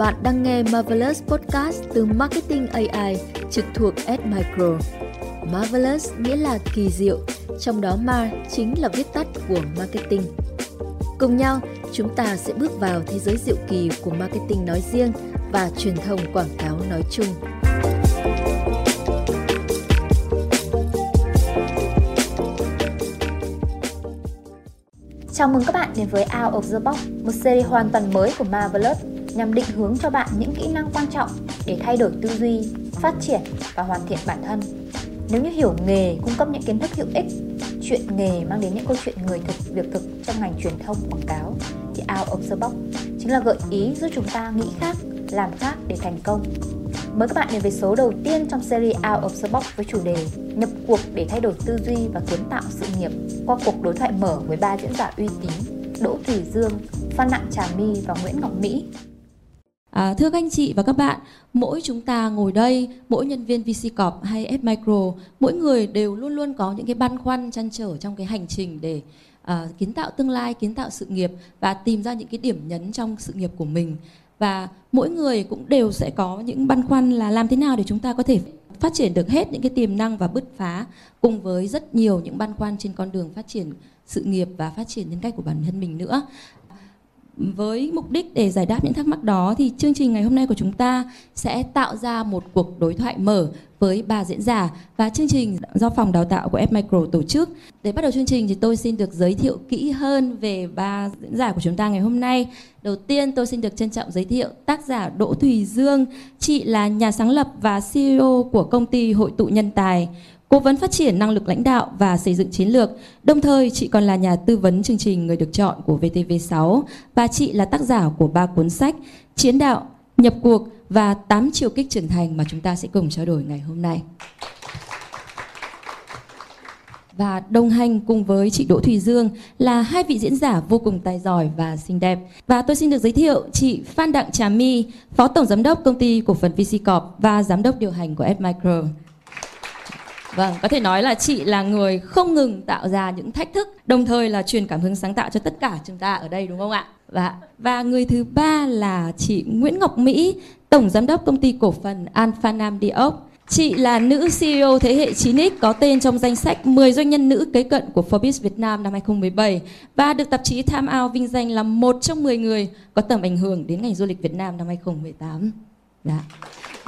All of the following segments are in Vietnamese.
Bạn đang nghe Marvelous Podcast từ Marketing AI trực thuộc Admicro. Marvelous nghĩa là kỳ diệu, trong đó Mar chính là viết tắt của marketing. Cùng nhau, chúng ta sẽ bước vào thế giới diệu kỳ của marketing nói riêng và truyền thông quảng cáo nói chung. Chào mừng các bạn đến với Out of the Box, một series hoàn toàn mới của Marvelous nhằm định hướng cho bạn những kỹ năng quan trọng để thay đổi tư duy, phát triển và hoàn thiện bản thân. Nếu như hiểu nghề cung cấp những kiến thức hữu ích, chuyện nghề mang đến những câu chuyện người thực, việc thực trong ngành truyền thông quảng cáo thì Out of the Box chính là gợi ý giúp chúng ta nghĩ khác, làm khác để thành công. Mời các bạn đến với số đầu tiên trong series Out of the Box với chủ đề Nhập cuộc để thay đổi tư duy và kiến tạo sự nghiệp qua cuộc đối thoại mở với ba diễn giả uy tín Đỗ Thủy Dương, Phan Nặng Trà My và Nguyễn Ngọc Mỹ. À, thưa các anh chị và các bạn, mỗi chúng ta ngồi đây, mỗi nhân viên VC Corp hay F Micro, mỗi người đều luôn luôn có những cái băn khoăn chăn trở trong cái hành trình để à, kiến tạo tương lai, kiến tạo sự nghiệp và tìm ra những cái điểm nhấn trong sự nghiệp của mình. Và mỗi người cũng đều sẽ có những băn khoăn là làm thế nào để chúng ta có thể phát triển được hết những cái tiềm năng và bứt phá cùng với rất nhiều những băn khoăn trên con đường phát triển sự nghiệp và phát triển nhân cách của bản thân mình nữa. Với mục đích để giải đáp những thắc mắc đó thì chương trình ngày hôm nay của chúng ta sẽ tạo ra một cuộc đối thoại mở với ba diễn giả và chương trình do phòng đào tạo của F Micro tổ chức. Để bắt đầu chương trình thì tôi xin được giới thiệu kỹ hơn về ba diễn giả của chúng ta ngày hôm nay. Đầu tiên tôi xin được trân trọng giới thiệu tác giả Đỗ Thùy Dương. Chị là nhà sáng lập và CEO của công ty Hội tụ nhân tài cố vấn phát triển năng lực lãnh đạo và xây dựng chiến lược. Đồng thời, chị còn là nhà tư vấn chương trình Người được chọn của VTV6 và chị là tác giả của ba cuốn sách Chiến đạo, Nhập cuộc và 8 chiều kích trưởng thành mà chúng ta sẽ cùng trao đổi ngày hôm nay. Và đồng hành cùng với chị Đỗ Thùy Dương là hai vị diễn giả vô cùng tài giỏi và xinh đẹp. Và tôi xin được giới thiệu chị Phan Đặng Trà My, Phó Tổng Giám đốc Công ty Cổ phần VC Corp và Giám đốc điều hành của S Micro. Vâng, có thể nói là chị là người không ngừng tạo ra những thách thức, đồng thời là truyền cảm hứng sáng tạo cho tất cả chúng ta ở đây đúng không ạ? Và và người thứ ba là chị Nguyễn Ngọc Mỹ, tổng giám đốc công ty cổ phần Alpha Nam Diop. Chị là nữ CEO thế hệ 9X có tên trong danh sách 10 doanh nhân nữ kế cận của Forbes Việt Nam năm 2017 và được tạp chí Time Out vinh danh là một trong 10 người có tầm ảnh hưởng đến ngành du lịch Việt Nam năm 2018. Dạ.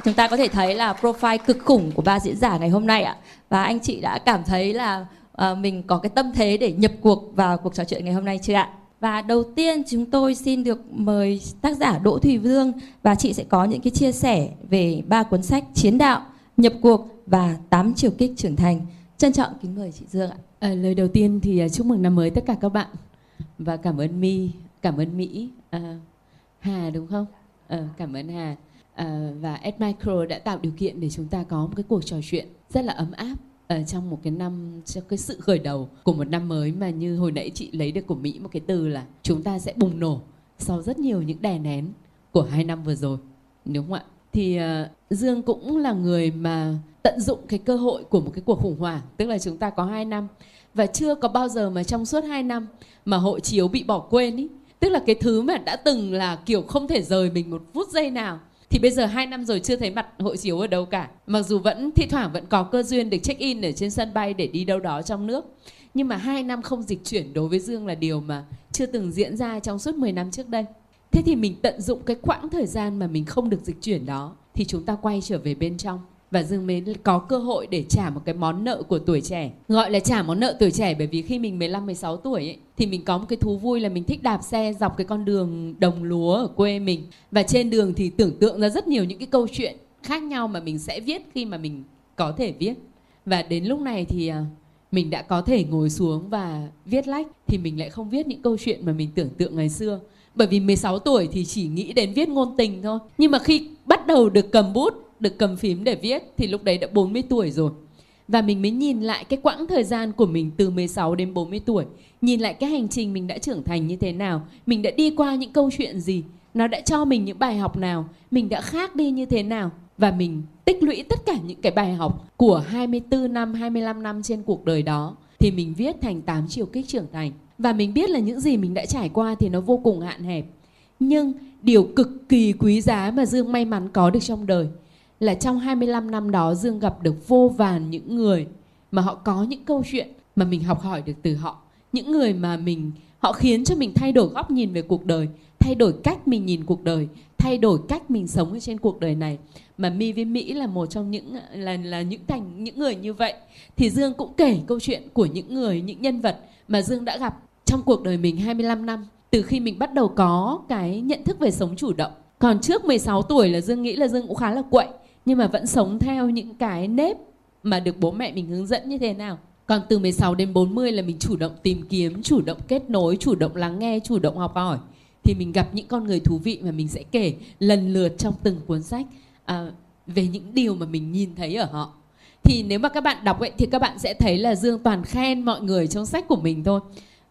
Chúng ta có thể thấy là profile cực khủng của ba diễn giả ngày hôm nay ạ. Và anh chị đã cảm thấy là à, mình có cái tâm thế để nhập cuộc vào cuộc trò chuyện ngày hôm nay chưa ạ? Và đầu tiên chúng tôi xin được mời tác giả Đỗ Thùy Dương và chị sẽ có những cái chia sẻ về ba cuốn sách Chiến đạo, Nhập cuộc và tám chiều kích trưởng thành. Trân trọng kính mời chị Dương ạ. À, lời đầu tiên thì ờ, chúc mừng năm mới tất cả các bạn và cảm ơn My, cảm ơn Mỹ, à, Hà đúng không? À, cảm ơn Hà à, và Admicro đã tạo điều kiện để chúng ta có một cái cuộc trò chuyện rất là ấm áp ở trong một cái năm trong cái sự khởi đầu của một năm mới mà như hồi nãy chị lấy được của Mỹ một cái từ là chúng ta sẽ bùng nổ sau rất nhiều những đè nén của hai năm vừa rồi đúng không ạ? Thì uh, Dương cũng là người mà tận dụng cái cơ hội của một cái cuộc khủng hoảng tức là chúng ta có hai năm và chưa có bao giờ mà trong suốt hai năm mà hộ chiếu bị bỏ quên ý. Tức là cái thứ mà đã từng là kiểu không thể rời mình một phút giây nào thì bây giờ hai năm rồi chưa thấy mặt hộ chiếu ở đâu cả. Mặc dù vẫn, thi thoảng vẫn có cơ duyên được check in ở trên sân bay để đi đâu đó trong nước. Nhưng mà hai năm không dịch chuyển đối với Dương là điều mà chưa từng diễn ra trong suốt 10 năm trước đây. Thế thì mình tận dụng cái quãng thời gian mà mình không được dịch chuyển đó, thì chúng ta quay trở về bên trong và Dương mới có cơ hội để trả một cái món nợ của tuổi trẻ. Gọi là trả món nợ tuổi trẻ bởi vì khi mình 15 16 tuổi ấy, thì mình có một cái thú vui là mình thích đạp xe, dọc cái con đường đồng lúa ở quê mình và trên đường thì tưởng tượng ra rất nhiều những cái câu chuyện khác nhau mà mình sẽ viết khi mà mình có thể viết. Và đến lúc này thì à, mình đã có thể ngồi xuống và viết lách, thì mình lại không viết những câu chuyện mà mình tưởng tượng ngày xưa. Bởi vì 16 tuổi thì chỉ nghĩ đến viết ngôn tình thôi. Nhưng mà khi bắt đầu được cầm bút được cầm phím để viết thì lúc đấy đã 40 tuổi rồi. Và mình mới nhìn lại cái quãng thời gian của mình từ 16 đến 40 tuổi, nhìn lại cái hành trình mình đã trưởng thành như thế nào, mình đã đi qua những câu chuyện gì, nó đã cho mình những bài học nào, mình đã khác đi như thế nào và mình tích lũy tất cả những cái bài học của 24 năm, 25 năm trên cuộc đời đó thì mình viết thành 8 chiều kích trưởng thành. Và mình biết là những gì mình đã trải qua thì nó vô cùng hạn hẹp Nhưng điều cực kỳ quý giá mà Dương may mắn có được trong đời là trong 25 năm đó Dương gặp được vô vàn những người mà họ có những câu chuyện mà mình học hỏi được từ họ. Những người mà mình họ khiến cho mình thay đổi góc nhìn về cuộc đời, thay đổi cách mình nhìn cuộc đời, thay đổi cách mình sống ở trên cuộc đời này. Mà My với Mỹ là một trong những là là những thành những người như vậy. Thì Dương cũng kể câu chuyện của những người, những nhân vật mà Dương đã gặp trong cuộc đời mình 25 năm từ khi mình bắt đầu có cái nhận thức về sống chủ động. Còn trước 16 tuổi là Dương nghĩ là Dương cũng khá là quậy nhưng mà vẫn sống theo những cái nếp mà được bố mẹ mình hướng dẫn như thế nào. Còn từ 16 đến 40 là mình chủ động tìm kiếm, chủ động kết nối, chủ động lắng nghe, chủ động học hỏi. Thì mình gặp những con người thú vị mà mình sẽ kể lần lượt trong từng cuốn sách à, về những điều mà mình nhìn thấy ở họ. Thì nếu mà các bạn đọc ấy thì các bạn sẽ thấy là Dương toàn khen mọi người trong sách của mình thôi.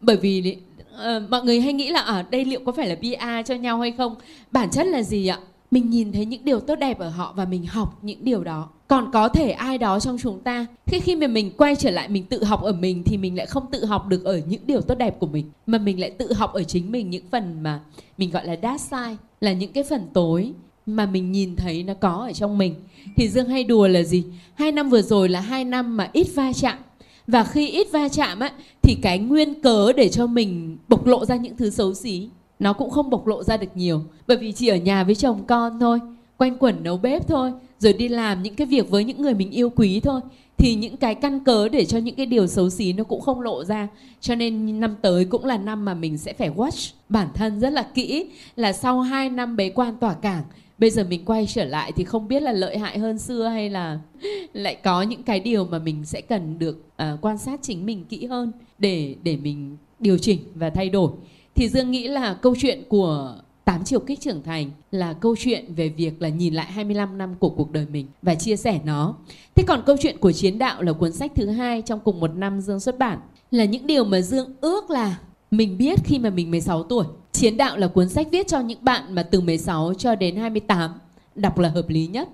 Bởi vì uh, mọi người hay nghĩ là ở à, đây liệu có phải là PR cho nhau hay không? Bản chất là gì ạ? Mình nhìn thấy những điều tốt đẹp ở họ và mình học những điều đó. Còn có thể ai đó trong chúng ta, khi khi mà mình quay trở lại mình tự học ở mình thì mình lại không tự học được ở những điều tốt đẹp của mình, mà mình lại tự học ở chính mình những phần mà mình gọi là dark side, là những cái phần tối mà mình nhìn thấy nó có ở trong mình. Thì dương hay đùa là gì? Hai năm vừa rồi là hai năm mà ít va chạm. Và khi ít va chạm á, thì cái nguyên cớ để cho mình bộc lộ ra những thứ xấu xí nó cũng không bộc lộ ra được nhiều bởi vì chỉ ở nhà với chồng con thôi quanh quẩn nấu bếp thôi rồi đi làm những cái việc với những người mình yêu quý thôi. Thì những cái căn cớ để cho những cái điều xấu xí nó cũng không lộ ra. Cho nên năm tới cũng là năm mà mình sẽ phải watch bản thân rất là kỹ là sau 2 năm bế quan tỏa cảng bây giờ mình quay trở lại thì không biết là lợi hại hơn xưa hay là lại có những cái điều mà mình sẽ cần được uh, quan sát chính mình kỹ hơn để để mình điều chỉnh và thay đổi thì Dương nghĩ là câu chuyện của tám chiều kích trưởng thành là câu chuyện về việc là nhìn lại 25 năm của cuộc đời mình và chia sẻ nó. Thế còn câu chuyện của chiến đạo là cuốn sách thứ hai trong cùng một năm Dương xuất bản là những điều mà Dương ước là mình biết khi mà mình 16 tuổi. Chiến đạo là cuốn sách viết cho những bạn mà từ 16 cho đến 28 đọc là hợp lý nhất.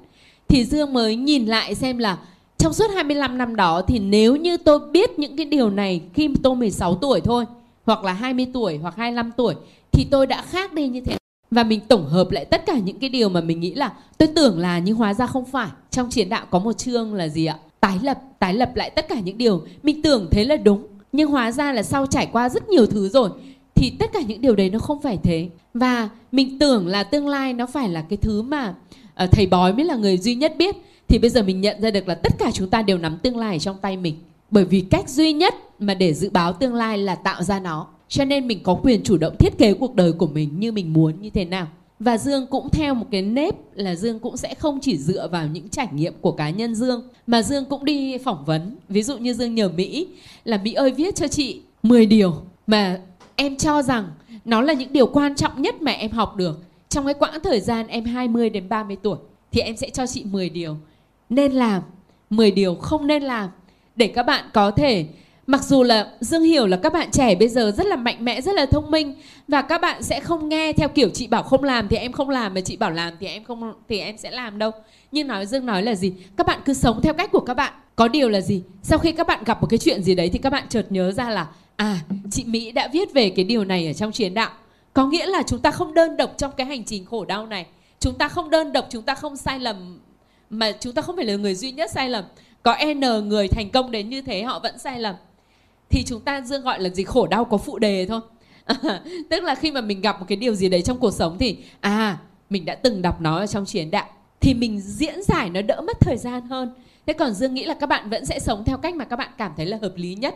Thì Dương mới nhìn lại xem là trong suốt 25 năm đó thì nếu như tôi biết những cái điều này khi tôi 16 tuổi thôi hoặc là 20 tuổi hoặc 25 tuổi thì tôi đã khác đi như thế. Và mình tổng hợp lại tất cả những cái điều mà mình nghĩ là tôi tưởng là nhưng hóa ra không phải. Trong chiến đạo có một chương là gì ạ? Tái lập tái lập lại tất cả những điều mình tưởng thế là đúng. Nhưng hóa ra là sau trải qua rất nhiều thứ rồi thì tất cả những điều đấy nó không phải thế. Và mình tưởng là tương lai nó phải là cái thứ mà uh, thầy bói mới là người duy nhất biết thì bây giờ mình nhận ra được là tất cả chúng ta đều nắm tương lai ở trong tay mình. Bởi vì cách duy nhất mà để dự báo tương lai là tạo ra nó. Cho nên mình có quyền chủ động thiết kế cuộc đời của mình như mình muốn như thế nào. Và Dương cũng theo một cái nếp là Dương cũng sẽ không chỉ dựa vào những trải nghiệm của cá nhân Dương mà Dương cũng đi phỏng vấn. Ví dụ như Dương nhờ Mỹ là Mỹ ơi viết cho chị 10 điều mà em cho rằng nó là những điều quan trọng nhất mà em học được. Trong cái quãng thời gian em 20 đến 30 tuổi thì em sẽ cho chị 10 điều. Nên làm, 10 điều không nên làm. Để các bạn có thể Mặc dù là Dương hiểu là các bạn trẻ bây giờ rất là mạnh mẽ, rất là thông minh và các bạn sẽ không nghe theo kiểu chị bảo không làm thì em không làm mà chị bảo làm thì em không thì em sẽ làm đâu. Nhưng nói Dương nói là gì? Các bạn cứ sống theo cách của các bạn. Có điều là gì? Sau khi các bạn gặp một cái chuyện gì đấy thì các bạn chợt nhớ ra là à, chị Mỹ đã viết về cái điều này ở trong chiến đạo. Có nghĩa là chúng ta không đơn độc trong cái hành trình khổ đau này. Chúng ta không đơn độc, chúng ta không sai lầm mà chúng ta không phải là người duy nhất sai lầm có n người thành công đến như thế họ vẫn sai lầm thì chúng ta dương gọi là gì? Khổ đau có phụ đề thôi. Tức là khi mà mình gặp một cái điều gì đấy trong cuộc sống thì à mình đã từng đọc nó ở trong chiến đạo thì mình diễn giải nó đỡ mất thời gian hơn. Thế còn dương nghĩ là các bạn vẫn sẽ sống theo cách mà các bạn cảm thấy là hợp lý nhất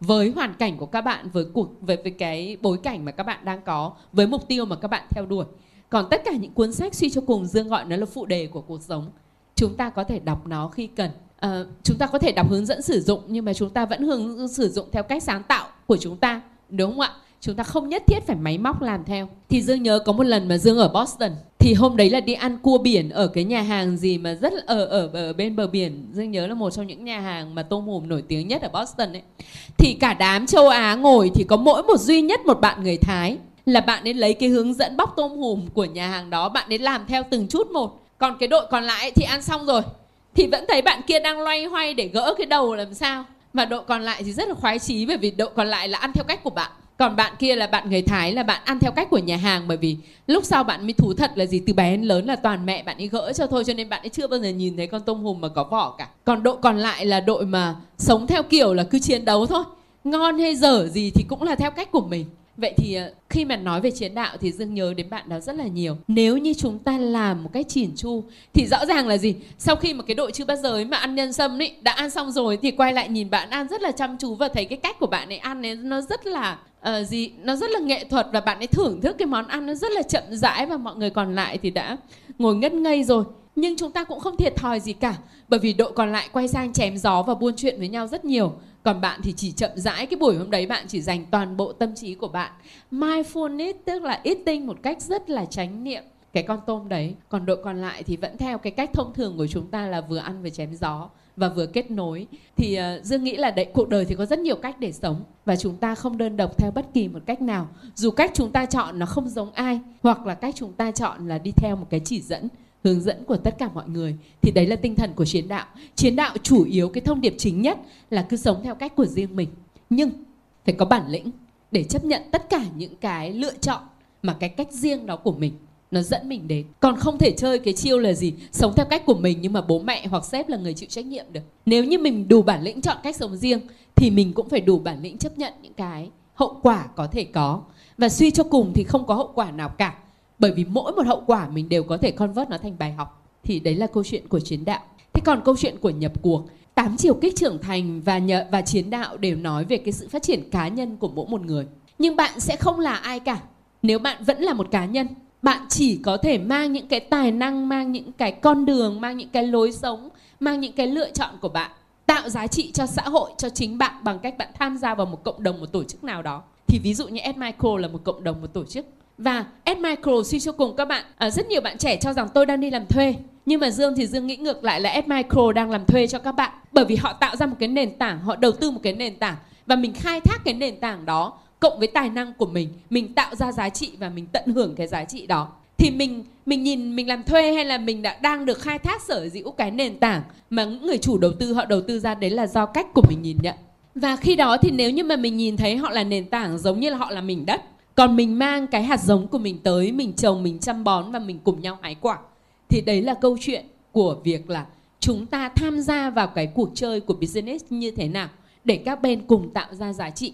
với hoàn cảnh của các bạn với cuộc với, với cái bối cảnh mà các bạn đang có với mục tiêu mà các bạn theo đuổi. Còn tất cả những cuốn sách suy cho cùng dương gọi nó là phụ đề của cuộc sống. Chúng ta có thể đọc nó khi cần à, chúng ta có thể đọc hướng dẫn sử dụng nhưng mà chúng ta vẫn hướng sử dụng theo cách sáng tạo của chúng ta đúng không ạ? Chúng ta không nhất thiết phải máy móc làm theo. Thì dương nhớ có một lần mà dương ở boston thì hôm đấy là đi ăn cua biển ở cái nhà hàng gì mà rất ở ở ở bên bờ biển. Dương nhớ là một trong những nhà hàng mà tôm hùm nổi tiếng nhất ở boston ấy. Thì cả đám châu á ngồi thì có mỗi một duy nhất một bạn người thái là bạn ấy lấy cái hướng dẫn bóc tôm hùm của nhà hàng đó bạn ấy làm theo từng chút một. Còn cái đội còn lại thì ăn xong rồi thì vẫn thấy bạn kia đang loay hoay để gỡ cái đầu làm sao. Mà độ còn lại thì rất là khoái chí, bởi vì độ còn lại là ăn theo cách của bạn. Còn bạn kia là bạn người Thái, là bạn ăn theo cách của nhà hàng, bởi vì lúc sau bạn mới thú thật là gì, từ bé đến lớn là toàn mẹ bạn ấy gỡ cho thôi, cho nên bạn ấy chưa bao giờ nhìn thấy con tôm hùm mà có vỏ cả. Còn đội còn lại là đội mà sống theo kiểu là cứ chiến đấu thôi. Ngon hay dở gì thì cũng là theo cách của mình. Vậy thì ờ, khi mà nói về chiến đạo thì Dương nhớ đến bạn đó rất là nhiều. Nếu như chúng ta làm một cách chỉn chu thì rõ ràng là gì? Sau khi mà cái đội chưa bao giờ ấy mà ăn nhân sâm ấy đã ăn xong rồi thì quay lại nhìn bạn ăn rất là chăm chú và thấy cái cách của bạn ấy ăn ấy nó rất là uh, gì nó rất là nghệ thuật và bạn ấy thưởng thức cái món ăn nó rất là chậm rãi và mọi người còn lại thì đã ngồi ngất ngây rồi nhưng chúng ta cũng không thiệt thòi gì cả bởi vì đội còn lại quay sang chém gió và buôn chuyện với nhau rất nhiều còn bạn thì chỉ chậm rãi cái buổi hôm đấy bạn chỉ dành toàn bộ tâm trí của bạn. Mindfulness tức là eating một cách rất là chánh niệm cái con tôm đấy. Còn đội còn lại thì vẫn theo cái cách thông thường của chúng ta là vừa ăn vừa chém gió và vừa kết nối. Thì uh, dương nghĩ là đấy cuộc đời thì có rất nhiều cách để sống và chúng ta không đơn độc theo bất kỳ một cách nào. Dù cách chúng ta chọn nó không giống ai hoặc là cách chúng ta chọn là đi theo một cái chỉ dẫn hướng dẫn của tất cả mọi người, thì đấy là tinh thần của chiến đạo. Chiến đạo chủ yếu cái thông điệp chính nhất là cứ sống theo cách của riêng mình. Nhưng phải có bản lĩnh để chấp nhận tất cả những cái lựa chọn mà cái cách riêng đó của mình, nó dẫn mình đến. Còn không thể chơi cái chiêu là gì, sống theo cách của mình nhưng mà bố mẹ hoặc sếp là người chịu trách nhiệm được. Nếu như mình đủ bản lĩnh chọn cách sống riêng, thì mình cũng phải đủ bản lĩnh chấp nhận những cái hậu quả có thể có. Và suy cho cùng thì không có hậu quả nào cả bởi vì mỗi một hậu quả mình đều có thể convert nó thành bài học. Thì đấy là câu chuyện của chiến đạo. Thế còn câu chuyện của nhập cuộc, tám chiều kích trưởng thành và nhờ, và chiến đạo đều nói về cái sự phát triển cá nhân của mỗi một người. Nhưng bạn sẽ không là ai cả. Nếu bạn vẫn là một cá nhân, bạn chỉ có thể mang những cái tài năng, mang những cái con đường, mang những cái lối sống, mang những cái lựa chọn của bạn, tạo giá trị cho xã hội, cho chính bạn bằng cách bạn tham gia vào một cộng đồng, một tổ chức nào đó. Thì ví dụ như Ed Michael là một cộng đồng, một tổ chức và Ed Micro suy cho cùng các bạn à, rất nhiều bạn trẻ cho rằng tôi đang đi làm thuê. Nhưng mà Dương thì Dương nghĩ ngược lại là Ed Micro đang làm thuê cho các bạn. Bởi vì họ tạo ra một cái nền tảng họ đầu tư một cái nền tảng. Và mình khai thác cái nền tảng đó cộng với tài năng của mình. Mình tạo ra giá trị và mình tận hưởng cái giá trị đó. Thì mình mình nhìn mình làm thuê hay là mình đã đang được khai thác sở hữu cái nền tảng mà những người chủ đầu tư họ đầu tư ra đấy là do cách của mình nhìn nhận. Và khi đó thì nếu như mà mình nhìn thấy họ là nền tảng giống như là họ là mình đất còn mình mang cái hạt giống của mình tới, mình trồng, mình chăm bón và mình cùng nhau hái quả. Thì đấy là câu chuyện của việc là chúng ta tham gia vào cái cuộc chơi của business như thế nào để các bên cùng tạo ra giá trị.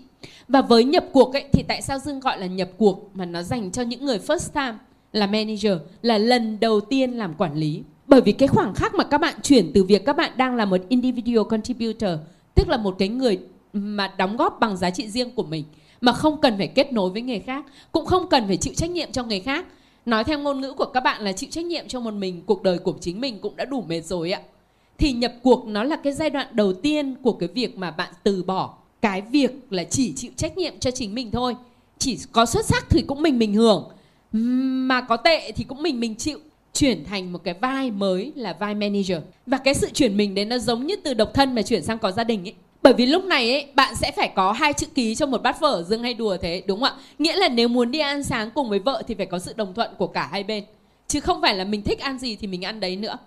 Và với nhập cuộc ấy, thì tại sao dương gọi là nhập cuộc mà nó dành cho những người first time là manager, là lần đầu tiên làm quản lý? Bởi vì cái khoảng khắc mà các bạn chuyển từ việc các bạn đang là một individual contributor, tức là một cái người mà đóng góp bằng giá trị riêng của mình mà không cần phải kết nối với người khác, cũng không cần phải chịu trách nhiệm cho người khác. Nói theo ngôn ngữ của các bạn là chịu trách nhiệm cho một mình, cuộc đời của chính mình cũng đã đủ mệt rồi ạ. Thì nhập cuộc nó là cái giai đoạn đầu tiên của cái việc mà bạn từ bỏ cái việc là chỉ chịu trách nhiệm cho chính mình thôi. Chỉ có xuất sắc thì cũng mình mình hưởng, mà có tệ thì cũng mình mình chịu. Chuyển thành một cái vai mới là vai manager. Và cái sự chuyển mình đấy nó giống như từ độc thân mà chuyển sang có gia đình ấy bởi vì lúc này ấy, bạn sẽ phải có hai chữ ký cho một bát phở dương hay đùa thế, đúng không ạ? Nghĩa là nếu muốn đi ăn sáng cùng với vợ thì phải có sự đồng thuận của cả hai bên. Chứ không phải là mình thích ăn gì thì mình ăn đấy nữa.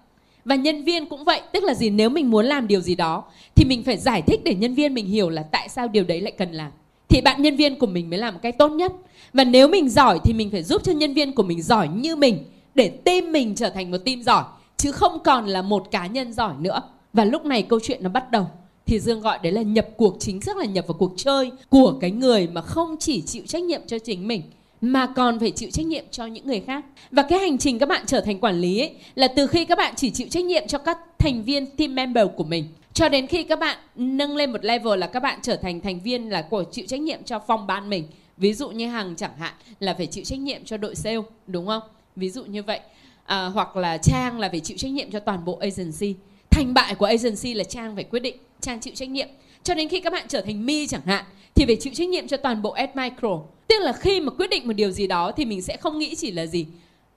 Và nhân viên cũng vậy, tức là gì? Nếu mình muốn làm điều gì đó, thì mình phải giải thích để nhân viên mình hiểu là tại sao điều đấy lại cần làm. Thì bạn nhân viên của mình mới làm một cách tốt nhất. Và nếu mình giỏi thì mình phải giúp cho nhân viên của mình giỏi như mình, để team mình trở thành một team giỏi, chứ không còn là một cá nhân giỏi nữa. Và lúc này câu chuyện nó bắt đầu thì Dương gọi đấy là nhập cuộc chính xác là nhập vào cuộc chơi của cái người mà không chỉ chịu trách nhiệm cho chính mình mà còn phải chịu trách nhiệm cho những người khác. Và cái hành trình các bạn trở thành quản lý ấy là từ khi các bạn chỉ chịu trách nhiệm cho các thành viên team member của mình cho đến khi các bạn nâng lên một level là các bạn trở thành thành viên là của chịu trách nhiệm cho phòng ban mình. Ví dụ như hàng chẳng hạn là phải chịu trách nhiệm cho đội sale, đúng không? Ví dụ như vậy. À, hoặc là Trang là phải chịu trách nhiệm cho toàn bộ agency. Thành bại của agency là Trang phải quyết định chàng chịu trách nhiệm. Cho đến khi các bạn trở thành mi chẳng hạn thì phải chịu trách nhiệm cho toàn bộ ad micro. Tức là khi mà quyết định một điều gì đó thì mình sẽ không nghĩ chỉ là gì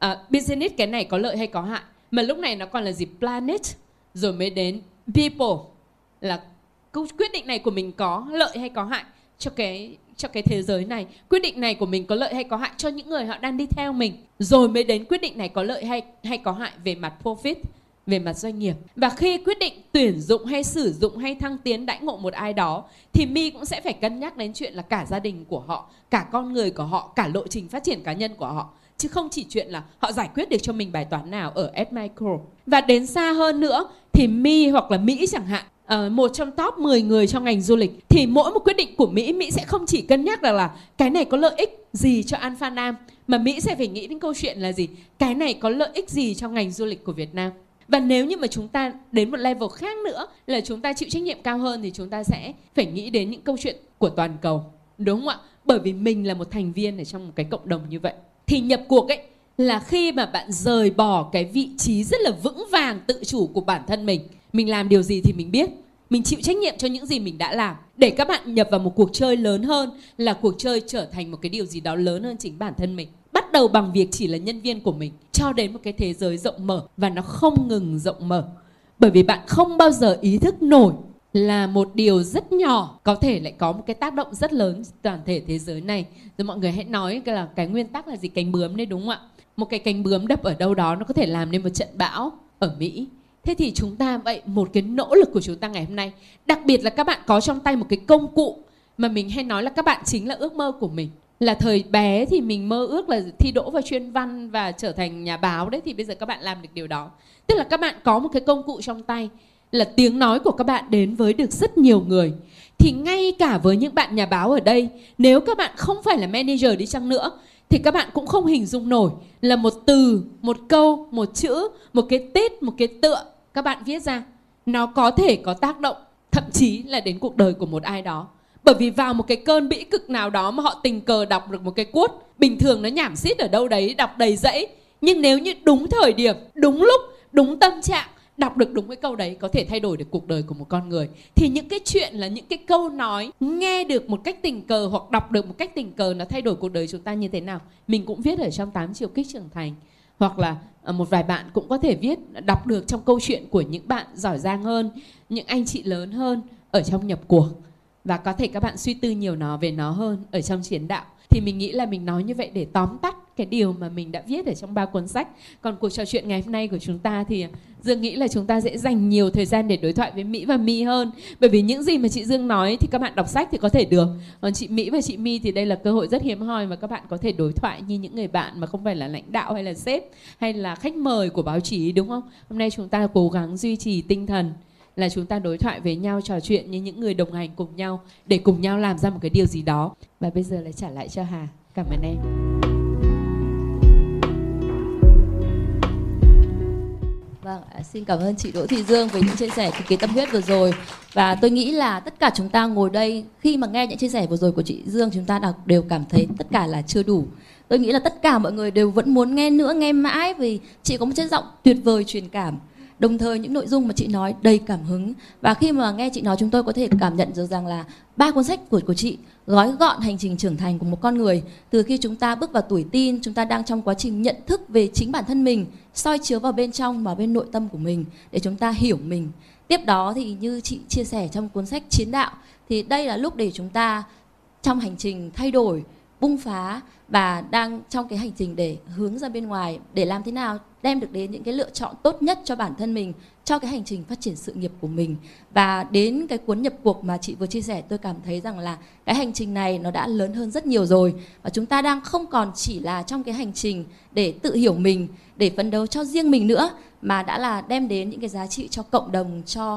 uh, business cái này có lợi hay có hại mà lúc này nó còn là gì? Planet rồi mới đến people. Là câu quyết định này của mình có lợi hay có hại cho cái cho cái thế giới này. Quyết định này của mình có lợi hay có hại cho những người họ đang đi theo mình. Rồi mới đến quyết định này có lợi hay hay có hại về mặt profit về mặt doanh nghiệp. Và khi quyết định tuyển dụng hay sử dụng hay thăng tiến đãi ngộ một ai đó thì mi cũng sẽ phải cân nhắc đến chuyện là cả gia đình của họ cả con người của họ cả lộ trình phát triển cá nhân của họ. Chứ không chỉ chuyện là họ giải quyết được cho mình bài toán nào ở S Micro. Và đến xa hơn nữa thì mi hoặc là mỹ chẳng hạn uh, một trong top 10 người trong ngành du lịch thì mỗi một quyết định của Mỹ Mỹ sẽ không chỉ cân nhắc rằng là cái này có lợi ích gì cho Alpha Nam mà Mỹ sẽ phải nghĩ đến câu chuyện là gì? Cái này có lợi ích gì cho ngành du lịch của Việt Nam? Và nếu như mà chúng ta đến một level khác nữa là chúng ta chịu trách nhiệm cao hơn thì chúng ta sẽ phải nghĩ đến những câu chuyện của toàn cầu. Đúng không ạ? Bởi vì mình là một thành viên ở trong một cái cộng đồng như vậy. Thì nhập cuộc ấy là khi mà bạn rời bỏ cái vị trí rất là vững vàng tự chủ của bản thân mình. Mình làm điều gì thì mình biết. Mình chịu trách nhiệm cho những gì mình đã làm. Để các bạn nhập vào một cuộc chơi lớn hơn là cuộc chơi trở thành một cái điều gì đó lớn hơn chính bản thân mình bắt đầu bằng việc chỉ là nhân viên của mình, cho đến một cái thế giới rộng mở, và nó không ngừng rộng mở. Bởi vì bạn không bao giờ ý thức nổi là một điều rất nhỏ có thể lại có một cái tác động rất lớn toàn thể thế giới này. Rồi mọi người hãy nói cái là cái nguyên tắc là gì? Cánh bướm đấy, đúng không ạ? Một cái cánh bướm đập ở đâu đó nó có thể làm nên một trận bão ở mỹ. Thế thì chúng ta vậy, một cái nỗ lực của chúng ta ngày hôm nay, đặc biệt là các bạn có trong tay một cái công cụ mà mình hay nói là các bạn chính là ước mơ của mình là thời bé thì mình mơ ước là thi đỗ vào chuyên văn và trở thành nhà báo đấy, thì bây giờ các bạn làm được điều đó. Tức là các bạn có một cái công cụ trong tay là tiếng nói của các bạn đến với được rất nhiều người. Thì ngay cả với những bạn nhà báo ở đây, nếu các bạn không phải là manager đi chăng nữa, thì các bạn cũng không hình dung nổi là một từ, một câu, một chữ, một cái tít, một cái tựa các bạn viết ra, nó có thể có tác động thậm chí là đến cuộc đời của một ai đó bởi vì vào một cái cơn bĩ cực nào đó mà họ tình cờ đọc được một cái cuốt bình thường nó nhảm xít ở đâu đấy, đọc đầy dẫy. Nhưng nếu như đúng thời điểm, đúng lúc, đúng tâm trạng, đọc được đúng cái câu đấy, có thể thay đổi được cuộc đời của một con người. Thì những cái chuyện là những cái câu nói, nghe được một cách tình cờ hoặc đọc được một cách tình cờ nó thay đổi cuộc đời chúng ta như thế nào, mình cũng viết ở trong 8 chiều kích trưởng thành. Hoặc là ờ, một vài bạn cũng có thể viết, đọc được trong câu chuyện của những bạn giỏi giang hơn, những anh chị lớn hơn ở trong nhập cuộc và có thể các bạn suy tư nhiều nó về nó hơn ở trong chiến đạo. Thì mình nghĩ là mình nói như vậy để tóm tắt cái điều mà mình đã viết ở trong ba cuốn sách. Còn cuộc trò chuyện ngày hôm nay của chúng ta thì dương nghĩ là chúng ta sẽ dành nhiều thời gian để đối thoại với mỹ và mi hơn. Bởi vì những gì mà chị dương nói thì các bạn đọc sách thì có thể được. Còn chị mỹ và chị mi thì đây là cơ hội rất hiếm hoi mà các bạn có thể đối thoại như những người bạn mà không phải là lãnh đạo hay là sếp hay là khách mời của báo chí, đúng không? Hôm nay chúng ta cố gắng duy trì tinh thần là chúng ta đối thoại với nhau trò chuyện như những người đồng hành cùng nhau để cùng nhau làm ra một cái điều gì đó. Và bây giờ lại trả lại cho hà. Cảm ơn em. Vâng, xin cảm ơn chị Đỗ Thị Dương với những chia sẻ cực kỳ tâm huyết vừa rồi. Và tôi nghĩ là tất cả chúng ta ngồi đây khi mà nghe những chia sẻ vừa rồi của chị Dương chúng ta đều cảm thấy tất cả là chưa đủ. Tôi nghĩ là tất cả mọi người đều vẫn muốn nghe nữa, nghe mãi vì chị có một chất giọng tuyệt vời truyền cảm đồng thời những nội dung mà chị nói đầy cảm hứng. Và khi mà nghe chị nói, chúng tôi có thể cảm nhận được rằng là ba cuốn sách của của chị, gói gọn hành trình trưởng thành của một con người. Từ khi chúng ta bước vào tuổi tin chúng ta đang trong quá trình nhận thức về chính bản thân mình, soi chiếu vào bên trong và bên nội tâm của mình để chúng ta hiểu mình. Tiếp đó thì như chị chia sẻ trong cuốn sách chiến đạo, thì đây là lúc để chúng ta trong hành trình thay đổi, bung phá và đang trong cái hành trình để hướng ra bên ngoài để làm thế nào đem được đến những cái lựa chọn tốt nhất cho bản thân mình cho cái hành trình phát triển sự nghiệp của mình. Và đến cái cuốn nhập cuộc mà chị vừa chia sẻ tôi cảm thấy rằng là cái hành trình này nó đã lớn hơn rất nhiều rồi. Và chúng ta đang không còn chỉ là trong cái hành trình để tự hiểu mình để phấn đấu cho riêng mình nữa mà đã là đem đến những cái giá trị cho cộng đồng cho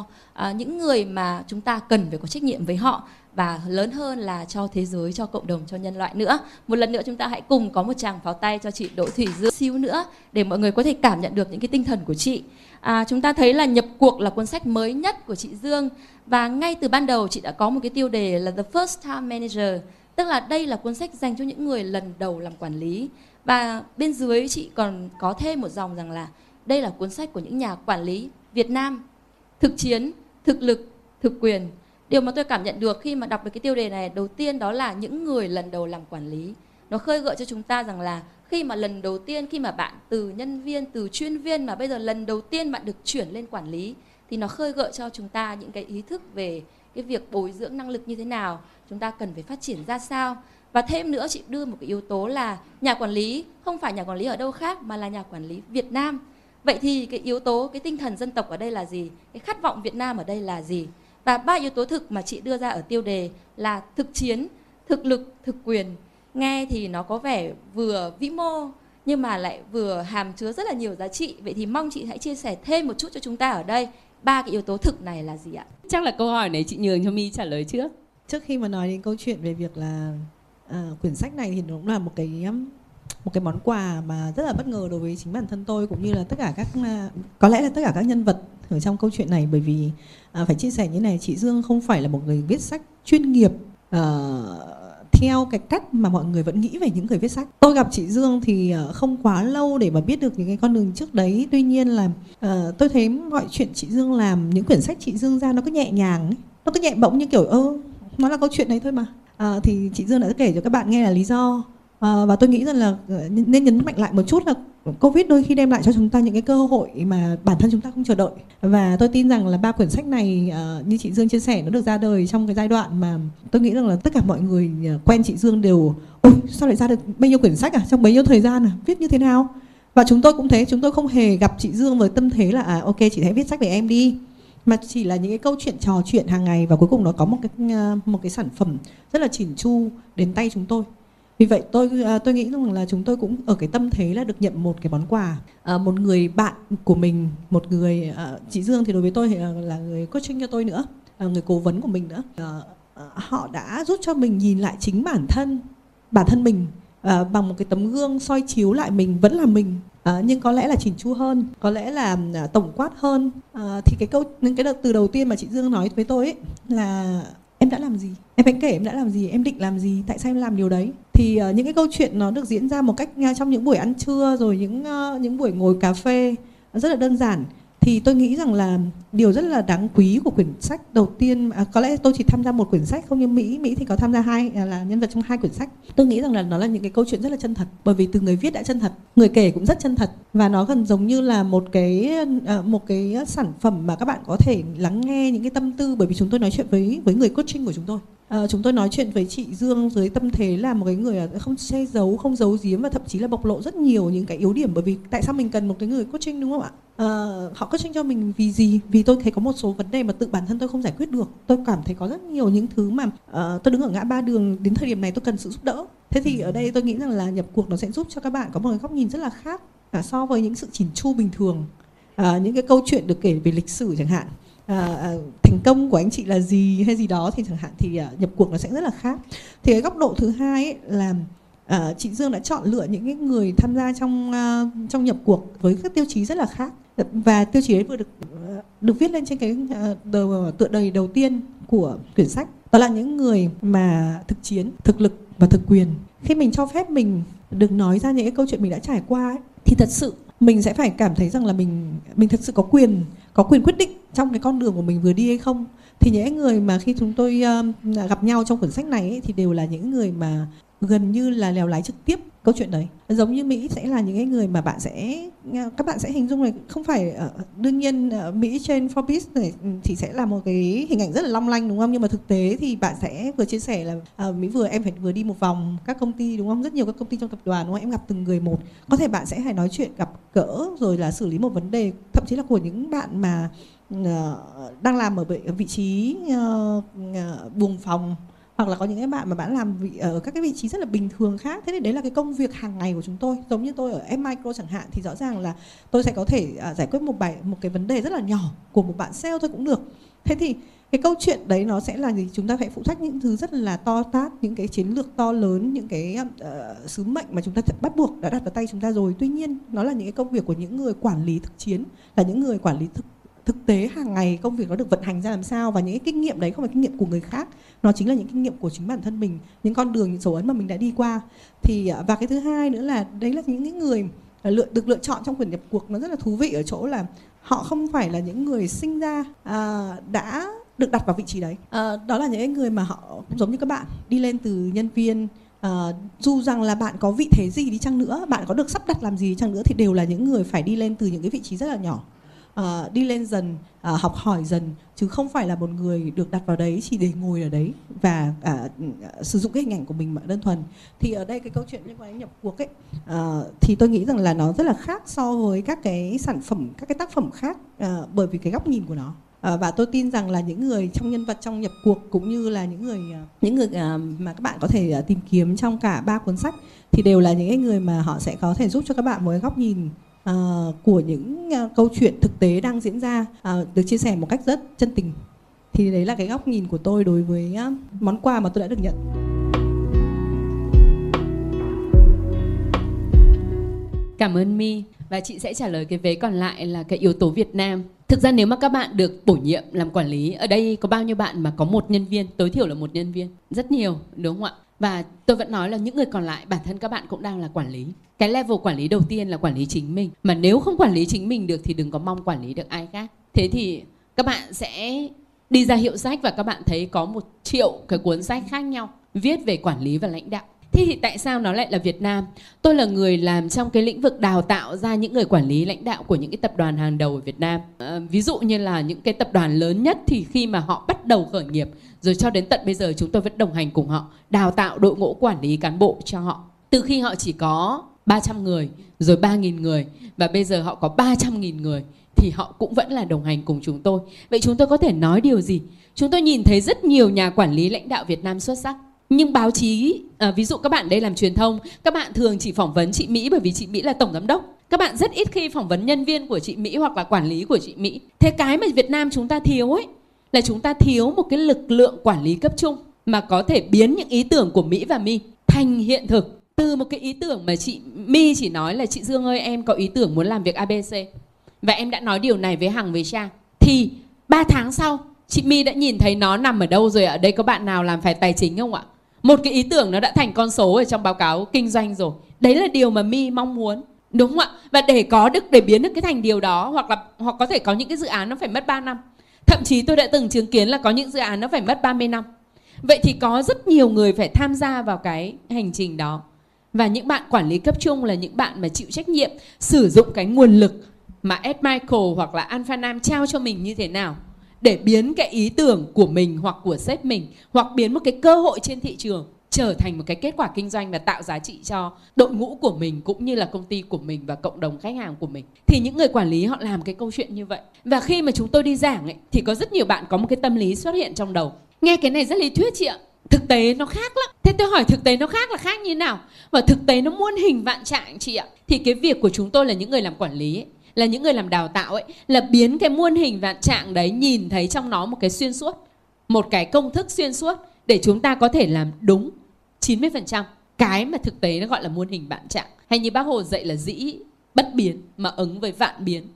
uh, những người mà chúng ta cần phải có trách nhiệm với họ và lớn hơn là cho thế giới, cho cộng đồng, cho nhân loại nữa. Một lần nữa chúng ta hãy cùng có một tràng pháo tay cho chị Đỗ Thủy Dương xíu nữa để mọi người có thể cảm nhận được những cái tinh thần của chị. À, chúng ta thấy là nhập cuộc là cuốn sách mới nhất của chị Dương và ngay từ ban đầu chị đã có một cái tiêu đề là The First Time Manager, tức là đây là cuốn sách dành cho những người lần đầu làm quản lý. Và bên dưới chị còn có thêm một dòng rằng là đây là cuốn sách của những nhà quản lý Việt Nam thực chiến, thực lực, thực quyền điều mà tôi cảm nhận được khi mà đọc được cái tiêu đề này, đầu tiên đó là những người lần đầu làm quản lý. Nó khơi gợi cho chúng ta rằng là khi mà lần đầu tiên khi mà bạn từ nhân viên, từ chuyên viên mà bây giờ lần đầu tiên bạn được chuyển lên quản lý, thì nó khơi gợi cho chúng ta những cái ý thức về cái việc bồi dưỡng năng lực như thế nào, chúng ta cần phải phát triển ra sao. Và thêm nữa, chị đưa một cái yếu tố là nhà quản lý không phải nhà quản lý ở đâu khác mà là nhà quản lý Việt Nam. Vậy thì cái yếu tố, cái tinh thần dân tộc ở đây là gì? Cái khát vọng Việt Nam ở đây là gì? Và ba yếu tố thực mà chị đưa ra ở tiêu đề là thực chiến thực lực thực quyền. Nghe thì nó có vẻ vừa vĩ mô nhưng mà lại vừa hàm chứa rất là nhiều giá trị. Vậy thì mong chị hãy chia sẻ thêm một chút cho chúng ta ở đây ba cái yếu tố thực này là gì ạ? Chắc là câu hỏi này chị nhường cho mi trả lời trước. Trước khi mà nói đến câu chuyện về việc là à, quyển sách này thì nó cũng là một cái um, một cái món quà mà rất là bất ngờ đối với chính bản thân tôi cũng như là tất cả các à, có lẽ là tất cả các nhân vật ở trong câu chuyện này. Bởi vì à, phải chia sẻ như này chị Dương không phải là một người viết sách chuyên nghiệp à, theo cái cách mà mọi người vẫn nghĩ về những người viết sách. Tôi gặp chị Dương thì à, không quá lâu để mà biết được những cái con đường trước đấy. Tuy nhiên là uh, tôi thấy mọi chuyện chị Dương làm những quyển sách chị Dương ra nó cứ nhẹ nhàng ấy. nó cứ nhẹ bỗng như kiểu ơ nó là câu chuyện đấy thôi mà. Uh, thì chị Dương đã kể cho các bạn nghe là lý do à, và tôi nghĩ rằng là ờ, nên nhấn mạnh lại một chút là Covid đôi khi đem lại cho chúng ta những cái cơ hội mà bản thân chúng ta không chờ đợi. Và tôi tin rằng là ba quyển sách này uh, như chị Dương chia sẻ nó được ra đời trong cái giai đoạn mà tôi nghĩ rằng là tất cả mọi người quen chị Dương đều ôi sao lại ra được bao nhiêu quyển sách à? Trong bấy nhiêu thời gian à? Viết như thế nào? Và chúng tôi cũng thế chúng tôi không hề gặp chị Dương với tâm thế là à ok chị hãy viết sách về em đi. Mà chỉ là những cái câu chuyện trò chuyện hàng ngày và cuối cùng nó có một cái một cái sản phẩm rất là chỉn chu đến tay chúng tôi vì vậy tôi à, tôi nghĩ rằng là chúng tôi cũng ở cái tâm thế là được nhận một cái món quà. À, một người bạn của mình một người à, chị Dương thì đối với tôi thì là người coaching cho tôi nữa người cố vấn của mình nữa. À, họ đã giúp cho mình nhìn lại chính bản thân bản thân mình bằng một cái tấm gương soi chiếu lại mình vẫn là mình. À, nhưng có lẽ là chỉnh chu hơn có lẽ là à, tổng quát hơn. À, thì cái câu những cái đợt từ đầu tiên mà chị Dương nói với tôi ấy là em đã làm gì? Em hãy kể em đã làm gì em định làm gì tại sao em làm điều đấy? Thì uh, những cái câu chuyện nó được diễn ra một cách uh, trong những buổi ăn trưa rồi những uh, những buổi ngồi cà phê rất là đơn giản thì tôi nghĩ rằng là điều rất là đáng quý của quyển sách đầu tiên à, có lẽ tôi chỉ tham gia một quyển sách không như mỹ mỹ thì có tham gia hai à, là nhân vật trong hai quyển sách. Tôi nghĩ rằng là nó là những cái câu chuyện rất là chân thật bởi vì từ người viết đã chân thật người kể cũng rất chân thật và nó gần giống như là một cái à, một cái sản phẩm mà các bạn có thể lắng nghe những cái tâm tư bởi vì chúng tôi nói chuyện với với người coaching của chúng tôi. À, chúng tôi nói chuyện với chị Dương dưới tâm thế là một cái người ờ, không che giấu, không giấu giếm và thậm chí là bộc lộ rất nhiều những cái yếu điểm bởi vì tại sao mình cần một cái người coaching đúng không ạ? À, họ coaching cho mình vì gì? Vì tôi thấy có một số vấn đề mà tự bản thân tôi không giải quyết được. Tôi cảm thấy có rất nhiều những thứ mà uh, tôi đứng ở ngã ba đường đến thời điểm này tôi cần sự giúp đỡ. Thế thì ở đây tôi nghĩ rằng là nhập cuộc nó sẽ giúp cho các bạn có một cái góc nhìn rất là khác à, so với những sự chỉn chu bình thường. À, những cái câu chuyện được kể về lịch sử chẳng hạn à, thành công của anh chị là gì hay gì đó thì chẳng hạn thì à, nhập cuộc nó sẽ rất là khác. Thì cái góc độ thứ hai ấy là à, chị Dương đã chọn lựa những cái người tham gia trong à, trong nhập cuộc với các tiêu chí rất là khác. Và tiêu chí ấy vừa được được viết lên trên cái à, đầu, tựa đầy đầu tiên của quyển sách. Đó là những người mà thực chiến thực lực và thực quyền. Khi mình cho phép mình được nói ra những cái câu chuyện mình đã trải qua ấy, thì thật sự mình sẽ phải cảm thấy rằng là mình mình thật sự có quyền có quyền quyết định trong cái con đường của mình vừa đi hay không. Thì những người mà khi chúng tôi uh, gặp nhau trong cuốn sách này ấy, thì đều là những người mà gần như là lèo lái trực tiếp câu chuyện đấy. Giống như mỹ sẽ là những cái người mà bạn sẽ à, các bạn sẽ hình dung này không phải ờ, đương nhiên ờ, mỹ trên Forbes này ừ, thì sẽ là một cái hình ảnh rất là long lanh, đúng không? Nhưng mà thực tế thì bạn sẽ vừa chia sẻ là ờ, mỹ vừa, em phải vừa đi một vòng các công ty, đúng không? Rất nhiều các công ty trong tập đoàn, đúng không? Em gặp từng người một. Có thể bạn sẽ phải nói chuyện gặp gỡ rồi là xử lý một vấn đề, thậm chí là của những bạn mà đang làm ở vị trí buồng phòng hoặc là có những cái bạn mà bạn làm vị, ở các cái vị trí rất là bình thường khác. Thế thì đấy là cái công việc hàng ngày của chúng tôi. Giống như tôi ở em Micro chẳng hạn thì rõ ràng là tôi sẽ có thể uh, giải quyết một bài một cái vấn đề rất là nhỏ của một bạn sale thôi cũng được. Thế thì cái câu chuyện đấy nó sẽ là gì? Chúng ta phải phụ trách những thứ rất là to tát những cái chiến lược to lớn những cái uh, sứ mệnh mà chúng ta bắt buộc đã đặt vào tay chúng ta rồi. Tuy nhiên nó là những cái công việc của những người quản lý thực chiến là những người quản lý thực thực tế hàng ngày công việc nó được vận hành ra làm sao và những cái kinh nghiệm đấy không phải kinh nghiệm của người khác nó chính là những kinh nghiệm của chính bản thân mình những con đường những dấu ấn mà mình đã đi qua. Thì à, và cái thứ hai nữa là đấy là những người à, lựa được lựa chọn trong quyển nhập cuộc nó rất là thú vị ở chỗ là họ không phải là những người sinh ra à, đã được đặt vào vị trí đấy. À, đó là những người mà họ cũng giống như các bạn đi lên từ nhân viên à, dù rằng là bạn có vị thế gì đi chăng nữa bạn có được sắp đặt làm gì chăng nữa thì đều là những người phải đi lên từ những cái vị trí rất là nhỏ uh, đi lên dần uh, học hỏi dần chứ không phải là một người được đặt vào đấy chỉ để ngồi ở đấy và uh, sử dụng cái hình ảnh của mình mà đơn thuần. Thì ở đây cái câu chuyện liên quan đến nhập cuộc ấy uh, thì tôi nghĩ rằng là nó rất là khác so với các cái sản phẩm các cái tác phẩm khác uh, bởi vì cái góc nhìn của nó. À, và tôi tin rằng là những người trong nhân vật trong nhập cuộc cũng như là những người những người à, mà các bạn có thể tìm kiếm trong cả ba cuốn sách thì đều là những người mà họ sẽ có thể giúp cho các bạn một cái góc nhìn uh, của những uh, câu chuyện thực tế đang diễn ra uh, được chia sẻ một cách rất chân tình. Thì đấy là cái góc nhìn của tôi đối với uh, món quà mà tôi đã được nhận. Cảm ơn mi và chị sẽ trả lời cái vế còn lại là cái yếu tố Việt Nam. Thực ra nếu mà các bạn được bổ nhiệm làm quản lý ở đây có bao nhiêu bạn mà có một nhân viên tối thiểu là một nhân viên? Rất nhiều đúng không ạ? Và tôi vẫn nói là những người còn lại, bản thân các bạn cũng đang là quản lý. Cái level quản lý đầu tiên là quản lý chính mình. Mà nếu không quản lý chính mình được thì đừng có mong quản lý được ai khác. Thế thì các bạn sẽ đi ra hiệu sách và các bạn thấy có một triệu cái cuốn sách khác nhau viết về quản lý và lãnh đạo. Thế thì tại sao nó lại là Việt Nam? Tôi là người làm trong cái lĩnh vực đào tạo ra những người quản lý lãnh đạo của những cái tập đoàn hàng đầu ở Việt Nam. À, ví dụ như là những cái tập đoàn lớn nhất thì khi mà họ bắt đầu khởi nghiệp rồi cho đến tận bây giờ chúng tôi vẫn đồng hành cùng họ đào tạo đội ngũ quản lý cán bộ cho họ. Từ khi họ chỉ có 300 người rồi 3.000 người và bây giờ họ có 300.000 người thì họ cũng vẫn là đồng hành cùng chúng tôi. Vậy chúng tôi có thể nói điều gì? Chúng tôi nhìn thấy rất nhiều nhà quản lý lãnh đạo Việt Nam xuất sắc nhưng báo chí à, ví dụ các bạn đây làm truyền thông các bạn thường chỉ phỏng vấn chị mỹ bởi vì chị mỹ là tổng giám đốc. Các bạn rất ít khi phỏng vấn nhân viên của chị mỹ hoặc là quản lý của chị mỹ. Thế cái mà việt nam chúng ta thiếu ấy là chúng ta thiếu một cái lực lượng quản lý cấp trung mà có thể biến những ý tưởng của mỹ và mi thành hiện thực. Từ một cái ý tưởng mà chị mi chỉ nói là chị dương ơi em có ý tưởng muốn làm việc abc và em đã nói điều này với hằng với trang. Thì ba tháng sau chị mi đã nhìn thấy nó nằm ở đâu rồi ở đây có bạn nào làm phải tài chính không ạ? Một cái ý tưởng nó đã thành con số ở trong báo cáo kinh doanh rồi. Đấy là điều mà mi mong muốn. Đúng không ạ? Và để có được, để biến được cái thành điều đó, hoặc là, hoặc có thể có những cái dự án nó phải mất 3 năm. Thậm chí tôi đã từng chứng kiến là có những dự án nó phải mất 30 năm. Vậy thì có rất nhiều người phải tham gia vào cái hành trình đó. Và những bạn quản lý cấp trung là những bạn mà chịu trách nhiệm sử dụng cái nguồn lực mà Ed Michael hoặc là Alpha Nam trao cho mình như thế nào để biến cái ý tưởng của mình hoặc của sếp mình hoặc biến một cái cơ hội trên thị trường trở thành một cái kết quả kinh doanh và tạo giá trị cho đội ngũ của mình cũng như là công ty của mình và cộng đồng khách hàng của mình. Thì những người quản lý họ làm cái câu chuyện như vậy. Và khi mà chúng tôi đi giảng ấy, thì có rất nhiều bạn có một cái tâm lý xuất hiện trong đầu. Nghe cái này rất lý thuyết chị ạ. Thực tế nó khác lắm. Thế tôi hỏi thực tế nó khác là khác như thế nào? Và thực tế nó muôn hình vạn trạng chị ạ. Thì cái việc của chúng tôi là những người làm quản lý ấy, là những người làm đào tạo ấy, là biến cái muôn hình vạn trạng đấy nhìn thấy trong nó một cái xuyên suốt, một cái công thức xuyên suốt để chúng ta có thể làm đúng 90% cái mà thực tế nó gọi là muôn hình vạn trạng. Hay như bác hồ dạy là dĩ bất biến mà ứng với vạn biến.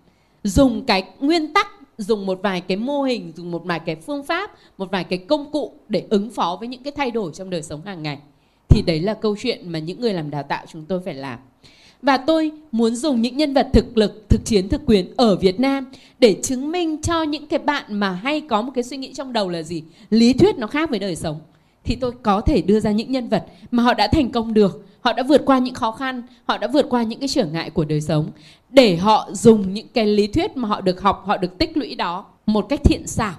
Dùng cái nguyên tắc, dùng một vài cái mô hình, dùng một vài cái phương pháp, một vài cái công cụ để ứng phó với những cái thay đổi trong đời sống hàng ngày. Thì đấy là câu chuyện mà những người làm đào tạo chúng tôi phải làm và tôi muốn dùng những nhân vật thực lực, thực chiến, thực quyền ở Việt Nam để chứng minh cho những cái bạn mà hay có một cái suy nghĩ trong đầu là gì? Lý thuyết nó khác với đời sống. Thì tôi có thể đưa ra những nhân vật mà họ đã thành công được, họ đã vượt qua những khó khăn, họ đã vượt qua những cái trở ngại của đời sống để họ dùng những cái lý thuyết mà họ được học, họ được tích lũy đó một cách thiện xảo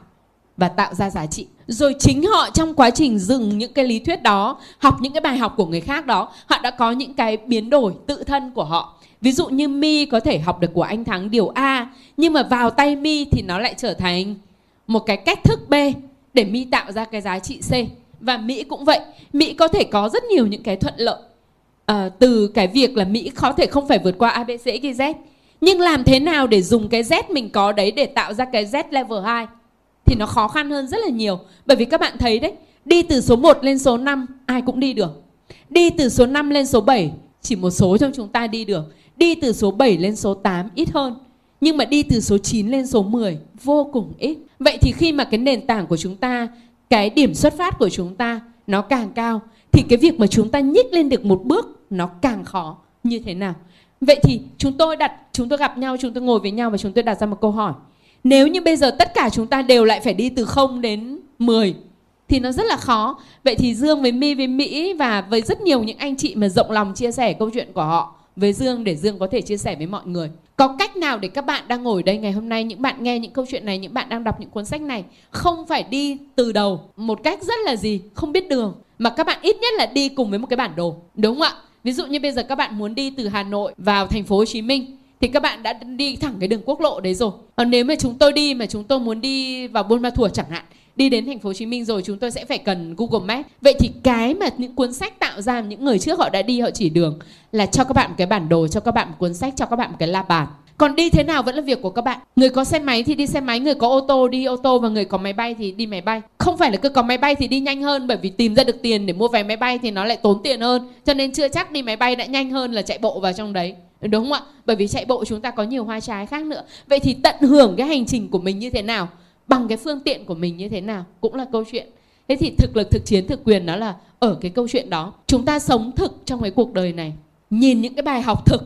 và tạo ra giá trị rồi chính họ trong quá trình dừng những cái lý thuyết đó học những cái bài học của người khác đó họ đã có những cái biến đổi tự thân của họ. Ví dụ như mi có thể học được của anh thắng điều a nhưng mà vào tay mi thì nó lại trở thành một cái cách thức b để mi tạo ra cái giá trị c. Và mỹ cũng vậy mỹ có thể có rất nhiều những cái thuận lợi à, từ cái việc là mỹ có thể không phải vượt qua abc z. Nhưng làm thế nào để dùng cái z mình có đấy để tạo ra cái z level 2 thì nó khó khăn hơn rất là nhiều. Bởi vì các bạn thấy đấy, đi từ số 1 lên số 5 ai cũng đi được. Đi từ số 5 lên số 7 chỉ một số trong chúng ta đi được. Đi từ số 7 lên số 8 ít hơn. Nhưng mà đi từ số 9 lên số 10 vô cùng ít. Vậy thì khi mà cái nền tảng của chúng ta, cái điểm xuất phát của chúng ta nó càng cao thì cái việc mà chúng ta nhích lên được một bước nó càng khó như thế nào. Vậy thì chúng tôi đặt chúng tôi gặp nhau, chúng tôi ngồi với nhau và chúng tôi đặt ra một câu hỏi. Nếu như bây giờ tất cả chúng ta đều lại phải đi từ 0 đến 10 thì nó rất là khó. Vậy thì Dương với My với Mỹ và với rất nhiều những anh chị mà rộng lòng chia sẻ câu chuyện của họ với Dương để Dương có thể chia sẻ với mọi người. có cách nào để các bạn đang ngồi đây ngày hôm nay, những bạn nghe những câu chuyện này, những bạn đang đọc những cuốn sách này, không phải đi từ đầu một cách rất là gì, không biết đường, mà các bạn ít nhất là đi cùng với một cái bản đồ, đúng không ạ ví dụ như bây giờ các bạn muốn đi từ Hà Nội vào thành phố Hồ Chí Minh thì các bạn đã đi thẳng cái đường quốc lộ đấy rồi còn nếu mà chúng tôi đi mà chúng tôi muốn đi vào Buôn Ma Thuột chẳng hạn đi đến thành phố Hồ Chí Minh rồi chúng tôi sẽ phải cần Google Maps. Vậy thì cái mà những cuốn sách tạo ra những người trước họ đã đi họ chỉ đường là cho các bạn một cái bản đồ, cho các bạn một cuốn sách, cho các bạn một cái la bàn. Còn đi thế nào vẫn là việc của các bạn. Người có xe máy thì đi xe máy, người có ô tô đi ô tô và người có máy bay thì đi máy bay. Không phải là cứ có máy bay thì đi nhanh hơn bởi vì tìm ra được tiền để mua vé máy bay thì nó lại tốn tiền hơn. Cho nên chưa chắc đi máy bay đã nhanh hơn là chạy bộ vào trong đấy. Đúng không ạ? Bởi vì chạy bộ chúng ta có nhiều hoa trái khác nữa. Vậy thì tận hưởng cái hành trình của mình như thế nào? bằng cái phương tiện của mình như thế nào? Cũng là câu chuyện. Thế thì thực lực thực chiến thực quyền nó là ở cái câu chuyện đó. Chúng ta sống thực trong cái cuộc đời này. Nhìn những cái bài học thực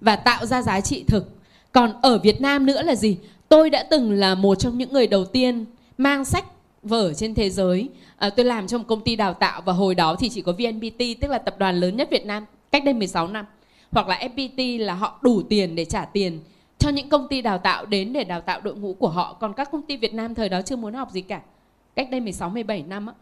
và tạo ra giá trị thực. Còn ở Việt Nam nữa là gì? Tôi đã từng là một trong những người đầu tiên mang sách vở trên thế giới. À, tôi làm trong công ty đào tạo và hồi đó thì chỉ có VNPT tức là tập đoàn lớn nhất Việt Nam cách đây 16 năm hoặc là FPT là họ đủ tiền để trả tiền cho những công ty đào tạo đến để đào tạo đội ngũ của họ. Còn các công ty Việt Nam thời đó chưa muốn học gì cả. Cách đây 16 17 năm á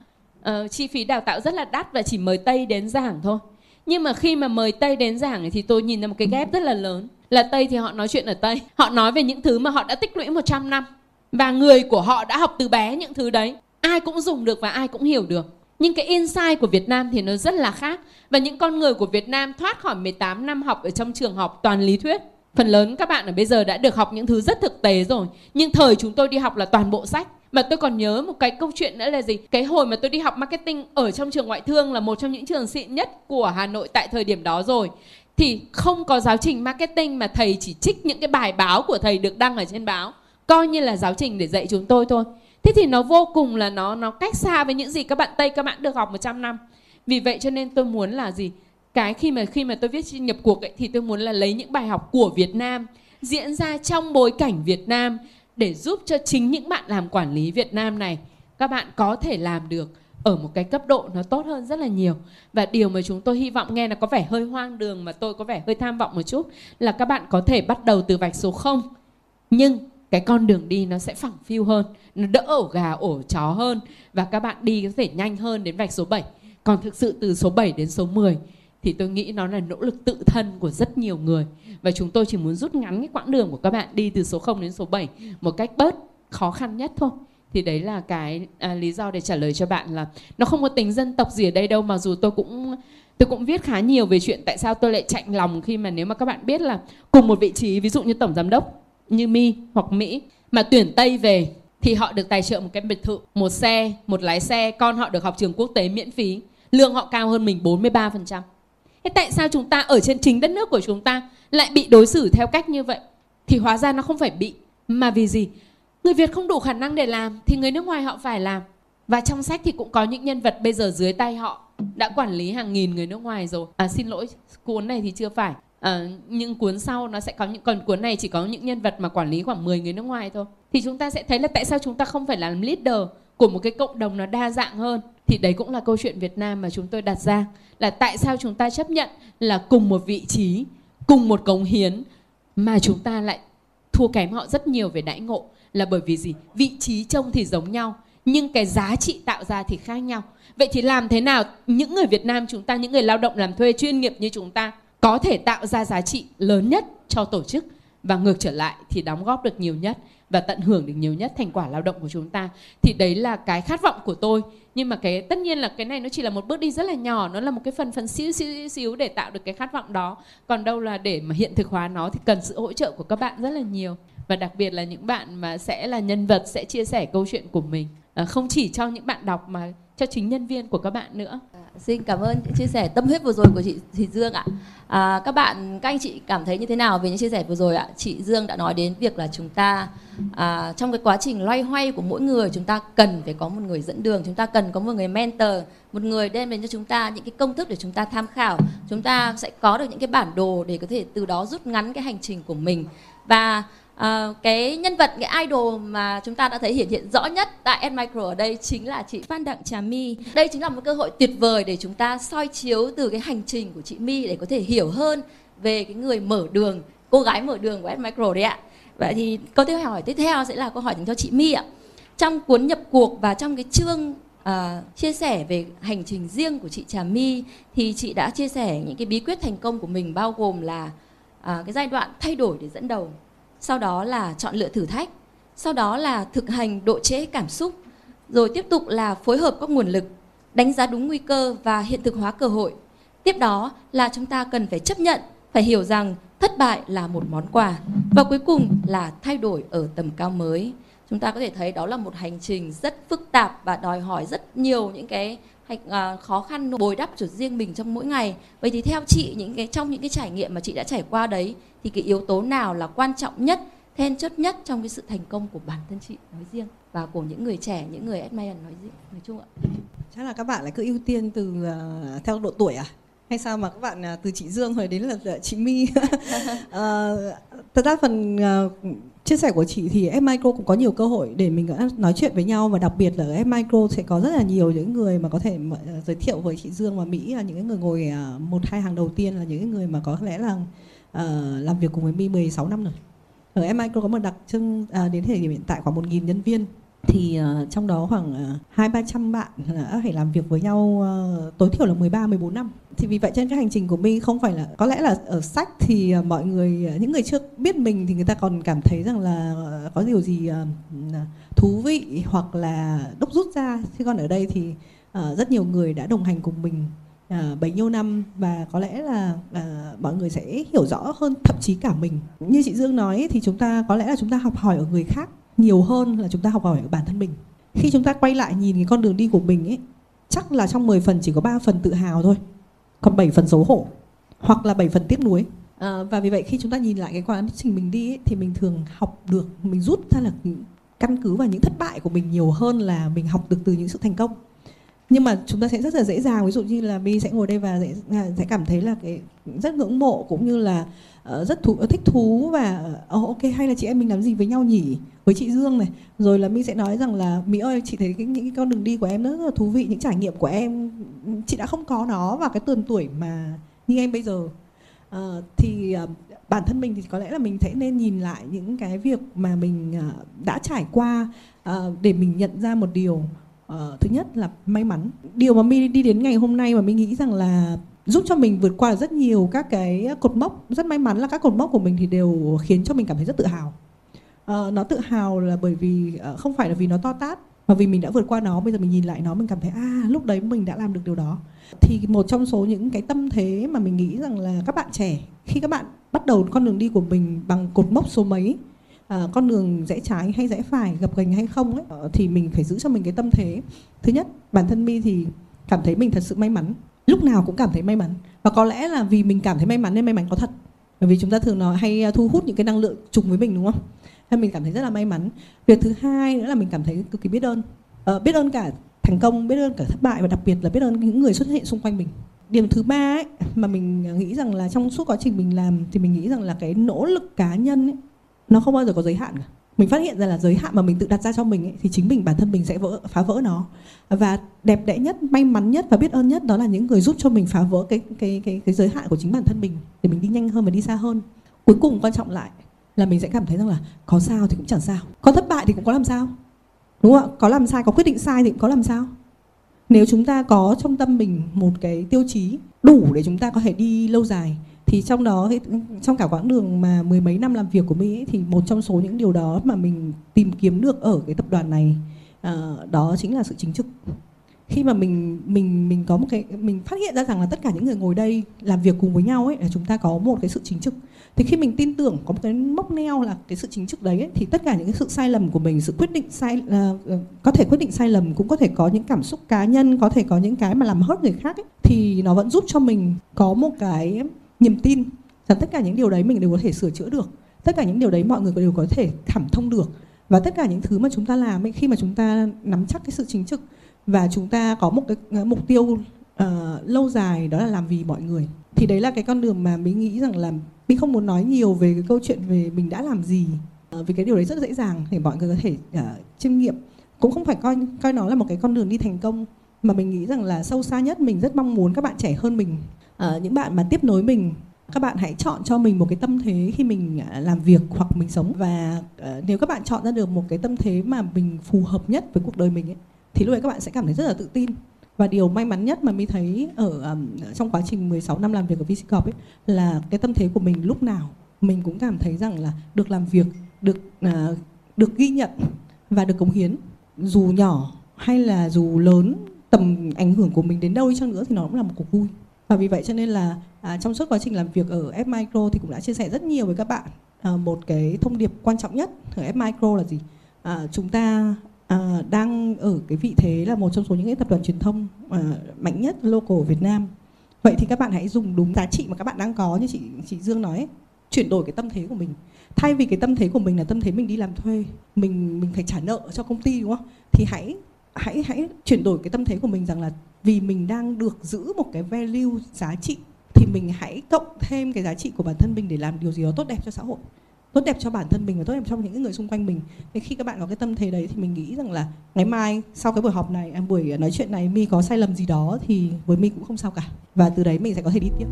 uh, chi phí đào tạo rất là đắt và chỉ mời Tây đến giảng thôi. Nhưng mà khi mà mời Tây đến giảng thì tôi nhìn ra một cái ghép rất là lớn. Là Tây thì họ nói chuyện ở Tây họ nói về những thứ mà họ đã tích lũy 100 năm và người của họ đã học từ bé những thứ đấy. Ai cũng dùng được và ai cũng hiểu được nhưng cái insight của Việt Nam thì nó rất là khác. Và những con người của Việt Nam thoát khỏi 18 năm học ở trong trường học toàn lý thuyết. Phần lớn các bạn ở bây giờ đã được học những thứ rất thực tế rồi. Nhưng thời chúng tôi đi học là toàn bộ sách. Mà tôi còn nhớ một cái câu chuyện nữa là gì? Cái hồi mà tôi đi học marketing ở trong trường ngoại thương là một trong những trường xịn nhất của hà nội tại thời điểm đó rồi. Thì không có giáo trình marketing mà thầy chỉ trích những cái bài báo của thầy được đăng ở trên báo. Coi như là giáo trình để dạy chúng tôi thôi thế thì nó vô cùng là nó nó cách xa với những gì các bạn tây các bạn được học 100 năm. Vì vậy cho nên tôi muốn là gì? Cái khi mà khi mà tôi viết nhập cuộc ấy, thì tôi muốn là lấy những bài học của Việt Nam diễn ra trong bối cảnh Việt Nam để giúp cho chính những bạn làm quản lý Việt Nam này các bạn có thể làm được ở một cái cấp độ nó tốt hơn rất là nhiều. Và điều mà chúng tôi hy vọng nghe là có vẻ hơi hoang đường mà tôi có vẻ hơi tham vọng một chút là các bạn có thể bắt đầu từ vạch số 0 nhưng cái con đường đi nó sẽ phẳng phiu hơn nó đỡ ổ gà ổ chó hơn và các bạn đi có thể nhanh hơn đến vạch số 7 còn thực sự từ số 7 đến số 10 thì tôi nghĩ nó là nỗ lực tự thân của rất nhiều người. Và chúng tôi chỉ muốn rút ngắn cái quãng đường của các bạn đi từ số 0 đến số 7 một cách bớt khó khăn nhất thôi. Thì đấy là cái à, lý do để trả lời cho bạn là nó không có tính dân tộc gì ở đây đâu mà dù tôi cũng tôi cũng viết khá nhiều về chuyện tại sao tôi lại chạnh lòng khi mà nếu mà các bạn biết là cùng một vị trí ví dụ như tổng giám đốc như mi hoặc mỹ mà tuyển tây về thì họ được tài trợ một cái biệt thự một xe một lái xe con họ được học trường quốc tế miễn phí lương họ cao hơn mình 43% Thế tại sao chúng ta ở trên chính đất nước của chúng ta lại bị đối xử theo cách như vậy? Thì hóa ra nó không phải bị, mà vì gì? Người Việt không đủ khả năng để làm thì người nước ngoài họ phải làm. Và trong sách thì cũng có những nhân vật bây giờ dưới tay họ đã quản lý hàng nghìn người nước ngoài rồi. À xin lỗi, cuốn này thì chưa phải. Ờ, à, nhưng cuốn sau nó sẽ có những còn cuốn này chỉ có những nhân vật mà quản lý khoảng 10 người nước ngoài thôi. Thì chúng ta sẽ thấy là tại sao chúng ta không phải làm leader của một cái cộng đồng nó đa dạng hơn? Thì đấy cũng là câu chuyện Việt Nam mà chúng tôi đặt ra là tại sao chúng ta chấp nhận là cùng một vị trí cùng một cống hiến mà chúng ta lại thua kém họ rất nhiều về đãi ngộ? Là bởi vì gì? Vị trí trông thì giống nhau nhưng cái giá trị tạo ra thì khác nhau. Vậy thì làm thế nào những người Việt Nam chúng ta những người lao động làm thuê chuyên nghiệp như chúng ta có thể tạo ra giá trị lớn nhất cho tổ chức. Và ngược trở lại thì đóng góp được nhiều nhất và tận hưởng được nhiều nhất thành quả lao động của chúng ta. Thì đấy là cái khát vọng của tôi. Nhưng mà cái tất nhiên là cái này nó chỉ là một bước đi rất là nhỏ. Nó là một cái phần phần xíu xíu xíu để tạo được cái khát vọng đó. Còn đâu là để mà hiện thực hóa nó thì cần sự hỗ trợ của các bạn rất là nhiều. Và đặc biệt là những bạn mà sẽ là nhân vật sẽ chia sẻ câu chuyện của mình. À, không chỉ cho những bạn đọc mà cho chính nhân viên của các bạn nữa. Xin cảm ơn những chia sẻ tâm huyết vừa rồi của chị chị Dương ạ. À, các bạn, các anh chị cảm thấy như thế nào về những chia sẻ vừa rồi ạ? Chị Dương đã nói đến việc là chúng ta à, trong cái quá trình loay hoay của mỗi người chúng ta cần phải có một người dẫn đường, chúng ta cần có một người mentor, một người đem đến cho chúng ta những cái công thức để chúng ta tham khảo, chúng ta sẽ có được những cái bản đồ để có thể từ đó rút ngắn cái hành trình của mình và À, cái nhân vật cái idol mà chúng ta đã thấy hiện hiện rõ nhất tại S Micro ở đây chính là chị Phan Đặng Trà My. Đây chính là một cơ hội tuyệt vời để chúng ta soi chiếu từ cái hành trình của chị My để có thể hiểu hơn về cái người mở đường cô gái mở đường của S Micro đấy ạ. Vậy thì câu tiếp hỏi tiếp theo sẽ là câu hỏi dành cho chị My ạ. Trong cuốn nhập cuộc và trong cái chương à, chia sẻ về hành trình riêng của chị Trà My thì chị đã chia sẻ những cái bí quyết thành công của mình bao gồm là à, cái giai đoạn thay đổi để dẫn đầu, sau đó là chọn lựa thử thách, sau đó là thực hành độ trễ cảm xúc, rồi tiếp tục là phối hợp các nguồn lực, đánh giá đúng nguy cơ và hiện thực hóa cơ hội. Tiếp đó là chúng ta cần phải chấp nhận, phải hiểu rằng thất bại là một món quà. Và cuối cùng là thay đổi ở tầm cao mới. Chúng ta có thể thấy đó là một hành trình rất phức tạp và đòi hỏi rất nhiều những cái hay à, khó khăn bồi đắp cho riêng mình trong mỗi ngày. Vậy thì theo chị những cái trong những cái trải nghiệm mà chị đã trải qua đấy thì cái yếu tố nào là quan trọng nhất then chốt nhất trong cái sự thành công của bản thân chị nói riêng và của những người trẻ những người admire nói riêng nói chung ạ? Chắc là các bạn lại cứ ưu tiên từ uh, theo độ tuổi à? Hay sao mà các bạn uh, từ chị Dương rồi đến là à, chị My? Uh, thật ra phần uh, chia sẻ của chị thì F Micro cũng có nhiều cơ hội để mình ờ, nói chuyện với nhau và đặc biệt là F Micro sẽ có rất là nhiều những người mà có thể ờ, giới thiệu với chị Dương và Mỹ là những người ngồi ờ, một hai hàng đầu tiên là những người mà có lẽ là uh, làm việc cùng với Mi 16 năm rồi. Ở F Micro có một đặc trưng uh, đến thời điểm hiện tại khoảng 1.000 nhân viên thì uh, trong đó khoảng ờ, hai ba trăm bạn đã phải làm việc với nhau uh, tối thiểu là 13 14 năm. Thì vì vậy trên cái hành trình của mình không phải là có lẽ là ở sách thì uh, mọi người uh, những người chưa biết mình thì người ta còn cảm thấy rằng là uh, có điều gì uh, thú vị hoặc là đúc rút ra chứ còn ở đây thì uh, rất nhiều người đã đồng hành cùng mình à, bấy nhiêu năm và có lẽ là à, mọi người sẽ hiểu rõ hơn thậm chí cả mình. Như chị Dương nói thì chúng ta có lẽ là chúng ta học hỏi ở người khác nhiều hơn là chúng ta học hỏi ở bản thân mình. Khi chúng ta quay lại nhìn cái con đường đi của mình ấy chắc là trong 10 phần chỉ có 3 phần tự hào thôi còn 7 phần xấu hổ hoặc là 7 phần tiếc nuối. À, và vì vậy khi chúng ta nhìn lại cái quá trình mình đi ấy, thì mình thường học được mình rút ra là căn cứ vào những thất bại của mình nhiều hơn là mình học được từ những sự thành công nhưng mà chúng ta sẽ rất là dễ dàng ví dụ như là mi sẽ ngồi đây và sẽ, à, sẽ cảm thấy là cái rất ngưỡng mộ cũng như là uh, rất thú, thích thú và uh, ok hay là chị em mình làm gì với nhau nhỉ? Với chị Dương này. Rồi là mi sẽ nói rằng là mỹ ơi chị thấy cái, những cái con đường đi của em rất là thú vị những trải nghiệm của em chị đã không có nó vào cái tuần tuổi mà như em bây giờ. Uh, thì uh, bản thân mình thì có lẽ là mình sẽ nên nhìn lại những cái việc mà mình uh, đã trải qua uh, để mình nhận ra một điều. Ờ, thứ nhất là may mắn. Điều mà mi đi đến ngày hôm nay mà mi nghĩ rằng là giúp cho mình vượt qua rất nhiều các cái cột mốc rất may mắn là các cột mốc của mình thì đều khiến cho mình cảm thấy rất tự hào. Uh, nó tự hào là bởi vì uh, không phải là vì nó to tát mà vì mình đã vượt qua nó bây giờ mình nhìn lại nó mình cảm thấy à lúc đấy mình đã làm được điều đó. Thì một trong số những cái tâm thế mà mình nghĩ rằng là các bạn trẻ khi các bạn bắt đầu con đường đi của mình bằng cột mốc số mấy à, con đường rẽ trái hay rẽ phải gập ghềnh hay không ấy ờ, thì mình phải giữ cho mình cái tâm thế. Thứ nhất bản thân mi thì cảm thấy mình thật sự may mắn lúc nào cũng cảm thấy may mắn. Và có lẽ là vì mình cảm thấy may mắn nên may mắn có thật. Bởi vì chúng ta thường nói hay ờ, thu hút những cái năng lượng trùng với mình đúng không? Nên mình cảm thấy rất là may mắn. Việc thứ hai nữa là mình cảm thấy cực kỳ biết ơn. Ờ, biết ơn cả thành công biết ơn cả thất bại và đặc biệt là biết ơn những người xuất hiện xung quanh mình. Điểm thứ ba ấy mà mình nghĩ rằng là trong suốt quá trình mình làm thì mình nghĩ rằng là cái nỗ lực cá nhân ấy, nó không bao giờ có giới hạn cả. Mình phát hiện ra là giới hạn mà mình tự đặt ra cho mình ấy, thì chính mình bản thân mình sẽ vỡ phá vỡ nó. Và đẹp đẽ nhất may mắn nhất và biết ơn nhất đó là những người giúp cho mình phá vỡ cái cái cái cái giới hạn của chính bản thân mình để mình đi nhanh hơn và đi xa hơn. Cuối cùng quan trọng lại là mình sẽ cảm thấy rằng là có sao thì cũng chẳng sao. Có thất bại thì cũng có làm sao. Đúng không ạ? Có làm sai có quyết định sai thì cũng có làm sao. Nếu chúng ta có trong tâm mình một cái tiêu chí đủ để chúng ta có thể đi lâu dài thì trong đó trong cả quãng đường mà mười mấy năm làm việc của mình ấy, thì một trong số những điều đó mà mình tìm kiếm được ở cái tập đoàn này à, đó chính là sự chính trực. Khi mà mình mình mình có một cái mình phát hiện ra rằng là tất cả những người ngồi đây làm việc cùng với nhau ấy là chúng ta có một cái sự chính trực. Thì khi mình tin tưởng có một cái mốc neo là cái sự chính trực đấy ấy, thì tất cả những cái sự sai lầm của mình sự quyết định sai uh, có thể quyết định sai lầm cũng có thể có những cảm xúc cá nhân có thể có những cái mà làm hurt người khác ấy, thì nó vẫn giúp cho mình có một cái niềm tin rằng tất cả những điều đấy mình đều có thể sửa chữa được. Tất cả những điều đấy mọi người đều có thể cảm thông được. Và tất cả những thứ mà chúng ta làm ấy, khi mà chúng ta nắm chắc cái sự chính trực và chúng ta có một cái ờ, mục tiêu uh, lâu dài đó là làm vì mọi người thì đấy là cái con đường mà mình nghĩ rằng là mình không muốn nói nhiều về cái câu chuyện về mình đã làm gì uh, vì cái điều đấy rất dễ dàng để mọi người có thể uh, chiêm nghiệm. Cũng không phải coi coi nó là một cái con đường đi thành công mà mình nghĩ rằng là sâu xa nhất mình rất mong muốn các bạn trẻ hơn mình. À, những bạn mà tiếp nối mình các bạn hãy chọn cho mình một cái tâm thế khi mình à, làm việc hoặc mình sống. Và uh, nếu các bạn chọn ra được một cái tâm thế mà mình phù hợp nhất với cuộc đời mình ấy thì lúc đấy các bạn sẽ cảm thấy rất là tự tin. Và điều may mắn nhất mà mình thấy ở um, trong quá trình 16 năm làm việc ở VCCorp ấy là cái tâm thế của mình lúc nào mình cũng cảm thấy rằng là được làm việc được uh, được ghi nhận và được cống hiến. Dù nhỏ hay là dù lớn tầm ảnh hưởng của mình đến đâu đi chăng nữa thì nó cũng là một cuộc vui. Và vì vậy cho nên là à, trong suốt quá trình làm việc ở F Micro thì cũng đã chia sẻ rất nhiều với các bạn à, một cái thông điệp quan trọng nhất ở F Micro là gì? À, chúng ta à, đang ở cái vị thế là một trong số những cái tập đoàn truyền thông à, mạnh nhất local ở Việt Nam. Vậy thì các bạn hãy dùng đúng giá trị mà các bạn đang có như chị chị Dương nói ấy, chuyển đổi cái tâm thế của mình. Thay vì cái tâm thế của mình là tâm thế mình đi làm thuê mình mình phải trả nợ cho công ty đúng không? Thì hãy hãy hãy chuyển đổi cái tâm thế của mình rằng là vì mình đang được giữ một cái value giá trị thì mình hãy cộng thêm cái giá trị của bản thân mình để làm điều gì đó tốt đẹp cho xã hội, tốt đẹp cho bản thân mình và tốt đẹp cho những người xung quanh mình. Thì khi các bạn có cái tâm thế đấy thì mình nghĩ rằng là ngày mai sau cái buổi họp này em buổi nói chuyện này mi có sai lầm gì đó thì với mi cũng không sao cả. Và từ đấy mình sẽ có thể đi tiếp.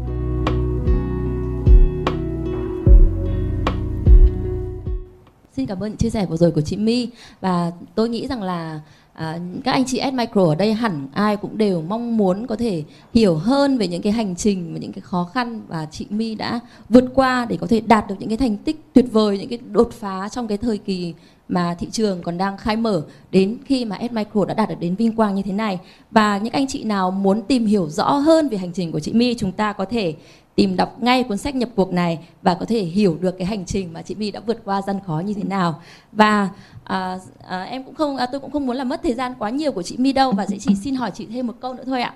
Xin cảm ơn chia sẻ vừa rồi của chị My. Và tôi nghĩ rằng là à, các anh chị S Micro ở đây hẳn ai cũng đều mong muốn có thể hiểu hơn về những cái hành trình và những cái khó khăn và chị My đã vượt qua để có thể đạt được những cái thành tích tuyệt vời, những cái đột phá trong cái thời kỳ mà thị trường còn đang khai mở đến khi mà S Micro đã đạt được đến vinh quang như thế này. Và những anh chị nào muốn tìm hiểu rõ hơn về hành trình của chị My chúng ta có thể tìm đọc ngay cuốn sách nhập cuộc này và có thể hiểu được cái hành trình mà chị My đã vượt qua gian khó như thế nào. Và à, à, em cũng không à, tôi cũng không muốn làm mất thời gian quá nhiều của chị My đâu và sẽ chỉ xin hỏi chị thêm một câu nữa thôi ạ.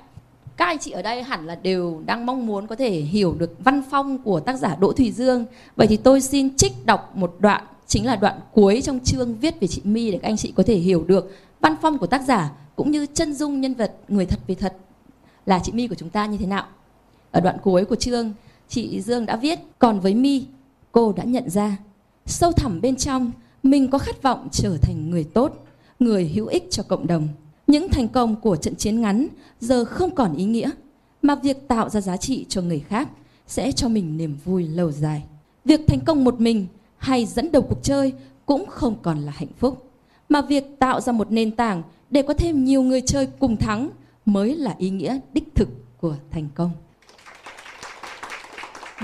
Các anh chị ở đây hẳn là đều đang mong muốn có thể hiểu được văn phong của tác giả Đỗ Thùy Dương. Vậy thì tôi xin trích đọc một đoạn chính là đoạn cuối trong chương viết về chị My để các anh chị có thể hiểu được văn phong của tác giả cũng như chân dung nhân vật người thật về thật là chị My của chúng ta như thế nào. Ở đoạn cuối của chương, chị Dương đã viết, còn với mi cô đã nhận ra, sâu thẳm bên trong, mình có khát vọng trở thành người tốt, người hữu ích cho cộng đồng. Những thành công của trận chiến ngắn giờ không còn ý nghĩa, mà việc tạo ra giá trị cho người khác sẽ cho mình niềm vui lâu dài. Việc thành công một mình hay dẫn đầu cuộc chơi cũng không còn là hạnh phúc, mà việc tạo ra một nền tảng để có thêm nhiều người chơi cùng thắng mới là ý nghĩa đích thực của thành công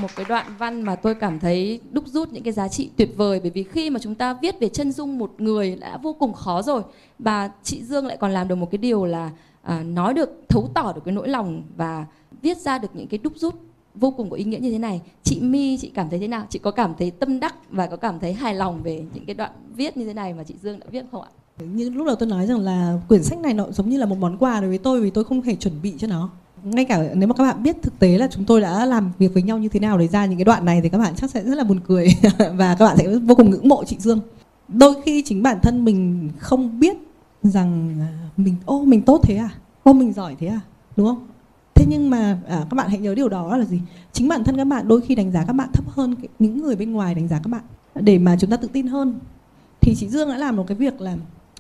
một cái đoạn văn mà tôi cảm thấy đúc rút những cái giá trị tuyệt vời. Bởi vì khi mà chúng ta viết về chân dung một người đã vô cùng khó rồi và chị Dương lại còn làm được một cái điều là à, nói được thấu tỏ được cái nỗi lòng và viết ra được những cái đúc rút vô cùng có ý nghĩa như thế này. Chị My chị cảm thấy thế nào? Chị có cảm thấy tâm đắc và có cảm thấy hài lòng về những cái đoạn viết như thế này mà chị Dương đã viết không ạ? Như lúc đầu tôi nói rằng là quyển sách này nó giống như là một món quà đối với tôi vì tôi không hề chuẩn bị cho nó ngay cả nếu mà các bạn biết thực tế là chúng tôi đã làm việc với nhau như thế nào để ra những cái đoạn này thì các bạn chắc sẽ rất là buồn cười và các bạn sẽ vô cùng ngưỡng mộ chị Dương. Đôi khi chính bản thân mình không biết rằng à, mình ô mình tốt thế à, ô mình giỏi thế à, đúng không? Thế nhưng mà à, các bạn hãy nhớ điều đó là gì? Chính bản thân các bạn đôi khi đánh giá các bạn thấp hơn những người bên ngoài đánh giá các bạn để mà chúng ta tự tin hơn. Thì chị Dương đã làm một cái việc là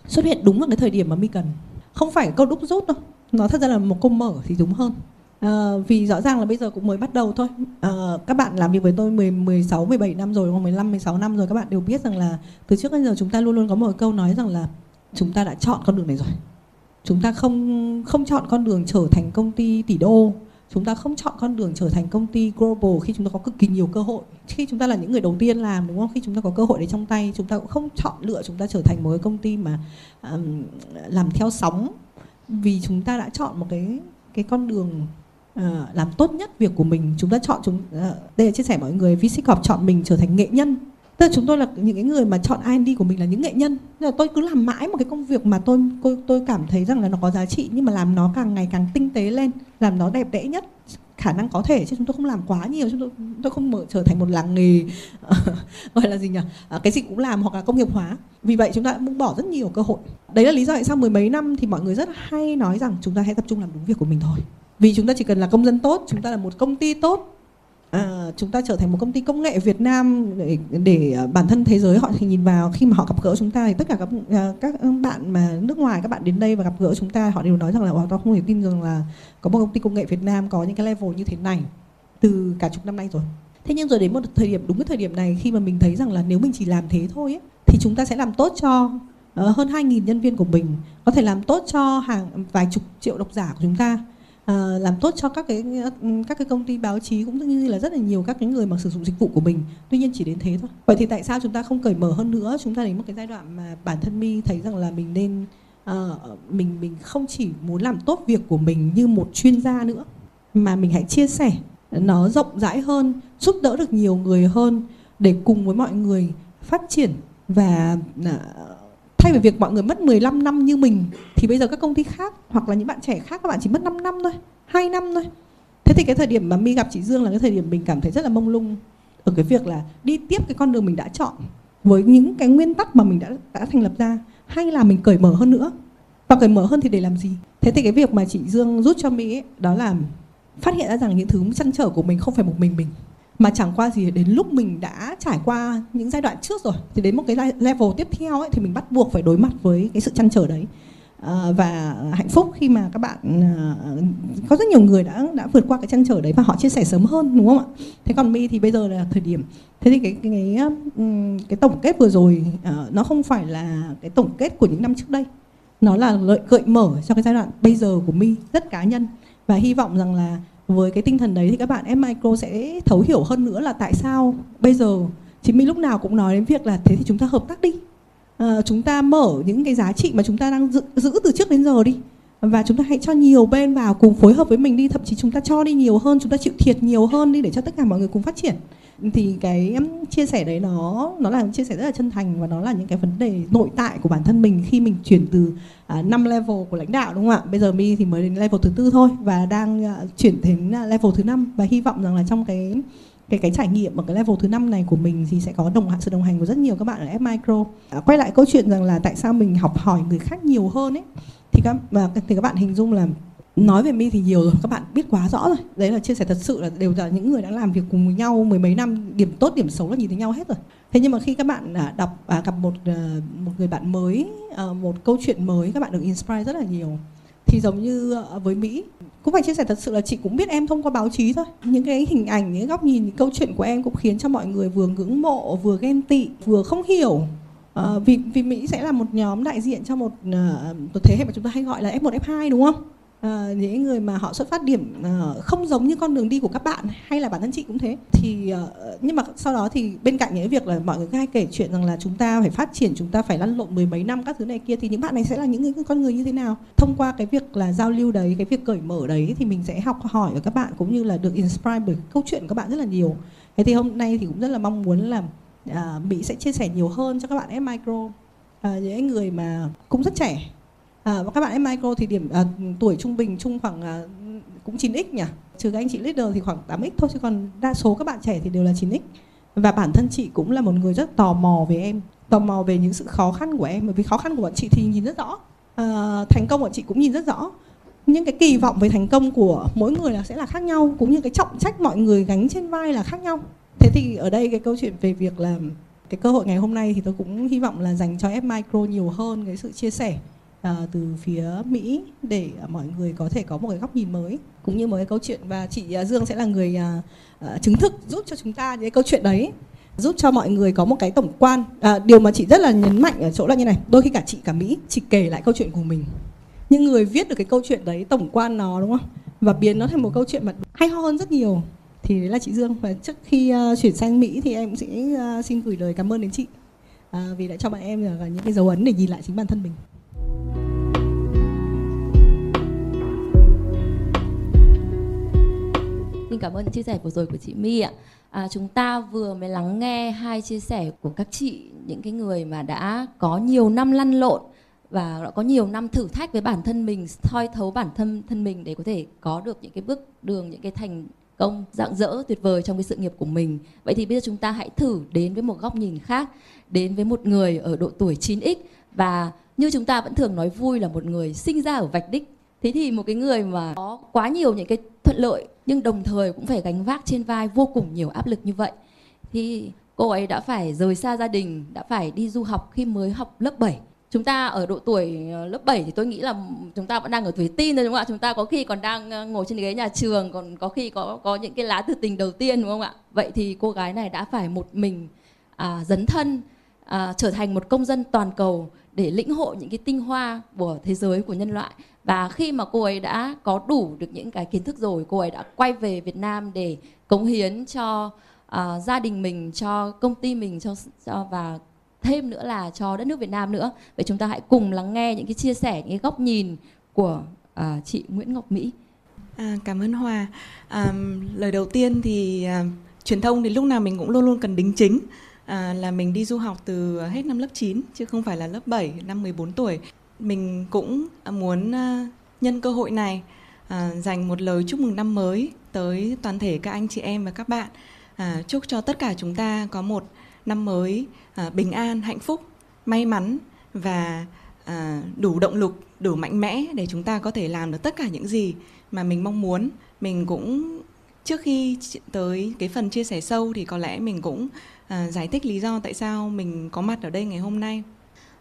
xuất hiện đúng vào cái thời điểm mà mi cần. Không phải câu đúc rút đâu nó thật ra là một công mở thì đúng hơn. À, vì rõ ràng là bây giờ cũng mới bắt đầu thôi. À, các bạn làm việc với tôi 10, 16, 17 năm rồi hoặc 15, 16 năm rồi các bạn đều biết rằng là từ trước đến giờ chúng ta luôn luôn có một câu nói rằng là chúng ta đã chọn con đường này rồi. Chúng ta không không chọn con đường trở thành công ty tỷ đô. Chúng ta không chọn con đường trở thành công ty global khi chúng ta có cực kỳ nhiều cơ hội. Khi chúng ta là những người đầu tiên làm đúng không? Khi chúng ta có cơ hội đấy trong tay chúng ta cũng không chọn lựa chúng ta trở thành một cái công ty mà um, làm theo sóng vì chúng ta đã chọn một cái cái con đường uh, làm tốt nhất việc của mình. Chúng ta chọn chúng uh, đây là chia sẻ mọi người vinh sinh học chọn mình trở thành nghệ nhân. Tức là chúng tôi là những cái người mà chọn R&D của mình là những nghệ nhân. Nên là tôi cứ làm mãi một cái công việc mà tôi tôi tôi cảm thấy rằng là nó có giá trị nhưng mà làm nó càng ngày càng tinh tế lên làm nó đẹp đẽ nhất khả năng có thể chứ chúng tôi không làm quá nhiều chúng tôi tôi không mở trở thành một làng nghề gọi là gì nhỉ? À, cái gì cũng làm hoặc là công nghiệp hóa. Vì vậy chúng ta cũng bỏ rất nhiều cơ hội. Đấy là lý do tại sao mười mấy năm thì mọi người rất hay nói rằng chúng ta hãy tập trung làm đúng việc của mình thôi. Vì chúng ta chỉ cần là công dân tốt chúng ta là một công ty tốt à, chúng ta trở thành một công ty công nghệ Việt Nam để, để ờ, bản thân thế giới họ thì nhìn vào. Khi mà họ gặp gỡ chúng ta thì tất cả các ờ, các bạn mà nước ngoài các bạn đến đây và gặp gỡ chúng ta họ đều nói rằng là tao không thể tin rằng là có một công ty công nghệ Việt Nam có những cái level như thế này từ cả chục năm nay rồi. Thế nhưng rồi đến một thời điểm đúng cái thời điểm này khi mà mình thấy rằng là nếu mình chỉ làm thế thôi ấy, thì chúng ta sẽ làm tốt cho uh, hơn 2.000 nhân viên của mình có thể làm tốt cho hàng vài chục triệu độc giả của chúng ta. Ờ, làm tốt cho các cái ừ, các cái công ty báo chí cũng như là rất là nhiều các cái người mà sử dụng dịch vụ của mình. Tuy nhiên chỉ đến thế thôi. Vậy thì tại sao chúng ta không cởi mở hơn nữa? Chúng ta đến một cái giai đoạn mà bản thân mi thấy rằng là mình nên à, mình mình không chỉ muốn làm tốt việc của mình như một chuyên gia nữa mà mình hãy chia sẻ nó rộng rãi hơn giúp đỡ được nhiều người hơn để cùng với mọi người phát triển và à, thay vì việc mọi người mất 15 năm như mình, thì bây giờ các công ty khác hoặc là những bạn trẻ khác, các bạn chỉ mất 5 năm thôi 2 năm thôi. Thế thì cái thời điểm mà mi gặp chị Dương là cái thời điểm mình cảm thấy rất là mông lung ở cái việc là đi tiếp cái con đường mình đã chọn với những cái nguyên tắc mà mình đã đã thành lập ra, hay là mình cởi mở hơn nữa. Và cởi mở hơn thì để làm gì? Thế thì cái việc mà chị Dương rút cho mi đó là phát hiện ra rằng những thứ chăn trở của mình không phải một mình mình mà chẳng qua gì đến lúc mình đã trải qua những giai đoạn trước rồi thì đến một cái level tiếp theo ấy thì mình bắt buộc phải đối mặt với cái sự chăn trở đấy. À, và hạnh phúc khi mà các bạn à, có rất nhiều người đã đã vượt qua cái chăn trở đấy và họ chia sẻ sớm hơn đúng không ạ? Thế còn mi thì bây giờ là thời điểm. Thế thì cái cái cái, cái tổng kết vừa rồi à, nó không phải là cái tổng kết của những năm trước đây. Nó là lợi gợi mở cho cái giai đoạn bây giờ của mi rất cá nhân. Và hy vọng rằng là với cái tinh thần đấy thì các bạn F Micro sẽ thấu hiểu hơn nữa là tại sao bây giờ chị minh lúc nào cũng nói đến việc là thế thì chúng ta hợp tác đi. À, chúng ta mở những cái giá trị mà chúng ta đang giữ, giữ từ trước đến giờ đi. Và chúng ta hãy cho nhiều bên vào cùng phối hợp với mình đi. Thậm chí chúng ta cho đi nhiều hơn chúng ta chịu thiệt nhiều hơn đi để cho tất cả mọi người cùng phát triển thì cái chia sẻ đấy nó nó là chia sẻ rất là chân thành và nó là những cái vấn đề nội tại của bản thân mình khi mình chuyển từ à, năm uh, level của lãnh đạo đúng không ạ? Bây giờ mi thì mới đến level thứ tư thôi và đang uh, chuyển đến à, level thứ năm và hy vọng rằng là trong cái cái cái trải nghiệm ở cái level thứ năm này của mình thì sẽ có đồng sự đồng hành của rất nhiều các bạn ở F Micro. À, quay lại câu chuyện rằng là tại sao mình học hỏi người khác nhiều hơn ấy thì các mà thì các bạn hình dung là Ừ. nói về mi thì nhiều rồi các bạn biết quá rõ rồi. Đấy là chia sẻ thật sự là đều là những người đã làm việc cùng với nhau mười mấy năm điểm tốt điểm xấu là nhìn thấy nhau hết rồi. Thế nhưng mà khi các bạn à, đọc à, gặp một à, một người bạn mới à, một câu chuyện mới các bạn được inspire rất là nhiều. Thì giống như với mỹ cũng phải chia sẻ thật sự là chị cũng biết em thông qua báo chí thôi. Những cái hình ảnh những góc nhìn những câu chuyện của em cũng khiến cho mọi người vừa ngưỡng mộ vừa ghen tị vừa không hiểu. À, vì vì mỹ sẽ là một nhóm đại diện cho một, uh, một thế hệ mà chúng ta hay gọi là f 1 f 2 đúng không? Ờ, những người mà họ xuất phát điểm uh, không giống như con đường đi của các bạn hay là bản thân chị cũng thế. Thì uh, nhưng mà sau đó thì bên cạnh những việc là mọi người hay kể chuyện rằng là chúng ta phải phát triển chúng ta phải lăn lộn mười mấy năm các thứ này kia thì những bạn này sẽ là những người, con người như thế nào? Thông qua cái việc là giao lưu đấy cái việc cởi mở đấy thì mình sẽ học hỏi ở các bạn cũng như là được inspire bởi câu chuyện của các bạn rất là nhiều. Thế thì hôm nay thì cũng rất là mong muốn là uh, mỹ sẽ chia sẻ nhiều hơn cho các bạn F micro. Uh, những người mà cũng rất trẻ. À, và các bạn em micro thì điểm à, tuổi trung bình chung khoảng à, cũng 9x nhỉ? Trừ các anh chị leader thì khoảng 8x thôi chứ còn đa số các bạn trẻ thì đều là 9x và bản thân chị cũng là một người rất tò mò về em tò mò về những sự khó khăn của em bởi vì khó khăn của bọn chị thì nhìn rất rõ. À, thành công của chị cũng nhìn rất rõ. Những cái kỳ vọng về thành công của mỗi người là sẽ là khác nhau cũng như cái trọng trách mọi người gánh trên vai là khác nhau. Thế thì ở đây cái câu chuyện về việc là cái cơ hội ngày hôm nay thì tôi cũng hy vọng là dành cho F Micro nhiều hơn cái sự chia sẻ uh, từ phía Mỹ để uh, mọi người có thể có một cái góc nhìn mới. Cũng như một cái câu chuyện và chị uh, Dương sẽ là người uh, uh, chứng thực giúp cho chúng ta những cái câu chuyện đấy giúp cho mọi người có một cái tổng quan. À, điều mà chị rất là nhấn mạnh ở chỗ là như này đôi khi cả chị cả mỹ chị kể lại câu chuyện của mình nhưng người viết được cái câu chuyện đấy tổng quan nó đúng không? Và biến nó thành một câu chuyện mà hay ho hơn rất nhiều. Thì đấy là chị dương. Và trước khi uh, chuyển sang mỹ thì em cũng sẽ uh, xin gửi lời cảm ơn đến chị. Uh, vì đã cho bọn em uh, những cái dấu ấn để nhìn lại chính bản thân mình. Xin cảm ơn chia sẻ vừa rồi của chị My ạ. À, chúng ta vừa mới lắng nghe hai chia sẻ của các chị, những cái người mà đã có nhiều năm lăn lộn và đã có nhiều năm thử thách với bản thân mình, soi thấu bản thân thân mình để có thể có được những cái bước đường, những cái thành công rạng rỡ tuyệt vời trong cái sự nghiệp của mình. Vậy thì bây giờ chúng ta hãy thử đến với một góc nhìn khác, đến với một người ở độ tuổi 9x và như chúng ta vẫn thường nói vui là một người sinh ra ở vạch đích thế thì một cái người mà có quá nhiều những cái thuận lợi nhưng đồng thời cũng phải gánh vác trên vai vô cùng nhiều áp lực như vậy thì cô ấy đã phải rời xa gia đình đã phải đi du học khi mới học lớp 7 chúng ta ở độ tuổi ờ, lớp 7 thì tôi nghĩ là chúng ta vẫn đang ở tuổi tin thôi đúng không ạ? Chúng ta có khi còn đang ờ, ngồi trên ghế nhà trường còn có khi có có những cái lá thư tình đầu tiên đúng không ạ? Vậy thì cô gái này đã phải một mình à, dấn thân à, trở thành một công dân toàn cầu để lĩnh hội những cái tinh hoa của thế giới của nhân loại. Và khi mà cô ấy đã có đủ được những cái kiến thức rồi cô ấy đã quay về Việt Nam để cống hiến cho uh, gia đình mình cho công ty mình cho, cho và thêm nữa là cho đất nước Việt Nam nữa. Vậy chúng ta hãy cùng lắng nghe những cái chia sẻ những cái góc nhìn của uh, chị Nguyễn Ngọc Mỹ. À, cảm ơn Hòa à, lời đầu tiên thì à, truyền thông thì lúc nào mình cũng luôn luôn cần đính chính à, là mình đi du học từ hết năm lớp 9 chứ không phải là lớp 7 năm 14 tuổi. Mình cũng muốn à, nhân cơ hội này à, dành một lời chúc mừng năm mới tới toàn thể các anh chị em và các bạn. À, chúc cho tất cả chúng ta có một năm mới à, bình an hạnh phúc may mắn và à, đủ động lực đủ mạnh mẽ để chúng ta có thể làm được tất cả những gì mà mình mong muốn. Mình cũng trước khi tới cái phần chia sẻ sâu thì có lẽ mình cũng À, giải thích lý do tại sao mình có mặt ở đây ngày hôm nay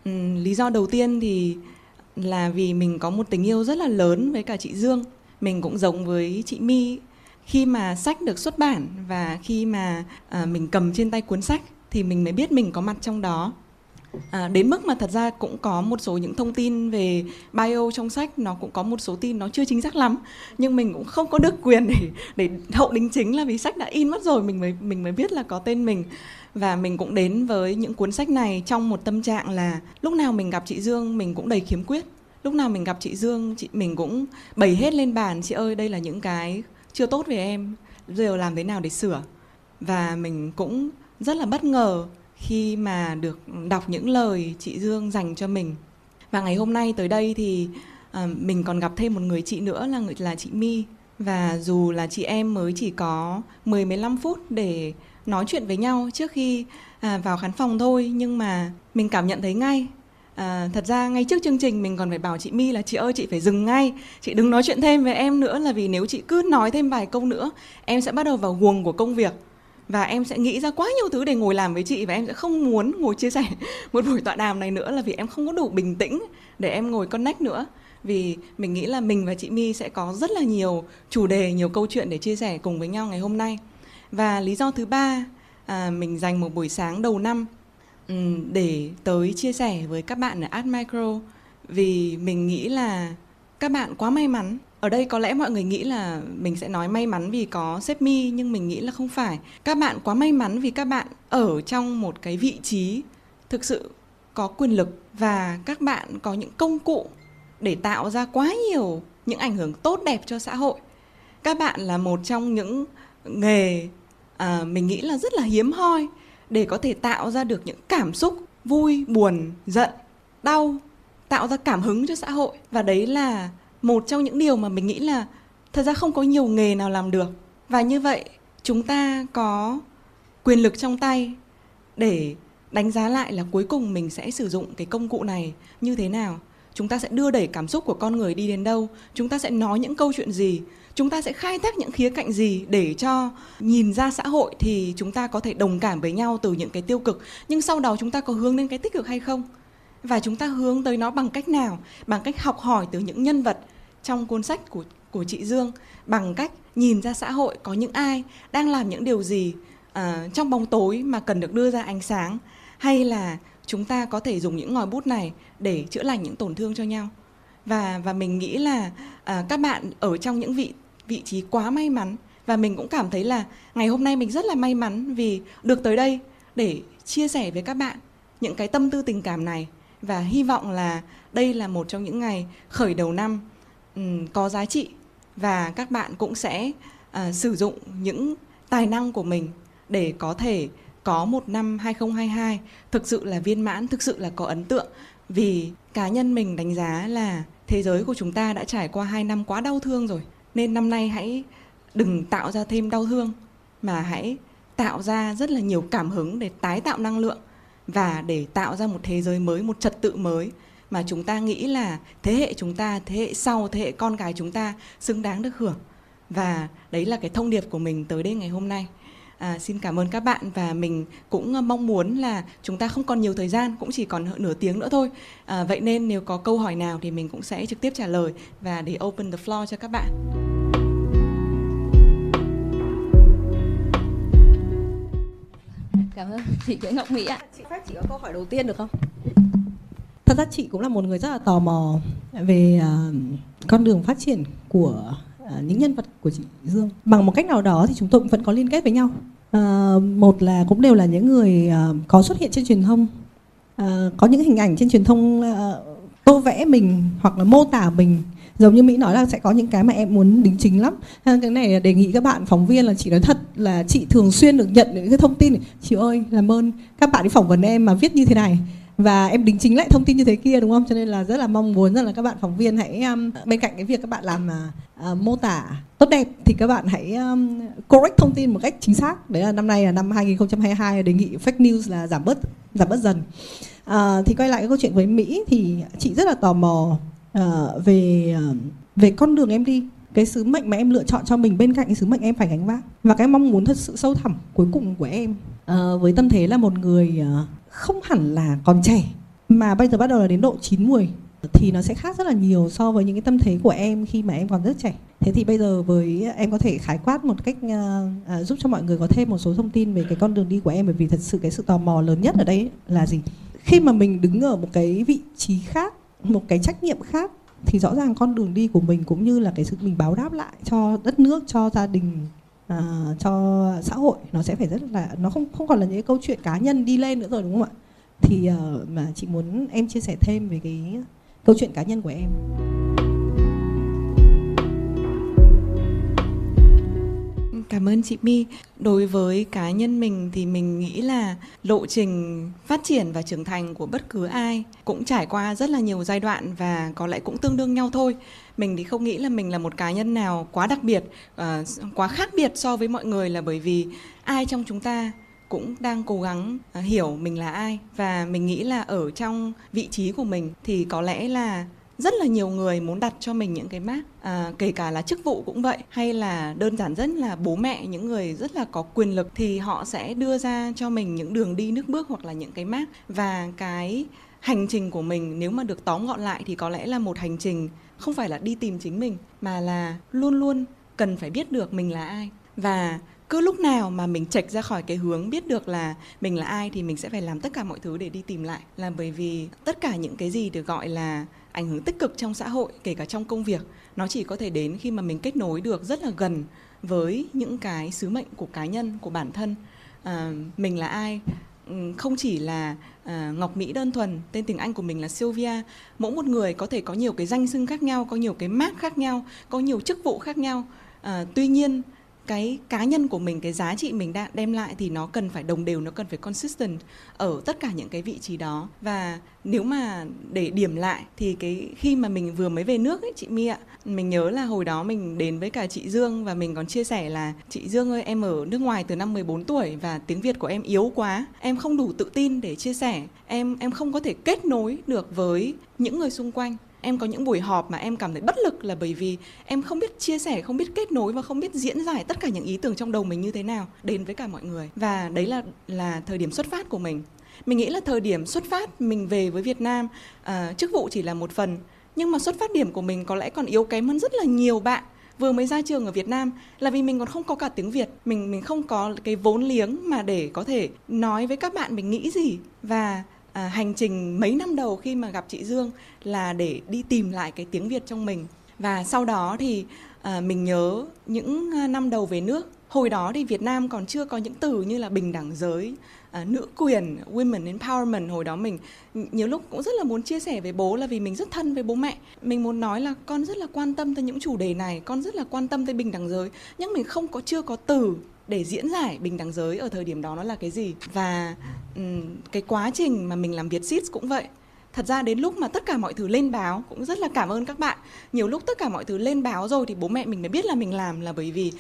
Ừ, lý do đầu tiên thì là vì mình có một tình yêu rất là lớn với cả chị Dương. Mình cũng giống với chị My khi mà sách được xuất bản và khi mà à, mình cầm trên tay cuốn sách thì mình mới biết mình có mặt trong đó. À, đến mức mà thật ra cũng có một số những thông tin về bio trong sách nó cũng có một số tin nó chưa chính xác lắm nhưng mình cũng không có được quyền để để hậu đính chính là vì sách đã in mất rồi mình mới mình mới biết là có tên mình và mình cũng đến với những cuốn sách này trong một tâm trạng là lúc nào mình gặp chị Dương mình cũng đầy khiếm khuyết. Lúc nào mình gặp chị Dương chị mình cũng bày hết lên bàn chị ơi đây là những cái chưa tốt về em giờ làm thế nào để sửa? Và mình cũng rất là bất ngờ khi mà được đọc những lời chị Dương dành cho mình. Và ngày hôm nay tới đây thì à, mình còn gặp thêm một người chị nữa là người là chị My. Và dù là chị em mới chỉ có 10 15 phút để nói chuyện với nhau trước khi à, vào khán phòng thôi. Nhưng mà mình cảm nhận thấy ngay À, thật ra ngay trước chương trình mình còn phải bảo chị My là chị ơi chị phải dừng ngay. Chị đừng nói chuyện thêm với em nữa là vì nếu chị cứ nói thêm vài câu nữa em sẽ bắt đầu vào guồng của công việc. Và em sẽ nghĩ ra quá nhiều thứ để ngồi làm với chị và em sẽ không muốn ngồi chia sẻ một buổi tọa đàm này nữa là vì em không có đủ bình tĩnh để em ngồi connect nữa. Vì mình nghĩ là mình và chị My sẽ có rất là nhiều chủ đề nhiều câu chuyện để chia sẻ cùng với nhau ngày hôm nay và lý do thứ ba à, mình dành một buổi sáng đầu năm um, để tới chia sẻ với các bạn ở Art Micro. Vì mình nghĩ là các bạn quá may mắn. Ở đây có lẽ mọi người nghĩ là mình sẽ nói may mắn vì có sếp mi nhưng mình nghĩ là không phải. Các bạn quá may mắn vì các bạn ở trong một cái vị trí thực sự có quyền lực và các bạn có những công cụ để tạo ra quá nhiều những ảnh hưởng tốt đẹp cho xã hội. Các bạn là một trong những nghề à, mình nghĩ là rất là hiếm hoi để có thể tạo ra được những cảm xúc vui buồn giận đau tạo ra cảm hứng cho xã hội. Và đấy là một trong những điều mà mình nghĩ là thật ra không có nhiều nghề nào làm được. Và như vậy chúng ta có quyền lực trong tay để đánh giá lại là cuối cùng mình sẽ sử dụng cái công cụ này như thế nào. Chúng ta sẽ đưa đẩy cảm xúc của con người đi đến đâu? Chúng ta sẽ nói những câu chuyện gì? Chúng ta sẽ khai thác những khía cạnh gì để cho nhìn ra xã hội thì chúng ta có thể đồng cảm với nhau từ những cái tiêu cực? Nhưng sau đó chúng ta có hướng đến cái tích cực hay không? Và chúng ta hướng tới nó bằng cách nào? Bằng cách học hỏi từ những nhân vật trong cuốn sách của của chị Dương? Bằng cách nhìn ra xã hội có những ai đang làm những điều gì uh, trong bóng tối mà cần được đưa ra ánh sáng? Hay là chúng ta có thể dùng những ngòi bút này để chữa lành những tổn thương cho nhau? Và và mình nghĩ là uh, các bạn ở trong những vị vị trí quá may mắn. Và mình cũng cảm thấy là ngày hôm nay mình rất là may mắn vì được tới đây để chia sẻ với các bạn những cái tâm tư tình cảm này. Và hy vọng là đây là một trong những ngày khởi đầu năm um, có giá trị. Và các bạn cũng sẽ uh, sử dụng những tài năng của mình để có thể có một năm 2022 thực sự là viên mãn, thực sự là có ấn tượng. Vì cá nhân mình đánh giá là thế giới của chúng ta đã trải qua hai năm quá đau thương rồi nên năm nay hãy đừng tạo ra thêm đau thương, mà hãy tạo ra rất là nhiều cảm hứng để tái tạo năng lượng và để tạo ra một thế giới mới, một trật tự mới mà chúng ta nghĩ là thế hệ chúng ta, thế hệ sau, thế hệ con cái chúng ta xứng đáng được hưởng. Và đấy là cái thông điệp của mình tới đây ngày hôm nay. À, xin cảm ơn các bạn và mình cũng mong muốn là chúng ta không còn nhiều thời gian, cũng chỉ còn nửa tiếng nữa thôi. À, vậy nên nếu có câu hỏi nào thì mình cũng sẽ trực tiếp trả lời và để open the floor cho các bạn. Cảm ơn chị Nguyễn Ngọc Mỹ ạ. Chị phép chị có câu hỏi đầu tiên được không? Thật ra chị cũng là một người rất là tò mò về uh, con đường phát triển của uh, những nhân vật của chị Dương. Bằng một cách nào đó thì chúng tôi cũng vẫn có liên kết với nhau. Uh, một là cũng đều là những người uh, có xuất hiện trên truyền thông, uh, có những hình ảnh trên truyền thông uh, tô vẽ mình hoặc là mô tả mình. Giống như mỹ nói là sẽ có những cái mà em muốn đính chính lắm. Cái này đề nghị các bạn phóng viên là chị nói thật là chị thường xuyên được nhận những cái thông tin. Này. chị ơi làm ơn các bạn đi phỏng vấn em mà viết như thế này và em đính chính lại thông tin như thế kia đúng không? Cho nên là rất là mong muốn rằng là các bạn phóng viên hãy um, bên cạnh cái việc các bạn làm uh, mô tả tốt đẹp thì các bạn hãy um, correct thông tin một cách chính xác. Đấy là năm nay là năm 2022 đề nghị fake news là giảm bớt giảm bớt dần. Uh, thì quay lại cái câu chuyện với mỹ thì chị rất là tò mò uh, về uh, về con đường em đi cái sứ mệnh mà em lựa chọn cho mình bên cạnh cái sứ mệnh em phải gánh vác. Và cái mong muốn thật sự sâu thẳm cuối cùng của em uh, với tâm thế là một người uh, không hẳn là còn trẻ mà bây giờ bắt đầu là đến độ chín mùi thì nó sẽ khác rất là nhiều so với những cái tâm thế của em khi mà em còn rất trẻ. Thế thì bây giờ với em có thể khái quát một cách uh, uh, giúp cho mọi người có thêm một số thông tin về cái con đường đi của em bởi vì thật sự cái sự tò mò lớn nhất ở đây là gì? Khi mà mình đứng ở một cái vị trí khác một cái trách nhiệm khác thì rõ ràng con đường đi của mình cũng như là cái sự mình báo đáp lại cho đất nước cho gia đình à, cho xã hội nó sẽ phải rất là nó không không còn là những cái câu chuyện cá nhân đi lên nữa rồi đúng không ạ thì uh, mà chị muốn em chia sẻ thêm về cái câu chuyện cá nhân của em Cảm ơn chị My. Đối với cá nhân mình thì mình nghĩ là lộ trình phát triển và trưởng thành của bất cứ ai cũng trải qua rất là nhiều giai đoạn và có lẽ cũng tương đương nhau thôi. Mình thì không nghĩ là mình là một cá nhân nào quá đặc biệt, uh, quá khác biệt so với mọi người là bởi vì ai trong chúng ta cũng đang cố gắng uh, hiểu mình là ai. Và mình nghĩ là ở trong vị trí của mình thì có lẽ là rất là nhiều người muốn đặt cho mình những cái mác à, kể cả là chức vụ cũng vậy hay là đơn giản rất là bố mẹ những người rất là có quyền lực thì họ sẽ đưa ra cho mình những đường đi nước bước hoặc là những cái mác. Và cái hành trình của mình nếu mà được tóm gọn lại thì có lẽ là một hành trình không phải là đi tìm chính mình mà là luôn luôn cần phải biết được mình là ai. Và cứ lúc nào mà mình chệch ra khỏi cái hướng biết được là mình là ai thì mình sẽ phải làm tất cả mọi thứ để đi tìm lại. Là bởi vì tất cả những cái gì được gọi là ảnh hưởng tích cực trong xã hội kể cả trong công việc nó chỉ có thể đến khi mà mình kết nối được rất là gần với những cái sứ mệnh của cá nhân của bản thân. À, mình là ai Ừ, không chỉ là à, Ngọc Mỹ đơn thuần tên tiếng Anh của mình là Sylvia. Mỗi một người có thể có nhiều cái danh xưng khác nhau có nhiều cái mác khác nhau có nhiều chức vụ khác nhau. À, tuy nhiên cái cá nhân của mình, cái giá trị mình đã đem lại thì nó cần phải đồng đều, nó cần phải consistent ở tất cả những cái vị trí đó. Và nếu mà để điểm lại thì cái khi mà mình vừa mới về nước ấy, chị My ạ, mình nhớ là hồi đó mình đến với cả chị Dương và mình còn chia sẻ là, chị Dương ơi, em ở nước ngoài từ năm 14 tuổi và tiếng Việt của em yếu quá, em không đủ tự tin để chia sẻ. Em em không có thể kết nối được với những người xung quanh em có những buổi họp mà em cảm thấy bất lực là bởi vì em không biết chia sẻ không biết kết nối và không biết diễn giải tất cả những ý tưởng trong đầu mình như thế nào đến với cả mọi người. Và đấy là là thời điểm xuất phát của mình. Mình nghĩ là thời điểm xuất phát mình về với Việt Nam à, chức vụ chỉ là một phần. Nhưng mà xuất phát điểm của mình có lẽ còn yếu kém hơn rất là nhiều bạn vừa mới ra trường ở Việt Nam là vì mình còn không có cả tiếng Việt. Mình mình không có cái vốn liếng mà để có thể nói với các bạn mình nghĩ gì. Và à, hành trình mấy năm đầu khi mà gặp chị Dương là để đi tìm lại cái tiếng Việt trong mình. Và sau đó thì à, mình nhớ những à, năm đầu về nước. Hồi đó thì Việt Nam còn chưa có những từ như là bình đẳng giới à, nữ quyền women empowerment hồi đó mình. Nhiều lúc cũng rất là muốn chia sẻ với bố là vì mình rất thân với bố mẹ. Mình muốn nói là con rất là quan tâm tới những chủ đề này con rất là quan tâm tới bình đẳng giới nhưng mình không có chưa có từ để diễn giải bình đẳng giới ở thời điểm đó nó là cái gì. Và um, cái quá trình mà mình làm Việt Seeds cũng vậy. Thật ra đến lúc mà tất cả mọi thứ lên báo cũng rất là cảm ơn các bạn. Nhiều lúc tất cả mọi thứ lên báo rồi thì bố mẹ mình mới biết là mình làm là bởi vì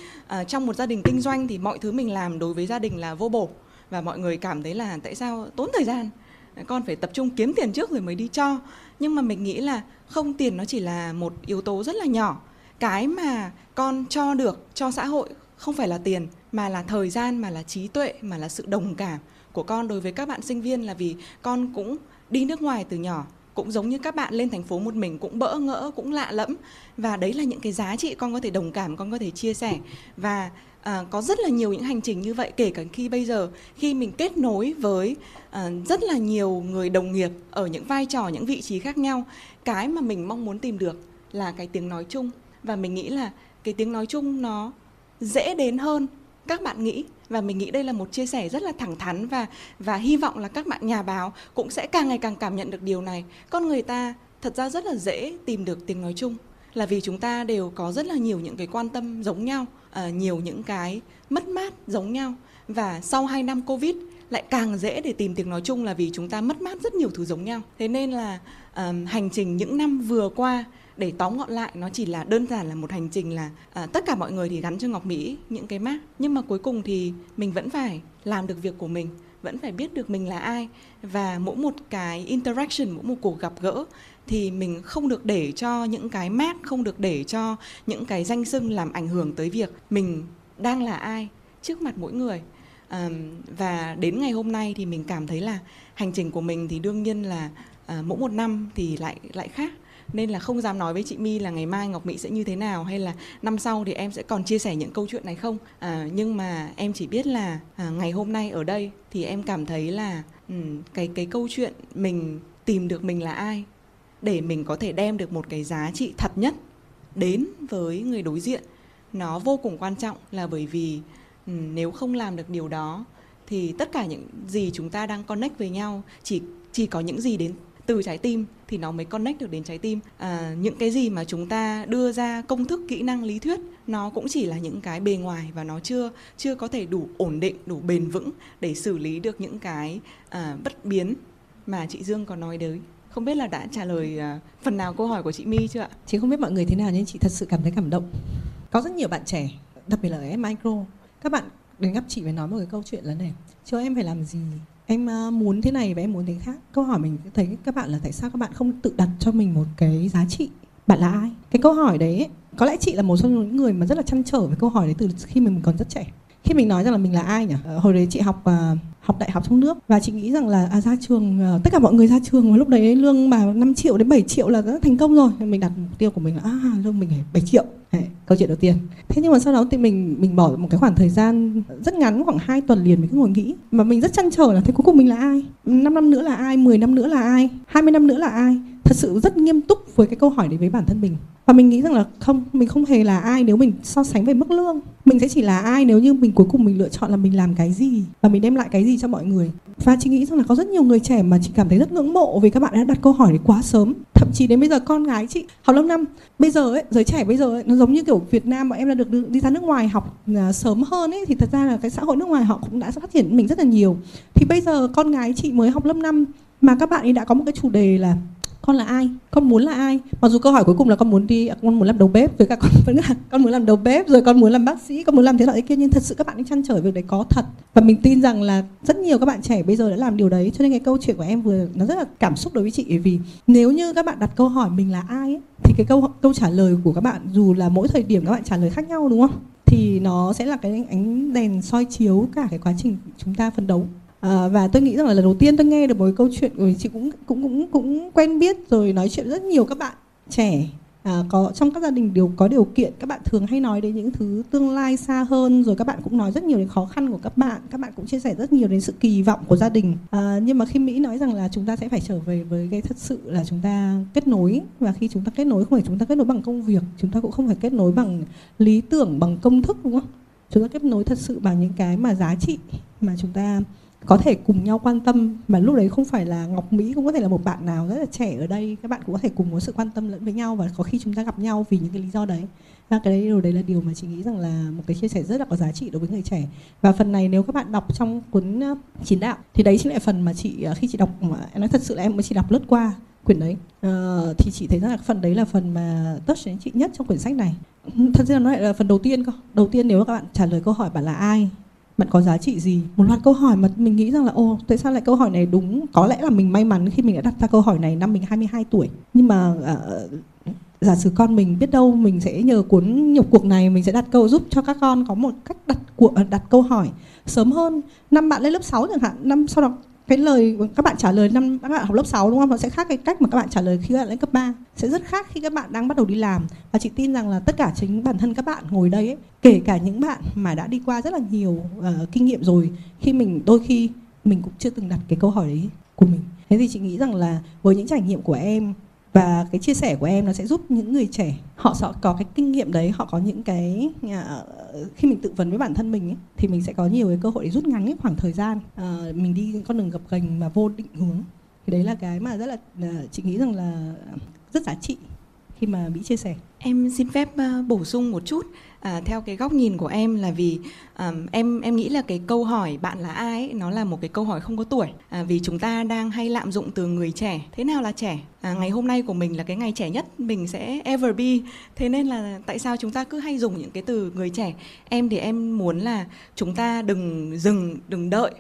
uh, trong một gia đình kinh doanh thì mọi thứ mình làm đối với gia đình là vô bổ. Và mọi người cảm thấy là tại sao tốn thời gian? Con phải tập trung kiếm tiền trước rồi mới đi cho. Nhưng mà mình nghĩ là không tiền nó chỉ là một yếu tố rất là nhỏ. Cái mà con cho được cho xã hội không phải là tiền mà là thời gian mà là trí tuệ mà là sự đồng cảm của con đối với các bạn sinh viên là vì con cũng đi nước ngoài từ nhỏ cũng giống như các bạn lên thành phố một mình cũng bỡ ngỡ cũng lạ lẫm. Và đấy là những cái giá trị con có thể đồng cảm con có thể chia sẻ. Và à, có rất là nhiều những hành trình như vậy kể cả khi bây giờ khi mình kết nối với à, rất là nhiều người đồng nghiệp ở những vai trò những vị trí khác nhau cái mà mình mong muốn tìm được là cái tiếng nói chung. Và mình nghĩ là cái tiếng nói chung nó dễ đến hơn các bạn nghĩ, và mình nghĩ đây là một chia sẻ rất là thẳng thắn và và hy vọng là các bạn nhà báo cũng sẽ càng ngày càng cảm nhận được điều này. Con người ta thật ra rất là dễ tìm được tiếng nói chung, là vì chúng ta đều có rất là nhiều những cái quan tâm giống nhau ờ, nhiều những cái mất mát giống nhau. Và sau 2 năm covid lại càng dễ để tìm tiếng nói chung là vì chúng ta mất mát rất nhiều thứ giống nhau. Thế nên là um, hành trình những năm vừa qua để tóm gọn lại nó chỉ là đơn giản là một hành trình là à, tất cả mọi người thì gắn cho ngọc mỹ những cái mác nhưng mà cuối cùng thì mình vẫn phải làm được việc của mình vẫn phải biết được mình là ai. Và mỗi một cái interaction mỗi một cuộc gặp gỡ thì mình không được để cho những cái mác không được để cho những cái danh xưng làm ảnh hưởng tới việc mình đang là ai trước mặt mỗi người à, và đến ngày hôm nay thì mình cảm thấy là hành trình của mình thì đương nhiên là à, mỗi một năm thì lại lại khác. Nên là không dám nói với chị My là ngày mai Ngọc Mỹ sẽ như thế nào hay là năm sau thì em sẽ còn chia sẻ những câu chuyện này không. À, nhưng mà em chỉ biết là à, ngày hôm nay ở đây thì em cảm thấy là um, cái cái câu chuyện mình tìm được mình là ai để mình có thể đem được một cái giá trị thật nhất đến với người đối diện nó vô cùng quan trọng là bởi vì Ừ, nếu không làm được điều đó thì tất cả những gì chúng ta đang connect với nhau chỉ chỉ có những gì đến từ trái tim thì nó mới connect được đến trái tim à, những cái gì mà chúng ta đưa ra công thức kỹ năng lý thuyết nó cũng chỉ là những cái bề ngoài và nó chưa chưa có thể đủ ổn định đủ bền vững để xử lý được những cái à, bất biến mà chị Dương có nói đấy không biết là đã trả lời à, phần nào câu hỏi của chị My chưa ạ? Chị không biết mọi người thế nào nhưng chị thật sự cảm thấy cảm động. Có rất nhiều bạn trẻ, đặc biệt là ở micro, các bạn đến gặp chị phải nói một cái câu chuyện là này, cho em phải làm gì? Em à, muốn thế này và em muốn thế khác. Câu hỏi mình thấy các bạn là tại sao các bạn không tự đặt cho mình một cái giá trị? Bạn là ai? Cái câu hỏi đấy có lẽ chị là một trong những người mà rất là chăn trở với câu hỏi đấy từ khi mình còn rất trẻ. Khi mình nói rằng là mình là ai nhỉ? Ờ, hồi đấy chị học à, học đại học trong nước. Và chị nghĩ rằng là à, ra trường ờ, tất cả mọi người ra trường và lúc đấy lương mà 5 triệu đến 7 triệu là đã thành công rồi. Mình đặt mục tiêu của mình là à, lương mình 7 triệu. Đấy, câu chuyện đầu tiên. Thế nhưng mà sau đó thì mình mình bỏ một cái khoảng thời gian rất ngắn khoảng 2 tuần liền mình cứ ngồi nghĩ. Mà mình rất chăn trở là thế cuối cùng mình là ai? 5 năm nữa là ai? 10 năm nữa là ai? 20 năm nữa là ai? Thật sự rất nghiêm túc với cái câu hỏi đấy với bản thân mình. Và mình nghĩ rằng là không mình không hề là ai nếu mình so sánh về mức lương. Mình sẽ chỉ là ai nếu như mình cuối cùng mình lựa chọn là mình làm cái gì. Và mình đem lại cái gì cho mọi người. Và chị nghĩ rằng là có rất nhiều người trẻ mà chị cảm thấy rất ngưỡng mộ vì các bạn đã đặt câu hỏi đấy quá sớm. Thậm chí đến bây giờ con gái chị học lớp năm bây giờ ấy giới trẻ bây giờ ấy, nó giống như kiểu Việt Nam mà em đã được đi ra nước ngoài học à, sớm hơn ấy thì thật ra là cái xã hội nước ngoài họ cũng đã phát triển mình rất là nhiều. Thì bây giờ con gái chị mới học lớp 5 mà các bạn ấy đã có một cái chủ đề là con là ai? Con muốn là ai? Mặc dù câu hỏi cuối cùng là con muốn đi à, con muốn làm đầu bếp? Với cả con vẫn là con muốn làm đầu bếp rồi con muốn làm bác sĩ con muốn làm thế nọ thế kia. Nhưng thật sự các bạn ấy chăn trở việc đấy có thật. Và mình tin rằng là rất nhiều các bạn trẻ bây giờ đã làm điều đấy. Cho nên cái câu chuyện của em vừa nó rất là cảm xúc đối với chị vì nếu như các bạn đặt câu hỏi mình là ai ấy, thì cái câu câu trả lời của các bạn dù là mỗi thời điểm các bạn trả lời khác nhau đúng không? Thì nó sẽ là cái ánh đèn soi chiếu cả cái quá trình chúng ta phấn đấu. À, và tôi nghĩ rằng là lần đầu tiên tôi nghe được một câu chuyện của chị cũng cũng cũng cũng quen biết rồi nói chuyện rất nhiều các bạn trẻ. À, có trong các gia đình đều có điều kiện các bạn thường hay nói đến những thứ tương lai xa hơn rồi các bạn cũng nói rất nhiều đến khó khăn của các bạn các bạn cũng chia sẻ rất nhiều đến sự kỳ vọng của gia đình. À, nhưng mà khi mỹ nói rằng là chúng ta sẽ phải trở về với cái thật sự là chúng ta kết nối và khi chúng ta kết nối không phải chúng ta kết nối bằng công việc chúng ta cũng không phải kết nối bằng lý tưởng bằng công thức đúng không? Chúng ta kết nối thật sự bằng những cái mà giá trị mà chúng ta có thể cùng nhau quan tâm mà lúc đấy không phải là ngọc mỹ cũng có thể là một bạn nào rất là trẻ ở đây các bạn cũng có thể cùng có sự quan tâm lẫn với nhau và có khi chúng ta gặp nhau vì những cái lý do đấy. Và cái đấy điều đấy là điều mà chị nghĩ rằng là một cái chia sẻ rất là có giá trị đối với người trẻ. Và phần này nếu các bạn đọc trong cuốn chín đạo thì đấy chính là phần mà chị ờ, khi chị đọc em nói thật sự là em mới chỉ đọc lướt qua quyển đấy. Uh, thì chị thấy rằng là phần đấy là phần mà touch đến chị nhất trong quyển sách này. Thật ra nó lại là phần đầu tiên cơ. Đầu tiên nếu các bạn trả lời câu hỏi bạn là ai bạn có giá trị gì? Một loạt câu hỏi mà mình nghĩ rằng là ô tại sao lại câu hỏi này đúng? Có lẽ là mình may mắn khi mình đã đặt ra câu hỏi này năm mình 22 tuổi. Nhưng mà uh, giả sử con mình biết đâu mình sẽ nhờ cuốn nhục cuộc này mình sẽ đặt câu giúp cho các con có một cách đặt cuộc đặt câu hỏi sớm hơn. Năm bạn lên lớp 6 chẳng hạn năm sau đó cái lời các bạn trả lời năm các bạn học lớp 6 đúng không? Nó sẽ khác cái cách mà các bạn trả lời khi các bạn lên cấp 3 sẽ rất khác khi các bạn đang bắt đầu đi làm. Và chị tin rằng là tất cả chính bản thân các bạn ngồi đây ấy, kể cả những bạn mà đã đi qua rất là nhiều uh, kinh nghiệm rồi khi mình đôi khi mình cũng chưa từng đặt cái câu hỏi đấy của mình. Thế thì chị nghĩ rằng là với những trải nghiệm của em và cái chia sẻ của em nó sẽ giúp những người trẻ họ sẽ có cái kinh nghiệm đấy họ có những cái à, khi mình tự vấn với bản thân mình ấy, thì mình sẽ có nhiều cái cơ hội để rút ngắn cái khoảng thời gian à, mình đi con đường gập ghềnh mà vô định hướng thì đấy là cái mà rất là à, chị nghĩ rằng là rất giá trị khi mà bị chia sẻ. Em xin phép à, bổ sung một chút à, theo cái góc nhìn của em là vì um, em em nghĩ là cái câu hỏi bạn là ai ấy, nó là một cái câu hỏi không có tuổi. À, vì chúng ta đang hay lạm dụng từ người trẻ. Thế nào là trẻ? À, ngày hôm nay của mình là cái ngày trẻ nhất mình sẽ ever be. Thế nên là tại sao chúng ta cứ hay dùng những cái từ người trẻ? Em thì em muốn là chúng ta đừng dừng đừng đợi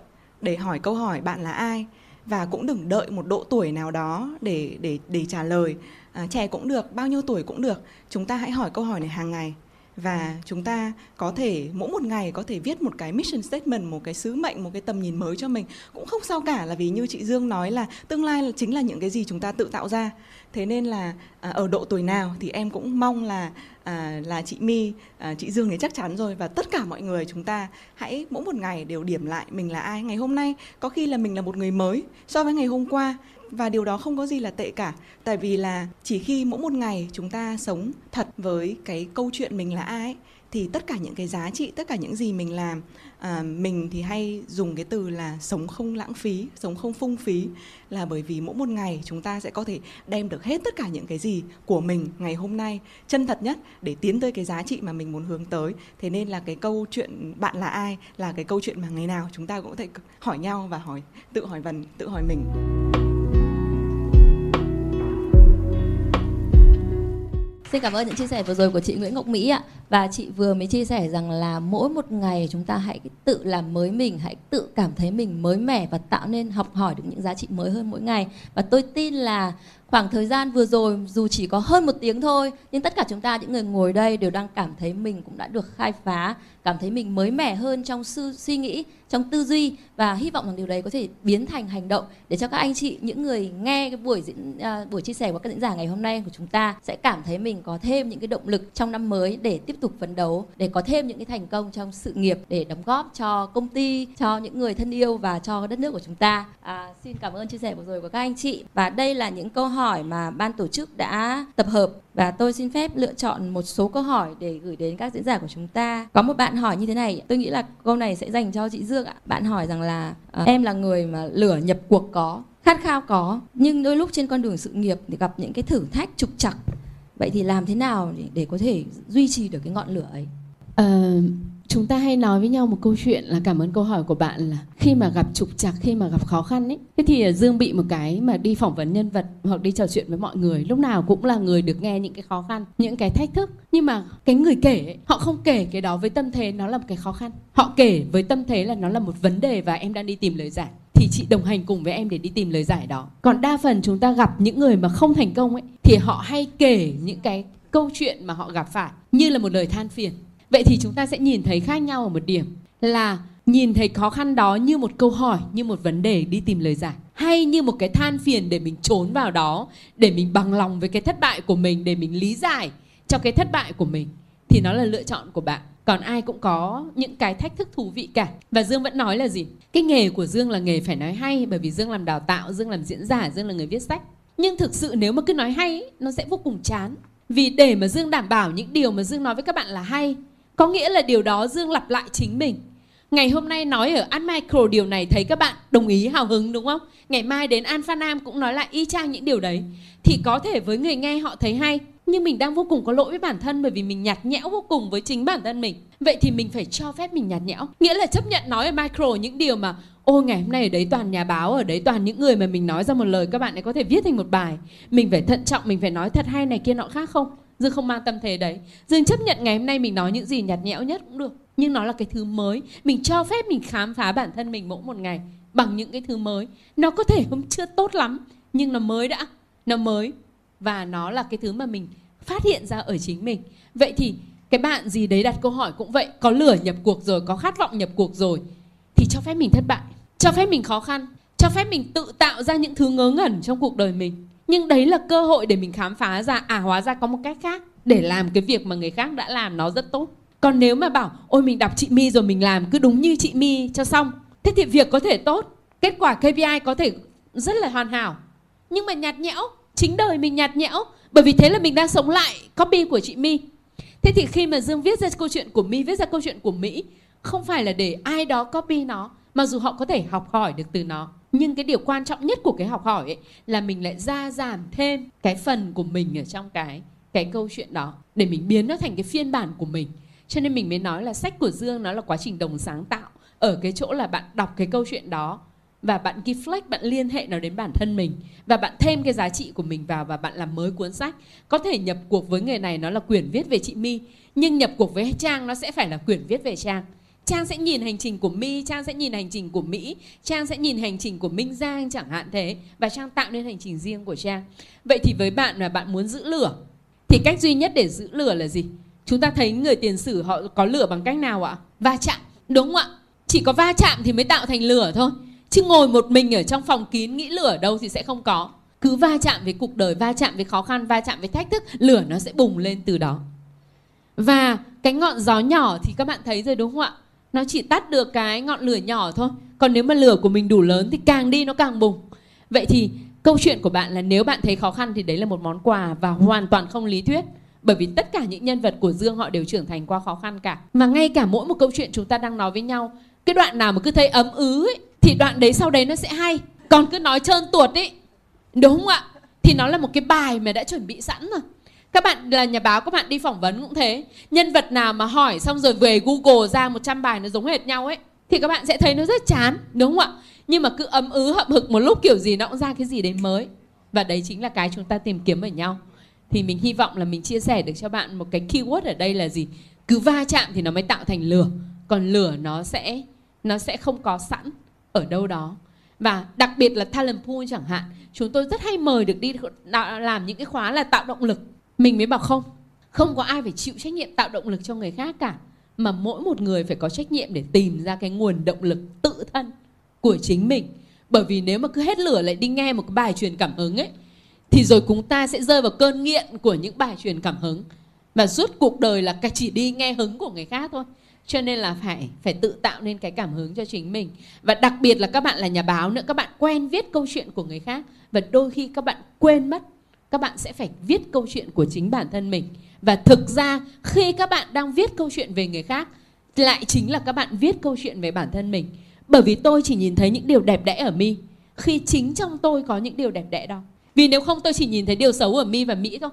để hỏi câu hỏi bạn là ai và cũng đừng đợi một độ tuổi nào đó để để để trả lời. À, trẻ cũng được bao nhiêu tuổi cũng được. Chúng ta hãy hỏi câu hỏi này hàng ngày và chúng ta có thể mỗi một ngày có thể viết một cái mission statement một cái sứ mệnh một cái tầm nhìn mới cho mình. Cũng không sao cả là vì như chị Dương nói là tương lai là chính là những cái gì chúng ta tự tạo ra. Thế nên là à, ở độ tuổi nào thì em cũng mong là à, là chị My à, chị Dương thì chắc chắn rồi. Và tất cả mọi người chúng ta hãy mỗi một ngày đều điểm lại mình là ai. Ngày hôm nay có khi là mình là một người mới so với ngày hôm qua và điều đó không có gì là tệ cả tại vì là chỉ khi mỗi một ngày chúng ta sống thật với cái câu chuyện mình là ai thì tất cả những cái giá trị tất cả những gì mình làm à, mình thì hay dùng cái từ là sống không lãng phí sống không phung phí là bởi vì mỗi một ngày chúng ta sẽ có thể đem được hết tất cả những cái gì của mình ngày hôm nay. Chân thật nhất để tiến tới cái giá trị mà mình muốn hướng tới thế nên là cái câu chuyện bạn là ai là cái câu chuyện mà ngày nào chúng ta cũng có thể hỏi nhau và hỏi tự hỏi vần tự hỏi mình. Xin cảm ơn những chia sẻ vừa rồi của chị Nguyễn Ngọc Mỹ ạ. Và chị vừa mới chia sẻ rằng là mỗi một ngày chúng ta hãy tự làm mới mình, hãy tự cảm thấy mình mới mẻ và tạo nên học hỏi được những giá trị mới hơn mỗi ngày. Và tôi tin là khoảng thời gian vừa rồi dù chỉ có hơn một tiếng thôi nhưng tất cả chúng ta những người ngồi đây đều đang cảm thấy mình cũng đã được khai phá cảm thấy mình mới mẻ hơn trong suy nghĩ trong tư duy và hy vọng rằng điều đấy có thể biến thành hành động để cho các anh chị những người nghe cái buổi diễn uh, buổi chia sẻ của các diễn giả ngày hôm nay của chúng ta sẽ cảm thấy mình có thêm những cái động lực trong năm mới để tiếp tục phấn đấu để có thêm những cái thành công trong sự nghiệp để đóng góp cho công ty cho những người thân yêu và cho đất nước của chúng ta. À, xin cảm ơn chia sẻ vừa rồi của các anh chị. Và đây là những câu hỏi mà ban tổ chức đã tập hợp và tôi xin phép lựa chọn một số câu hỏi để gửi đến các diễn giả của chúng ta. Có một bạn hỏi như thế này tôi nghĩ là câu này sẽ dành cho chị dương ạ. Bạn hỏi rằng là ờ, em là người mà lửa nhập cuộc có khát khao có nhưng đôi lúc trên con đường sự nghiệp thì gặp những cái thử thách trục trặc. Vậy thì làm thế nào để, để có thể duy trì được cái ngọn lửa ấy? À, chúng ta hay nói với nhau một câu chuyện là cảm ơn câu hỏi của bạn là khi mà gặp trục trặc khi mà gặp khó khăn ấy thế thì à, dương bị một cái mà đi phỏng vấn nhân vật hoặc đi trò chuyện với mọi người lúc nào cũng là người được nghe những cái khó khăn những cái thách thức. Nhưng mà cái người kể ấy, họ không kể cái đó với tâm thế nó là một cái khó khăn. Họ kể với tâm thế là nó là một vấn đề và em đang đi tìm lời giải. Thì chị đồng hành cùng với em để đi tìm lời giải đó. Còn đa phần chúng ta gặp những người mà không thành công ấy thì họ hay kể những cái câu chuyện mà họ gặp phải như là một lời than phiền vậy thì chúng ta sẽ nhìn thấy khác nhau ở một điểm là nhìn thấy khó khăn đó như một câu hỏi, như một vấn đề đi tìm lời giải, hay như một cái than phiền để mình trốn vào đó, để mình bằng lòng với cái thất bại của mình, để mình lý giải cho cái thất bại của mình, thì nó là lựa chọn của bạn. Còn ai cũng có những cái thách thức thú vị cả. Và dương vẫn nói là gì? Cái nghề của dương là nghề phải nói hay, bởi vì dương làm đào tạo, dương làm diễn giả, dương là người viết sách. Nhưng thực sự nếu mà cứ nói hay nó sẽ vô cùng chán. Vì để mà dương đảm bảo những điều mà dương nói với các bạn là hay có nghĩa là điều đó Dương lặp lại chính mình. Ngày hôm nay nói ở An Micro điều này thấy các bạn đồng ý hào hứng đúng không? Ngày mai đến Alpha Nam cũng nói lại y chang những điều đấy. Thì có thể với người nghe họ thấy hay Nhưng mình đang vô cùng có lỗi với bản thân Bởi vì mình nhạt nhẽo vô cùng với chính bản thân mình. Vậy thì mình phải cho phép mình nhạt nhẽo. Nghĩa là chấp nhận nói ở Micro những điều mà Ôi ngày hôm nay ở đấy toàn nhà báo Ở đấy toàn những người mà mình nói ra một lời Các bạn ấy có thể viết thành một bài. Mình phải thận trọng, mình phải nói thật hay này kia nọ khác không? Dương không mang tâm thế đấy. Dương chấp nhận ngày hôm nay mình nói những gì nhạt nhẽo nhất cũng được. Nhưng nó là cái thứ mới. Mình cho phép mình khám phá bản thân mình mỗi một ngày Bằng những cái thứ mới. Nó có thể không chưa tốt lắm, Nhưng nó mới đã. Nó mới. Và nó là cái thứ mà mình phát hiện ra ở chính mình. Vậy thì cái bạn gì đấy đặt câu hỏi cũng vậy, có lửa nhập cuộc rồi, có khát vọng nhập cuộc rồi, thì cho phép mình thất bại. Cho phép mình khó khăn. Cho phép mình tự tạo ra những thứ ngớ ngẩn trong cuộc đời mình nhưng đấy là cơ hội để mình khám phá ra. À hóa ra có một cách khác. Để làm cái việc mà người khác đã làm nó rất tốt. Còn nếu mà bảo ôi mình đọc chị My rồi mình làm cứ đúng như chị My cho xong. Thế thì việc có thể tốt kết quả KPI có thể rất là hoàn hảo. Nhưng mà nhạt nhẽo chính đời mình nhạt nhẽo. Bởi vì thế là mình đang sống lại copy của chị My thế thì khi mà Dương viết ra câu chuyện của My viết ra câu chuyện của Mỹ không phải là để ai đó copy nó mà dù họ có thể học hỏi được từ nó nhưng cái điều quan trọng nhất của cái học hỏi ấy là mình lại gia giảm thêm cái phần của mình ở trong cái cái câu chuyện đó để mình biến nó thành cái phiên bản của mình. Cho nên mình mới nói là sách của dương nó là quá trình đồng sáng tạo ở cái chỗ là bạn đọc cái câu chuyện đó và bạn reflect, bạn liên hệ nó đến bản thân mình và bạn thêm cái giá trị của mình vào và bạn làm mới cuốn sách. Có thể nhập cuộc với người này nó là quyển viết về chị my, nhưng nhập cuộc với trang nó sẽ phải là quyển viết về trang. Trang sẽ nhìn hành trình của My, Trang sẽ nhìn hành trình của Mỹ, Trang sẽ nhìn hành trình của Minh Giang chẳng hạn thế và Trang tạo nên hành trình riêng của Trang. Vậy thì với bạn là bạn muốn giữ lửa thì cách duy nhất để giữ lửa là gì? Chúng ta thấy người tiền sử họ có lửa bằng cách nào ạ? Va chạm, đúng không ạ? Chỉ có va chạm thì mới tạo thành lửa thôi. Chứ ngồi một mình ở trong phòng kín nghĩ lửa đâu thì sẽ không có. Cứ va chạm với cuộc đời, va chạm với khó khăn, va chạm với thách thức, lửa nó sẽ bùng lên từ đó. Và cái ngọn gió nhỏ thì các bạn thấy rồi đúng không ạ? Nó chỉ tắt được cái ngọn lửa nhỏ thôi. Còn nếu mà lửa của mình đủ lớn thì càng đi nó càng bùng. Vậy thì câu chuyện của bạn là nếu bạn thấy khó khăn thì đấy là một món quà và hoàn toàn không lý thuyết. Bởi vì tất cả những nhân vật của dương họ đều trưởng thành qua khó khăn cả. Mà ngay cả mỗi một câu chuyện chúng ta đang nói với nhau cái đoạn nào mà cứ thấy ấm ứ ấy, thì đoạn đấy sau đấy nó sẽ hay. Còn cứ nói trơn tuột ấy. Đúng không ạ? Thì nó là một cái bài mà đã chuẩn bị sẵn rồi các bạn là nhà báo, các bạn đi phỏng vấn cũng thế. Nhân vật nào mà hỏi xong rồi về google ra 100 bài nó giống hệt nhau ấy, thì các bạn sẽ thấy nó rất chán, đúng không ạ? Nhưng mà cứ ấm ứ, hậm hực một lúc kiểu gì nó cũng ra cái gì đấy mới. Và đấy chính là cái chúng ta tìm kiếm ở nhau. Thì mình hy vọng là mình chia sẻ được cho bạn một cái keyword ở đây là gì? Cứ va chạm thì nó mới tạo thành lửa. Còn lửa nó sẽ nó sẽ không có sẵn ở đâu đó. Và đặc biệt là talent pool chẳng hạn, chúng tôi rất hay mời được đi làm những cái khóa là tạo động lực mình mới bảo không. Không có ai phải chịu trách nhiệm tạo động lực cho người khác cả, mà mỗi một người phải có trách nhiệm để tìm ra cái nguồn động lực tự thân của chính mình. Bởi vì nếu mà cứ hết lửa lại đi nghe một cái bài truyền cảm hứng ấy, thì rồi chúng ta sẽ rơi vào cơn nghiện của những bài truyền cảm hứng. Và suốt cuộc đời là chỉ đi nghe hứng của người khác thôi. Cho nên là phải phải tự tạo nên cái cảm hứng cho chính mình. Và đặc biệt là các bạn là nhà báo nữa, các bạn quen viết câu chuyện của người khác. Và đôi khi các bạn quên mất các bạn sẽ phải viết câu chuyện của chính bản thân mình. Và thực ra, khi các bạn đang viết câu chuyện về người khác, lại chính là các bạn viết câu chuyện về bản thân mình. Bởi vì tôi chỉ nhìn thấy những điều đẹp đẽ ở mi. Khi chính trong tôi có những điều đẹp đẽ đó. Vì nếu không, tôi chỉ nhìn thấy điều xấu ở mi và mỹ thôi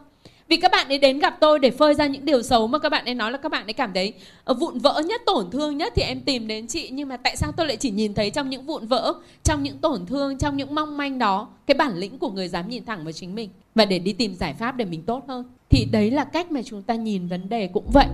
vì các bạn ấy đến gặp tôi để phơi ra những điều xấu mà các bạn ấy nói là các bạn ấy cảm thấy ờ, vụn vỡ nhất tổn thương nhất thì em tìm đến chị. Nhưng mà tại sao tôi lại chỉ nhìn thấy trong những vụn vỡ trong những tổn thương trong những mong manh đó? Cái bản lĩnh của người dám nhìn thẳng vào chính mình. Và để đi tìm giải pháp để mình tốt hơn. Thì đấy là cách mà chúng ta nhìn vấn đề cũng vậy.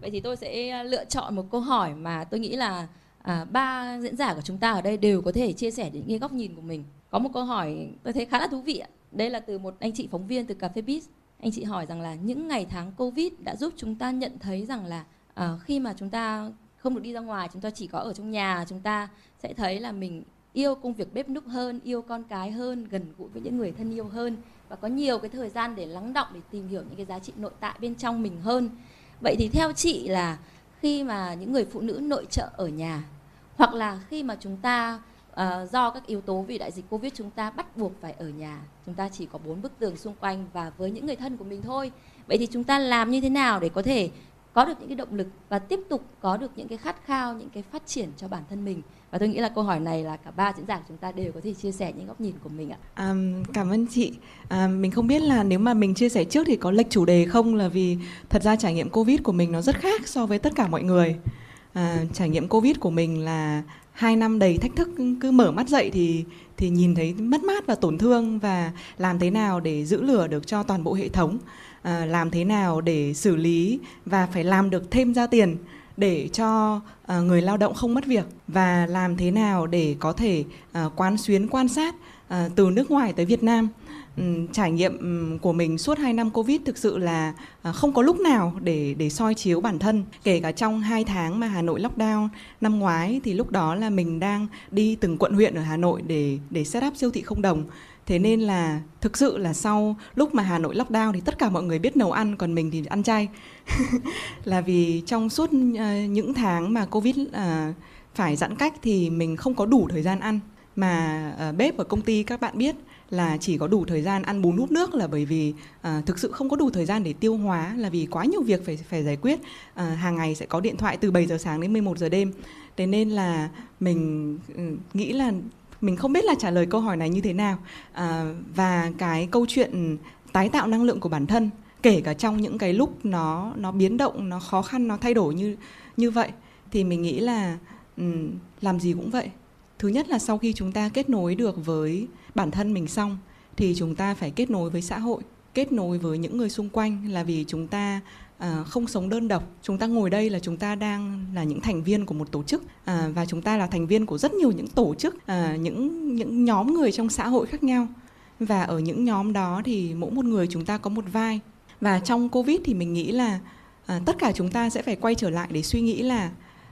Vậy thì tôi sẽ ờ, lựa chọn một câu hỏi mà tôi nghĩ là à, ba diễn giả của chúng ta ở đây đều có thể chia sẻ những cái góc nhìn của mình có một câu hỏi tôi thấy khá là thú vị ạ. Đây là từ một anh chị phóng viên từ cà phê biz anh chị hỏi rằng là những ngày tháng covid đã giúp chúng ta nhận thấy rằng là à, khi mà chúng ta không được đi ra ngoài chúng ta chỉ có ở trong nhà chúng ta sẽ thấy là mình yêu công việc bếp núc hơn yêu con cái hơn gần gũi với những người thân yêu hơn và có nhiều cái thời gian để lắng động để tìm hiểu những cái giá trị nội tại bên trong mình hơn. Vậy thì theo chị là khi mà những người phụ nữ nội trợ ở nhà hoặc là khi mà chúng ta uh, do các yếu tố vì đại dịch covid chúng ta bắt buộc phải ở nhà chúng ta chỉ có bốn bức tường xung quanh và với những người thân của mình thôi vậy thì chúng ta làm như thế nào để có thể có được những cái động lực và tiếp tục có được những cái khát khao những cái phát triển cho bản thân mình và tôi nghĩ là câu hỏi này là cả ba diễn giả của chúng ta đều có thể chia sẻ những góc nhìn của mình ạ. À, cảm ơn chị. À, mình không biết là nếu mà mình chia sẻ trước thì có lệch chủ đề không là vì thật ra trải nghiệm covid của mình nó rất khác so với tất cả mọi người. À, trải nghiệm covid của mình là hai năm đầy thách thức cứ mở mắt dậy thì thì nhìn thấy mất mát và tổn thương và làm thế nào để giữ lửa được cho toàn bộ hệ thống à, làm thế nào để xử lý và phải làm được thêm ra tiền để cho à, người lao động không mất việc và làm thế nào để có thể à, quán xuyến quan sát à, từ nước ngoài tới Việt Nam um, trải nghiệm ừ, của mình suốt 2 năm Covid thực sự là uh, không có lúc nào để để soi chiếu bản thân. Kể cả trong 2 tháng mà Hà Nội lockdown năm ngoái thì lúc đó là mình đang đi từng quận huyện ở Hà Nội để để set up siêu thị không đồng. Thế nên là thực sự là sau lúc mà Hà Nội lockdown thì tất cả mọi người biết nấu ăn còn mình thì ăn chay. là vì trong suốt à, những tháng mà Covid à, phải giãn cách thì mình không có đủ thời gian ăn mà bếp ở công ty các bạn biết là chỉ có đủ thời gian ăn bún hút nước là bởi vì à, thực sự không có đủ thời gian để tiêu hóa là vì quá nhiều việc phải phải giải quyết. À, hàng ngày sẽ có điện thoại từ 7 giờ sáng đến 11 giờ đêm. Thế nên là mình ừ, nghĩ là mình không biết là trả lời câu hỏi này như thế nào. À, và cái câu chuyện tái tạo năng lượng của bản thân kể cả trong những cái lúc nó nó biến động nó khó khăn nó thay đổi như như vậy thì mình nghĩ là um, làm gì cũng vậy. Thứ nhất là sau khi chúng ta kết nối được với bản thân mình xong thì chúng ta phải kết nối với xã hội kết nối với những người xung quanh là vì chúng ta à, không sống đơn độc. Chúng ta ngồi đây là chúng ta đang là những thành viên của một tổ chức à, và chúng ta là thành viên của rất nhiều những tổ chức à, những những nhóm người trong xã hội khác nhau. Và ở những nhóm đó thì mỗi một người chúng ta có một vai. Và trong covid thì mình nghĩ là à, tất cả chúng ta sẽ phải quay trở lại để suy nghĩ là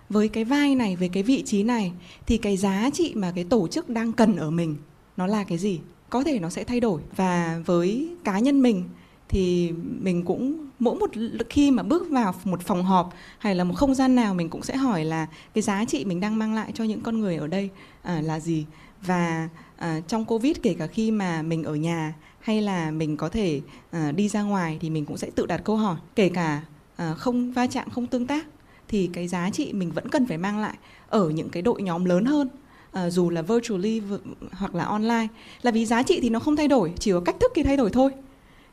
với cái vai này với cái vị trí này thì cái giá trị mà cái tổ chức đang cần ở mình nó là cái gì? Có thể nó sẽ thay đổi. Và với cá nhân mình thì mình cũng mỗi một khi mà bước vào một phòng họp hay là một không gian nào mình cũng sẽ hỏi là cái giá trị mình đang mang lại cho những con người ở đây à, là gì? Và à, trong covid kể cả khi mà mình ở nhà hay là mình có thể à, đi ra ngoài thì mình cũng sẽ tự đặt câu hỏi. Kể cả à, không va chạm không tương tác thì cái giá trị mình vẫn cần phải mang lại ở những cái đội nhóm lớn hơn. Ờ, dù là virtually hoặc là online là vì giá trị thì nó không thay đổi chỉ có cách thức thì thay đổi thôi.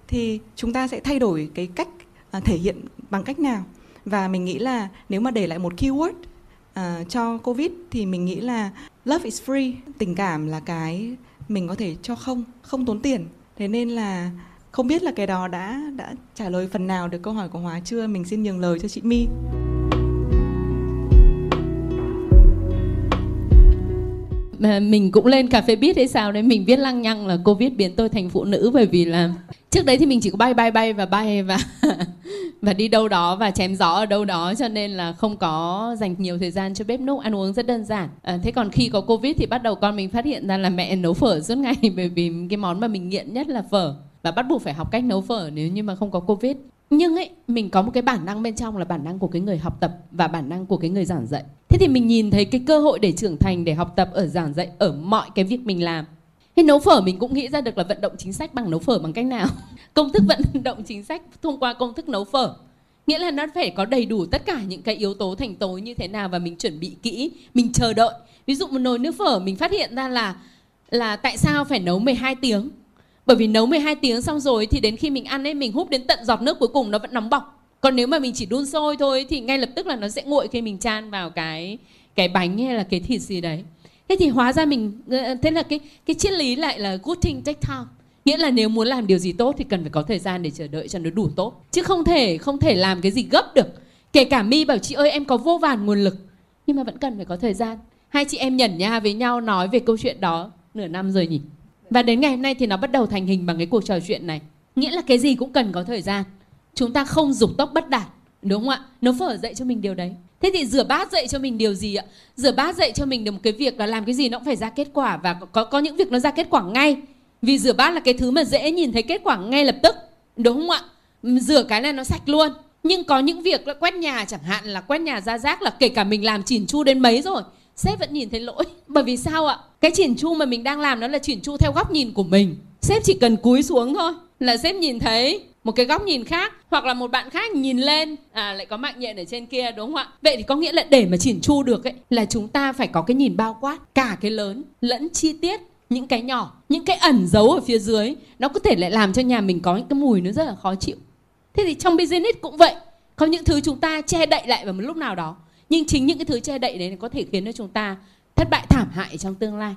Thì chúng ta sẽ thay đổi cái cách ờ, thể hiện bằng cách nào? Và mình nghĩ là nếu mà để lại một keyword uh, cho covid thì mình nghĩ là love is free tình cảm là cái mình có thể cho không không tốn tiền. Thế nên là không biết là cái đó đã đã trả lời phần nào được câu hỏi của Hóa chưa? Mình xin nhường lời cho chị My. Mình cũng lên cà phê biết hay sao đấy mình viết lăng nhăng là covid biến tôi thành phụ nữ bởi vì là trước đấy thì mình chỉ có bay bay bay và bay và và đi đâu đó và chém gió ở đâu đó cho nên là không có dành nhiều thời gian cho bếp núc ăn uống rất đơn giản. À, thế còn khi có covid thì bắt đầu con mình phát hiện ra là mẹ nấu phở suốt ngày bởi vì cái món mà mình nghiện nhất là phở và bắt buộc phải học cách nấu phở nếu như mà không có covid. Nhưng ấy mình có một cái bản năng bên trong là bản năng của cái người học tập và bản năng của cái người giảng dạy thế thì mình nhìn thấy cái cơ hội để trưởng thành, để học tập, ở giảng dạy, ở mọi cái việc mình làm. Thế nấu phở mình cũng nghĩ ra được là vận động chính sách bằng nấu phở bằng cách nào? Công thức vận động chính sách thông qua công thức nấu phở. Nghĩa là nó phải có đầy đủ tất cả những cái yếu tố thành tố như thế nào và mình chuẩn bị kỹ, mình chờ đợi. Ví dụ một nồi nước phở mình phát hiện ra là là tại sao phải nấu 12 tiếng? Bởi vì nấu 12 tiếng xong rồi thì đến khi mình ăn ấy, mình húp đến tận giọt nước cuối cùng nó vẫn nóng bỏng còn nếu mà mình chỉ đun sôi thôi thì ngay lập tức là nó sẽ nguội khi mình chan vào cái cái bánh hay là cái thịt gì đấy. Thế thì hóa ra mình ờ, thế là cái cái triết lý lại là good thing, take time. Nghĩa là nếu muốn làm điều gì tốt thì cần phải có thời gian để chờ đợi cho nó đủ tốt. Chứ không thể không thể làm cái gì gấp được. Kể cả mi bảo chị ơi, em có vô vàn nguồn lực. Nhưng mà vẫn cần phải có thời gian. Hai chị em nhẩn nha với nhau nói về câu chuyện đó nửa năm rồi nhỉ? Và đến ngày hôm nay thì nó bắt đầu thành hình bằng cái cuộc trò chuyện này. Nghĩa là cái gì cũng cần có thời gian chúng ta không dục tốc bất đạt, đúng không ạ? Nấu phở dạy cho mình điều đấy. Thế thì rửa bát dạy cho mình điều gì ạ? Rửa bát dạy cho mình được một cái việc là làm cái gì nó cũng phải ra kết quả và có có những việc nó ra kết quả ngay. Vì rửa bát là cái thứ mà dễ nhìn thấy kết quả ngay lập tức, đúng không ạ? Rửa cái này nó sạch luôn. Nhưng có những việc là quét nhà chẳng hạn, là quét nhà ra rác là kể cả mình làm chỉn chu đến mấy rồi, sếp vẫn nhìn thấy lỗi. Bởi vì sao ạ? Cái chỉn chu mà mình đang làm nó là chỉn chu theo góc nhìn của mình. Sếp chỉ cần cúi xuống thôi là sếp nhìn thấy một cái góc nhìn khác, hoặc là một bạn khác nhìn lên à lại có mạng nhện ở trên kia, đúng không ạ? Vậy thì có nghĩa là để mà chỉn chu được ấy, là chúng ta phải có cái nhìn bao quát, cả cái lớn lẫn chi tiết, những cái nhỏ, những cái ẩn giấu ở phía dưới, nó có thể lại làm cho nhà mình có những cái mùi nó rất là khó chịu. Thế thì trong business cũng vậy, có những thứ chúng ta che đậy lại vào một lúc nào đó, nhưng chính những cái thứ che đậy đấy có thể khiến cho chúng ta thất bại thảm hại trong tương lai.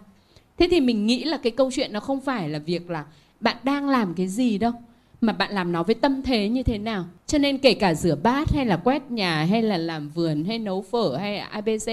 Thế thì mình nghĩ là cái câu chuyện nó không phải là việc là bạn đang làm cái gì đâu mà bạn làm nó với tâm thế như thế nào? Cho nên kể cả rửa bát hay là quét nhà hay là làm vườn hay nấu phở hay abc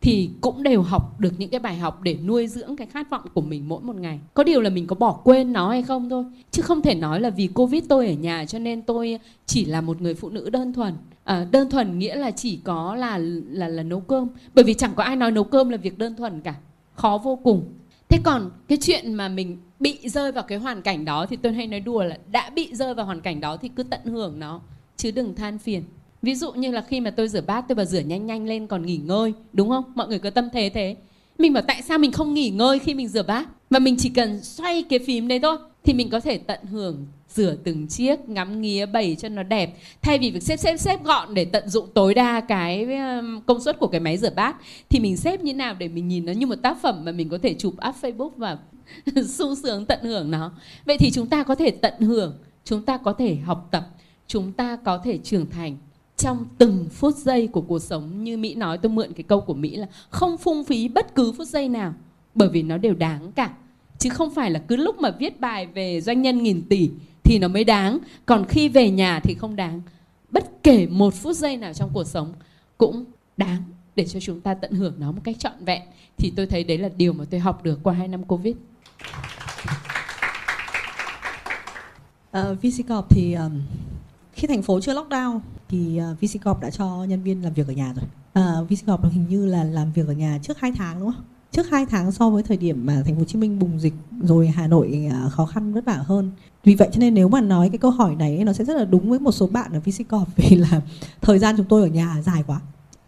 thì cũng đều học được những cái bài học để nuôi dưỡng cái khát vọng của mình mỗi một ngày. Có điều là mình có bỏ quên nó hay không thôi. Chứ không thể nói là vì covid tôi ở nhà cho nên tôi chỉ là một người phụ nữ đơn thuần. À, đơn thuần nghĩa là chỉ có là là là nấu cơm. Bởi vì chẳng có ai nói nấu cơm là việc đơn thuần cả. Khó vô cùng. Thế còn cái chuyện mà mình bị rơi vào cái hoàn cảnh đó thì tôi hay nói đùa là đã bị rơi vào hoàn cảnh đó thì cứ tận hưởng nó, chứ đừng than phiền. Ví dụ như là khi mà tôi rửa bát, tôi bảo rửa nhanh nhanh lên còn nghỉ ngơi, đúng không? Mọi người có tâm thế thế. Mình bảo tại sao mình không nghỉ ngơi khi mình rửa bát? Mà mình chỉ cần xoay cái phím đấy thôi thì mình có thể tận hưởng rửa từng chiếc, ngắm nghía, bày cho nó đẹp. Thay vì việc xếp xếp xếp gọn để tận dụng tối đa cái um, công suất của cái máy rửa bát, thì mình xếp như nào để mình nhìn nó như một tác phẩm mà mình có thể chụp up Facebook và sung sướng tận hưởng nó. Vậy thì chúng ta có thể tận hưởng, chúng ta có thể học tập, chúng ta có thể trưởng thành trong từng phút giây của cuộc sống. Như Mỹ nói, tôi mượn cái câu của Mỹ là không phung phí bất cứ phút giây nào, bởi vì nó đều đáng cả. Chứ không phải là cứ lúc mà viết bài về doanh nhân nghìn tỷ thì nó mới đáng, còn khi về nhà thì không đáng. Bất kể một phút giây nào trong cuộc sống cũng đáng để cho chúng ta tận hưởng nó một cách trọn vẹn. Thì tôi thấy đấy là điều mà tôi học được qua hai năm covid. Ờ, uh, VCCorp thì um, khi thành phố chưa lockdown thì ờ, uh, VCCorp đã cho nhân viên làm việc ở nhà rồi. Ờ, uh, VCCorp hình như là làm việc ở nhà trước 2 tháng đúng không? Trước 2 tháng so với thời điểm mà thành phố Hồ Chí Minh bùng dịch rồi Hà Nội uh, khó khăn vất vả hơn. Vì vậy cho nên nếu mà nói cái câu hỏi này nó sẽ rất là đúng với một số bạn ở VCCorp vì là thời gian chúng tôi ở nhà dài quá.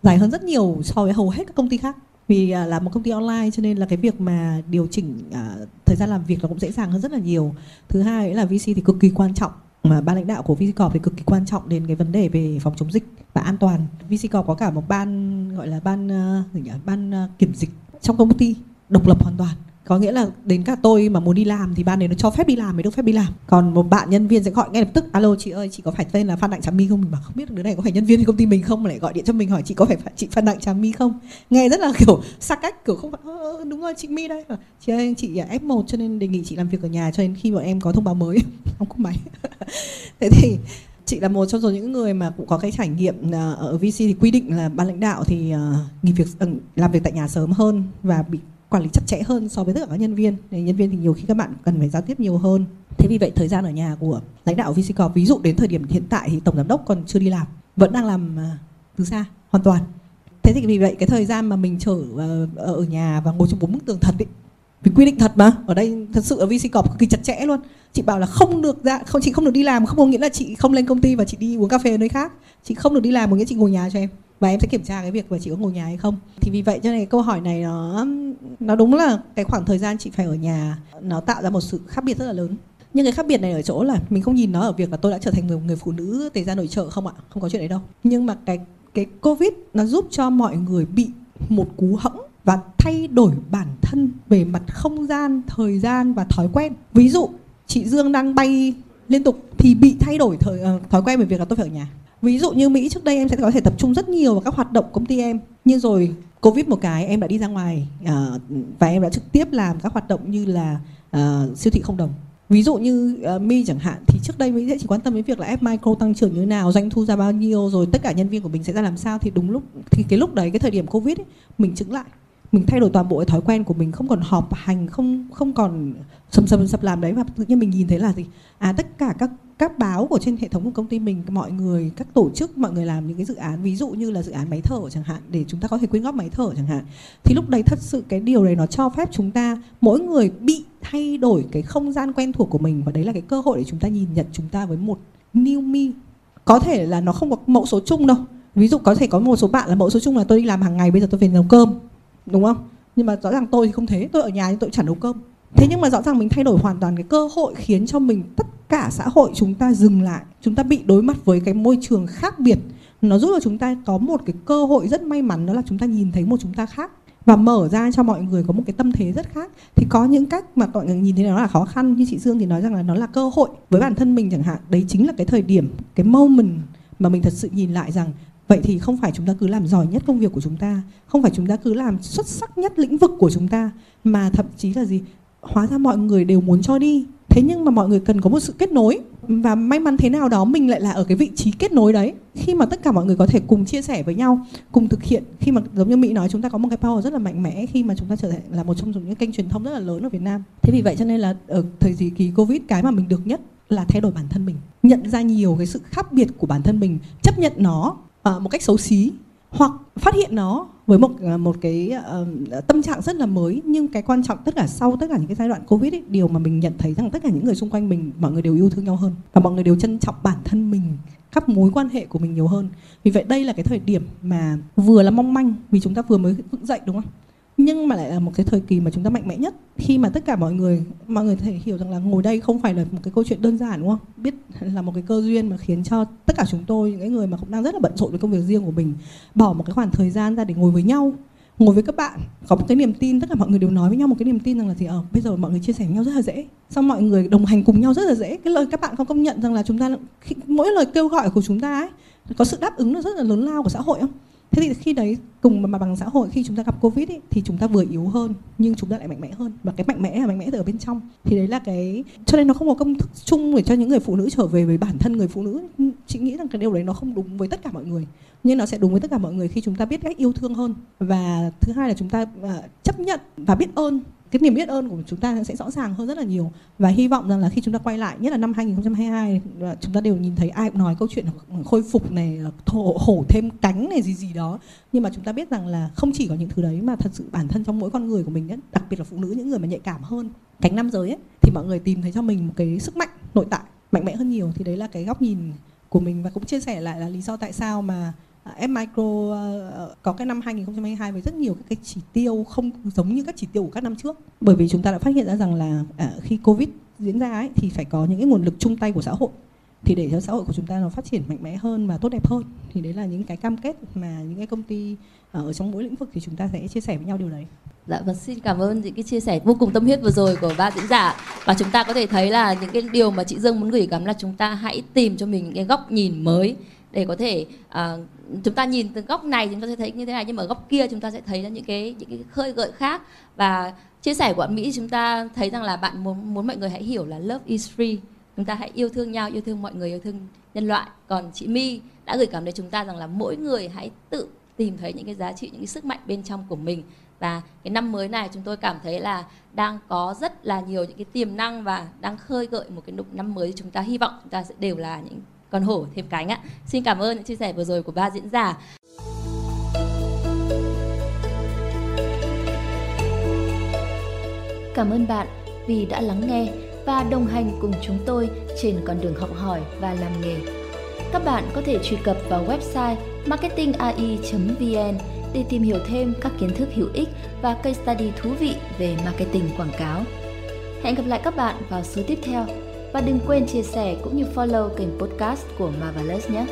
Dài hơn rất nhiều so với hầu hết các công ty khác vì à, là một công ty online cho nên là cái việc mà điều chỉnh à, thời gian làm việc nó cũng dễ dàng hơn rất là nhiều thứ hai là VC thì cực kỳ quan trọng mà ban lãnh đạo của VCCorp thì cực kỳ quan trọng đến cái vấn đề về phòng chống dịch và an toàn. VCCorp có cả một ban gọi là ban uh, gì nhỉ? ban uh, kiểm dịch trong công ty độc lập hoàn toàn có nghĩa là đến cả tôi mà muốn đi làm thì ban đấy nó cho phép đi làm mới được phép đi làm. Còn một bạn nhân viên sẽ gọi ngay lập tức alo chị ơi chị có phải tên là phan đặng trà my không? Mình bảo không biết đứa này có phải nhân viên công ty mình không? Mà lại gọi điện cho mình hỏi chị có phải chị phan đặng trà my không? Nghe rất là kiểu xa cách kiểu không phải ờ, đúng rồi chị my đây. Ờ, chị ơi chị f 1 cho nên đề nghị chị làm việc ở nhà cho đến khi bọn em có thông báo mới. Không có máy. Thế thì chị là một trong số những người mà cũng có cái trải nghiệm à, ở VC thì quy định là ban lãnh đạo thì à, nghỉ việc ừ, làm việc tại nhà sớm hơn và bị quản lý chặt chẽ hơn so với tất cả các nhân viên. Nên nhân viên thì nhiều khi các bạn cần phải giao tiếp nhiều hơn. Thế vì vậy thời gian ở nhà của lãnh đạo VCCorp ví dụ đến thời điểm hiện tại thì tổng giám đốc còn chưa đi làm, vẫn đang làm à, từ xa, hoàn toàn. Thế thì vì vậy cái thời gian mà mình chở à, ở nhà và ngồi trong bốn bức tường thật ấy vì quy định thật mà. Ở đây thật sự ở VCCorp cực kỳ chặt chẽ luôn. Chị bảo là không được ra, không, chị không được đi làm, không có nghĩa là chị không lên công ty và chị đi uống cà phê ở nơi khác. Chị không được đi làm có nghĩa chị ngồi nhà cho em và em sẽ kiểm tra cái việc mà chị có ngồi nhà hay không. Thì vì vậy cho nên câu hỏi này nó nó đúng là cái khoảng thời gian chị phải ở nhà nó tạo ra một sự khác biệt rất là lớn. Nhưng cái khác biệt này ở chỗ là mình không nhìn nó ở việc là tôi đã trở thành người, người phụ nữ tề ra nội trợ không ạ? Không có chuyện đấy đâu. Nhưng mà cái cái covid nó giúp cho mọi người bị một cú hẫng và thay đổi bản thân về mặt không gian thời gian và thói quen. Ví dụ chị dương đang bay liên tục thì bị thay đổi thời ờ, thói quen về việc là tôi phải ở nhà ví dụ như mỹ trước đây em sẽ có thể tập trung rất nhiều vào các hoạt động công ty em. Nhưng rồi covid một cái em đã đi ra ngoài uh, và em đã trực tiếp làm các hoạt động như là uh, siêu thị không đồng. Ví dụ như uh, mi chẳng hạn thì trước đây mỹ sẽ chỉ quan tâm đến việc là f micro tăng trưởng như thế nào doanh thu ra bao nhiêu rồi tất cả nhân viên của mình sẽ ra làm sao. Thì đúng lúc thì cái lúc đấy cái thời điểm covid ấy, mình chứng lại. Mình thay đổi toàn bộ cái thói quen của mình không còn họp hành không không còn sầm sầm sập làm đấy. Và tự nhiên mình nhìn thấy là gì? À tất cả các các báo của trên hệ thống của công ty mình, mọi người, các tổ chức, mọi người làm những cái dự án, ví dụ như là dự án máy thở chẳng hạn, để chúng ta có thể quyên góp máy thở chẳng hạn. Thì lúc đấy thật sự cái điều này nó cho phép chúng ta, mỗi người bị thay đổi cái không gian quen thuộc của mình, và đấy là cái cơ hội để chúng ta nhìn nhận chúng ta với một new me. Có thể là nó không có mẫu số chung đâu. Ví dụ có thể có một số bạn là mẫu số chung là tôi đi làm hàng ngày, bây giờ tôi về nấu cơm, đúng không? Nhưng mà rõ ràng tôi thì không thế, tôi ở nhà nhưng tôi chẳng nấu cơm thế nhưng mà rõ ràng mình thay đổi hoàn toàn cái cơ hội khiến cho mình, tất cả xã hội chúng ta dừng lại, chúng ta bị đối mặt với cái môi trường khác biệt. Nó giúp cho chúng ta có một cái cơ hội rất may mắn, đó là chúng ta nhìn thấy một chúng ta khác và mở ra cho mọi người có một cái tâm thế rất khác. Thì có những cách mà mọi người nhìn thấy nó là khó khăn, như chị Dương thì nói rằng là nó là cơ hội với bản thân mình chẳng hạn. Đấy chính là cái thời điểm, cái moment mà mình thật sự nhìn lại rằng, vậy thì không phải chúng ta cứ làm giỏi nhất công việc của chúng ta, không phải chúng ta cứ làm xuất sắc nhất lĩnh vực của chúng ta, mà thậm chí là gì? Hóa ra mọi người đều muốn cho đi. Thế nhưng mà mọi người cần có một sự kết nối. Và may mắn thế nào đó mình lại là ở cái vị trí kết nối đấy. Khi mà tất cả mọi người có thể cùng chia sẻ với nhau cùng thực hiện khi mà giống như mỹ nói chúng ta có một cái power rất là mạnh mẽ khi mà chúng ta trở thành là một trong những kênh truyền thông rất là lớn ở việt nam. Thế vì vậy cho nên là ở thời kỳ covid cái mà mình được nhất là thay đổi bản thân mình. Nhận ra nhiều cái sự khác biệt của bản thân mình chấp nhận nó uh, một cách xấu xí hoặc phát hiện nó với một ờ, một cái uh, tâm trạng rất là mới nhưng cái quan trọng tất cả sau tất cả những cái giai đoạn covid ấy, điều mà mình nhận thấy rằng tất cả những người xung quanh mình mọi người đều yêu thương nhau hơn và mọi người đều trân trọng bản thân mình các mối quan hệ của mình nhiều hơn. Vì vậy đây là cái thời điểm mà vừa là mong manh vì chúng ta vừa mới vững dậy đúng không? Nhưng mà lại là một cái thời kỳ mà chúng ta mạnh mẽ nhất. Khi mà tất cả mọi người mọi người thể hiểu rằng là ngồi đây không phải là một cái câu chuyện đơn giản đúng không? Biết là một cái cơ duyên mà khiến cho tất cả chúng tôi những cái người mà cũng đang rất là bận rộn với công việc riêng của mình bỏ một cái khoảng thời gian ra để ngồi với nhau ngồi với các bạn. Có một cái niềm tin tất cả mọi người đều nói với nhau một cái niềm tin rằng là gì? Ở ờ, bây giờ mọi người chia sẻ với nhau rất là dễ. Xong mọi người đồng hành cùng nhau rất là dễ. Cái lời các bạn không công nhận rằng là chúng ta mỗi lời kêu gọi của chúng ta ấy có sự đáp ứng rất là lớn lao của xã hội không? Thế thì khi đấy cùng mà bằng xã hội khi chúng ta gặp covid ý, thì chúng ta vừa yếu hơn nhưng chúng ta lại mạnh mẽ hơn. Và cái mạnh mẽ là mạnh mẽ từ ở bên trong. Thì đấy là cái cho nên nó không có công thức chung để cho những người phụ nữ trở về với bản thân người phụ nữ. Chị nghĩ rằng cái điều đấy nó không đúng với tất cả mọi người nhưng nó sẽ đúng với tất cả mọi người khi chúng ta biết cách yêu thương hơn. Và thứ hai là chúng ta à, chấp nhận và biết ơn cái niềm biết ơn của chúng ta sẽ rõ ràng hơn rất là nhiều. Và hy vọng rằng là khi chúng ta quay lại nhất là năm 2022 chúng ta đều nhìn thấy ai cũng nói câu chuyện khôi phục này thổ, hổ thêm cánh này gì gì đó. Nhưng mà chúng ta biết rằng là không chỉ có những thứ đấy mà thật sự bản thân trong mỗi con người của mình ấy, đặc biệt là phụ nữ những người mà nhạy cảm hơn cánh nam giới ấy, thì mọi người tìm thấy cho mình một cái sức mạnh nội tại mạnh mẽ hơn nhiều. Thì đấy là cái góc nhìn của mình. Và cũng chia sẻ lại là lý do tại sao mà Ờ, F Micro ờ, có cái năm 2022 với rất nhiều các cái chỉ tiêu không giống như các chỉ tiêu của các năm trước. Bởi vì chúng ta đã phát hiện ra rằng là ờ, khi Covid diễn ra ấy, thì phải có những cái nguồn lực chung tay của xã hội thì để cho xã hội của chúng ta nó phát triển mạnh mẽ hơn và tốt đẹp hơn thì đấy là những cái cam kết mà những cái công ty ở trong mỗi lĩnh vực thì chúng ta sẽ chia sẻ với nhau điều đấy. Dạ vâng xin cảm ơn những cái chia sẻ vô cùng tâm huyết vừa rồi của ba diễn giả và chúng ta có thể thấy là những cái điều mà chị Dương muốn gửi gắm là chúng ta hãy tìm cho mình những cái góc nhìn mới để có thể uh, chúng ta nhìn từ góc này chúng ta sẽ thấy như thế này nhưng mà góc kia chúng ta sẽ thấy những cái những cái khơi gợi khác. Và chia sẻ của Mỹ chúng ta thấy rằng là bạn muốn muốn mọi người hãy hiểu là love is free. Chúng ta hãy yêu thương nhau yêu thương mọi người yêu thương nhân loại. Còn chị My đã gửi cảm đến chúng ta rằng là mỗi người hãy tự tìm thấy những cái giá trị những cái sức mạnh bên trong của mình. Và cái năm mới này chúng tôi cảm thấy là đang có rất là nhiều những cái tiềm năng và đang khơi gợi một cái năm mới chúng ta hy vọng chúng ta sẽ đều là những con hổ thêm cánh ạ. Xin cảm ơn những chia sẻ vừa rồi của ba diễn giả. Cảm ơn bạn vì đã lắng nghe và đồng hành cùng chúng tôi trên con đường học hỏi và làm nghề. Các bạn có thể truy cập vào website marketingai.vn để tìm hiểu thêm các kiến thức hữu ích và case study thú vị về marketing quảng cáo. Hẹn gặp lại các bạn vào số tiếp theo và đừng quên chia sẻ cũng như follow kênh podcast của Marvelous nhé.